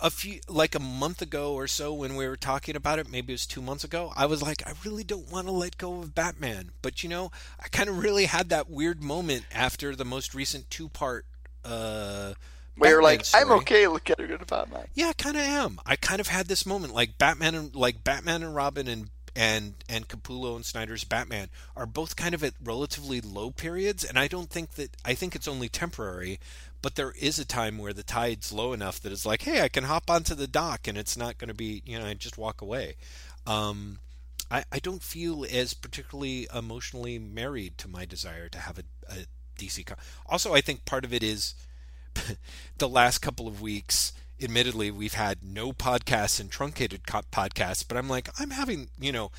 a few like a month ago or so when we were talking about it. Maybe it was two months ago. I was like, I really don't want to let go of Batman, but you know, I kind of really had that weird moment after the most recent two part. Uh, Where you're like, I'm okay looking at a Batman. Yeah, I kind of am. I kind of had this moment, like Batman and like Batman and Robin and and and Capullo and Snyder's Batman are both kind of at relatively low periods, and I don't think that I think it's only temporary. But there is a time where the tide's low enough that it's like, hey, I can hop onto the dock, and it's not going to be, you know, I just walk away. Um, I, I don't feel as particularly emotionally married to my desire to have a, a DC. Co- also, I think part of it is the last couple of weeks admittedly we've had no podcasts and truncated co- podcasts but i'm like i'm having you know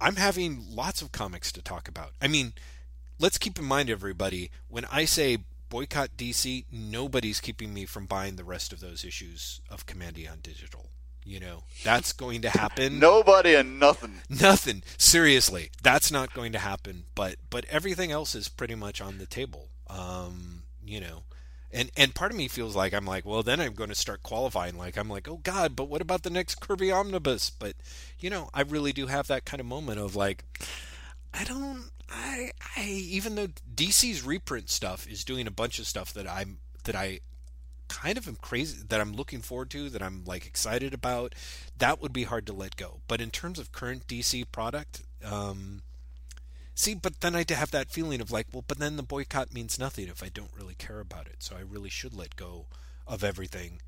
I'm having lots of comics to talk about. I mean, let's keep in mind, everybody, when I say boycott DC, nobody's keeping me from buying the rest of those issues of Kamandi on Digital. You know, that's going to happen. Nobody and nothing. Nothing. Seriously, that's not going to happen. But but everything else is pretty much on the table. Um, you know, and and part of me feels like I'm like, well, then I'm going to start qualifying. Like I'm like, oh God, but what about the next Kirby omnibus? But you know, I really do have that kind of moment of like, I don't. I, I even though DC's reprint stuff is doing a bunch of stuff that I'm that I kind of am crazy that I'm looking forward to that I'm like excited about that would be hard to let go. But in terms of current DC product um see but then I have that feeling of like well but then the boycott means nothing if I don't really care about it. So I really should let go of everything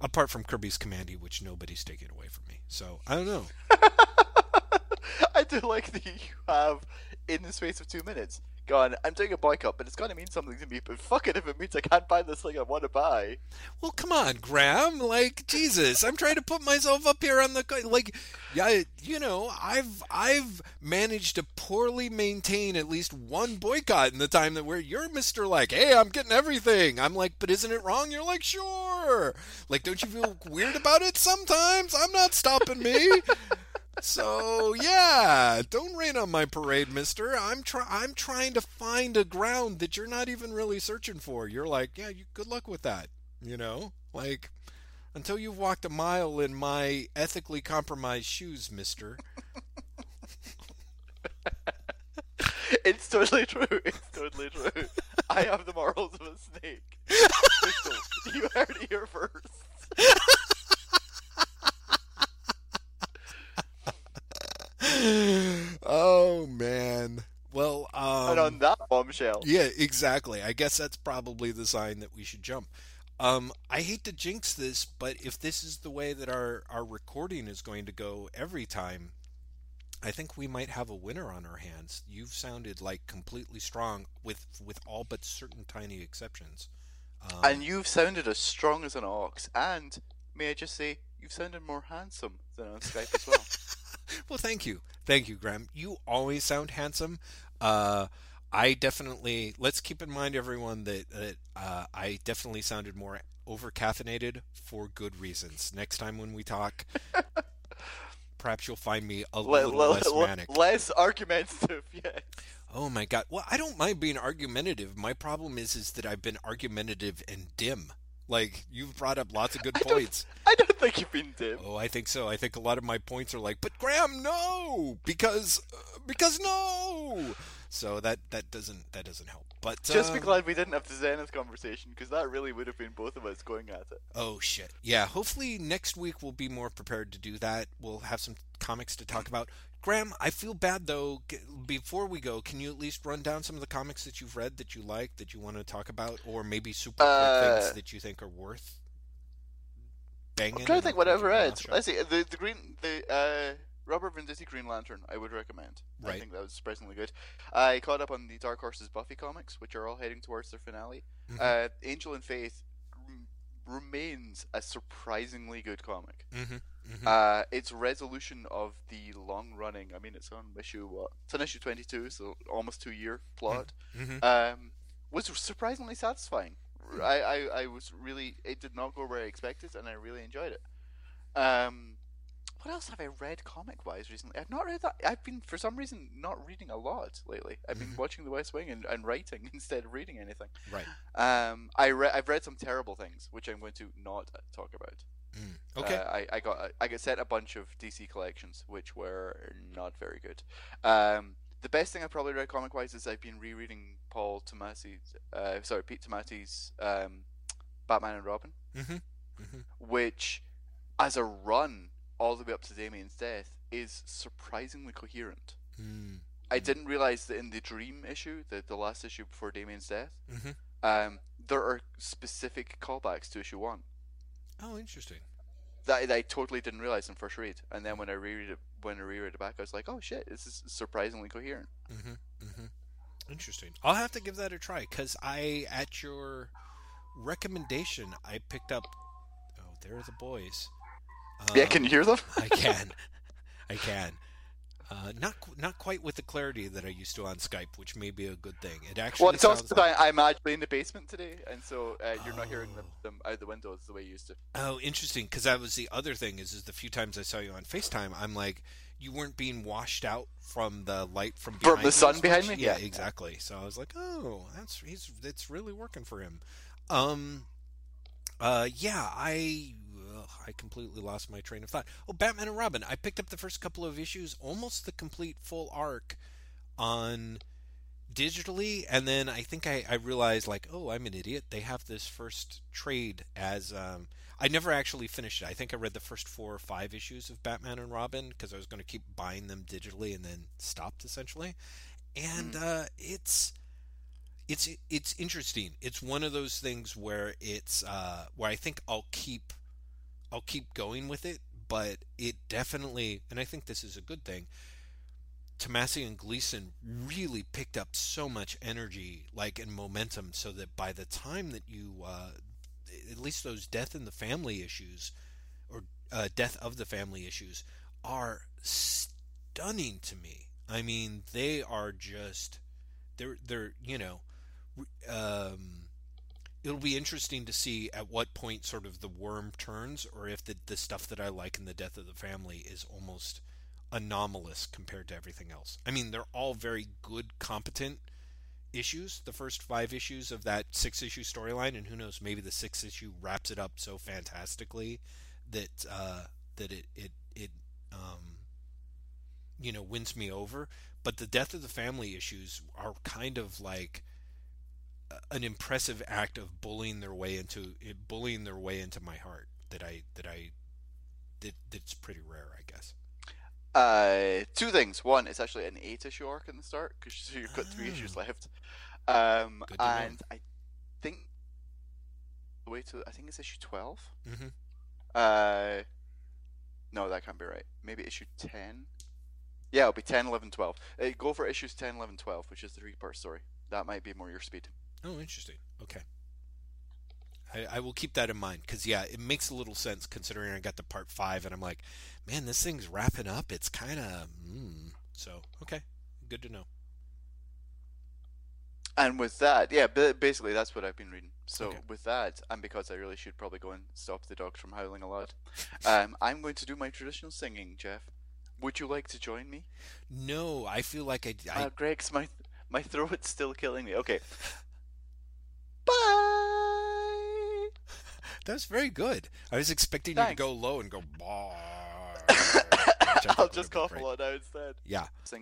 apart from Kirby's Kamandi which nobody's taking away from me. So I don't know. I do like that you have in the space of two minutes gone, I'm doing a boycott, but it's going to mean something to me. But fuck it if it means I can't buy this thing I want to buy. Well, come on, Graham. Like Jesus, I'm trying to put myself up here on the like. Yeah, you know, I've I've managed to poorly maintain at least one boycott in the time that we're you're Mister like, hey, I'm getting everything. I'm like, but isn't it wrong? You're like, sure. Like, don't you feel weird about it sometimes? I'm not stopping me so yeah, don't rain on my parade, Mister. I'm try I'm trying to find a ground that you're not even really searching for. You're like, yeah, you, good luck with that. You know, like until you've walked a mile in my ethically compromised shoes, Mister. it's totally true. It's totally true. I have the morals of a snake. you heard it here first. Oh man. Well, um, and on that bombshell. Yeah, exactly. I guess that's probably the sign that we should jump. Um, I hate to jinx this, but if this is the way that our, our recording is going to go every time, I think we might have a winner on our hands. You've sounded like completely strong with with all but certain tiny exceptions. Um, and you've sounded as strong as an ox. And may I just say, you've sounded more handsome than on Skype as well. well, thank you, thank you, Graham. You always sound handsome. Uh, I definitely let's keep in mind, everyone, that that uh, I definitely sounded more over caffeinated for good reasons. Next time when we talk, perhaps you'll find me a little less manic, less argumentative. Yes. Oh my god. Well, I don't mind being argumentative. My problem is is that I've been argumentative and dim. Like you've brought up lots of good I points. Don't, I don't think you've been dim. Oh, I think so. I think a lot of my points are like, but Graham, no, because uh, because no. So that that doesn't that doesn't help. But just uh, be glad we didn't have the Zenith conversation because that really would have been both of us going at it. Oh shit! Yeah. Hopefully next week we'll be more prepared to do that. We'll have some comics to talk about. Graham, I feel bad though. Before we go, can you at least run down some of the comics that you've read that you like that you want to talk about, or maybe super uh, things that you think are worth banging? I'm trying to think whatever I read. Let's see. The the green the uh, Robert Venditti Green Lantern I would recommend. Right. I think that was surprisingly good. I caught up on the Dark Horse's Buffy comics, which are all heading towards their finale. Mm-hmm. Uh, Angel and Faith remains a surprisingly good comic. Mm-hmm. Mm-hmm. Uh, its resolution of the long running, I mean, it's on issue what? It's on issue 22, so almost two year plot, mm-hmm. um, was surprisingly satisfying. I, I, I was really, it did not go where I expected, and I really enjoyed it. Um, what else have I read comic wise recently? I've not read that. I've been, for some reason, not reading a lot lately. I've been mm-hmm. watching The West Wing and, and writing instead of reading anything. Right. Um, I re- I've read some terrible things, which I'm going to not talk about. Mm. Okay. Uh, I, I got I got sent a bunch of DC collections, which were not very good. Um, the best thing I've probably read comic wise is I've been rereading Paul Tomasi's, uh, sorry, Pete Tomasi's um, Batman and Robin, mm-hmm. Mm-hmm. which, as a run, all the way up to Damian's death is surprisingly coherent. Mm. I didn't realize that in the Dream issue, the the last issue before Damian's death, mm-hmm. um, there are specific callbacks to issue one. Oh, interesting. That, that I totally didn't realize in first read, and then when I reread it, when I reread it back, I was like, "Oh shit, this is surprisingly coherent." Mm-hmm. Mm-hmm. Interesting. I'll have to give that a try because I, at your recommendation, I picked up. Oh, there are the boys. Um, yeah, can you hear them? I can. I can. Uh, not not quite with the clarity that I used to on Skype, which may be a good thing. It actually Well, it's also sounds like, I, I'm actually in the basement today, and so uh, you're not hearing them, Oh. them out the windows the way you used to. oh, interesting. Because that was the other thing is, is the few times I saw you on Facetime, I'm like, you weren't being washed out from the light from behind the sun as behind much. me? Yeah, Yeah. exactly. So I was like, oh, that's he's it's really working for him. Um, uh, yeah, I I completely lost my train of thought. Oh, Batman and Robin. I picked up the first couple of issues, almost the complete full arc on digitally, and then I think I, I realized like, oh, I'm an idiot. They have this first trade as um, I never actually finished it. I think I read the first four or five issues of Batman and Robin because I was going to keep buying them digitally and then stopped essentially. And uh, it's it's it's interesting. It's one of those things where it's uh, where I think I'll keep I'll keep going with it, but it definitely, and I think this is a good thing. Tomasi and Gleason really picked up so much energy, like and momentum, so that by the time that you, uh, at least those death in the family issues, or uh, death of the family issues, are stunning to me. I mean, they are just they're they're you know, um, it'll be interesting to see at what point sort of the worm turns, or if the the stuff that I like in the death of the family is almost anomalous compared to everything else. I mean, they're all very good, competent issues. The first five issues of that six issue storyline, and who knows, maybe the sixth issue wraps it up so fantastically that uh, that it it it um, you know wins me over. But the death of the family issues are kind of like an impressive act of bullying their way into bullying their way into my heart. That I that I that that's pretty rare, I guess. Uh, two things. One, it's actually an eight-issue arc in the start because you've got three issues Oh. left. Um, to know. and I think the way to I think it's issue 12 Mm-hmm. Uh, no, that can't be right. Maybe issue ten. Yeah, it'll be 10, 11, 12. Uh, go for issues 10, 11, 12, which is the three-part story. That might be more your speed. Oh, interesting. Okay. I, I will keep that in mind because yeah, it makes a little sense considering I got to part five and I'm like, man, this thing's wrapping up. It's kind of mm. so okay. Good to know. And with that, yeah, ba- basically that's what I've been reading. So Okay. with that, and because I really should probably go and stop the dogs from howling a lot, um, I'm going to do my traditional singing, Jeff. Would you like to join me? No, I feel like I, I Uh, Greg's my my throat's still killing me. Okay. Bye. was very good. I was expecting you to go low and go bar. I'll just cough a lot now instead. Yeah. Sing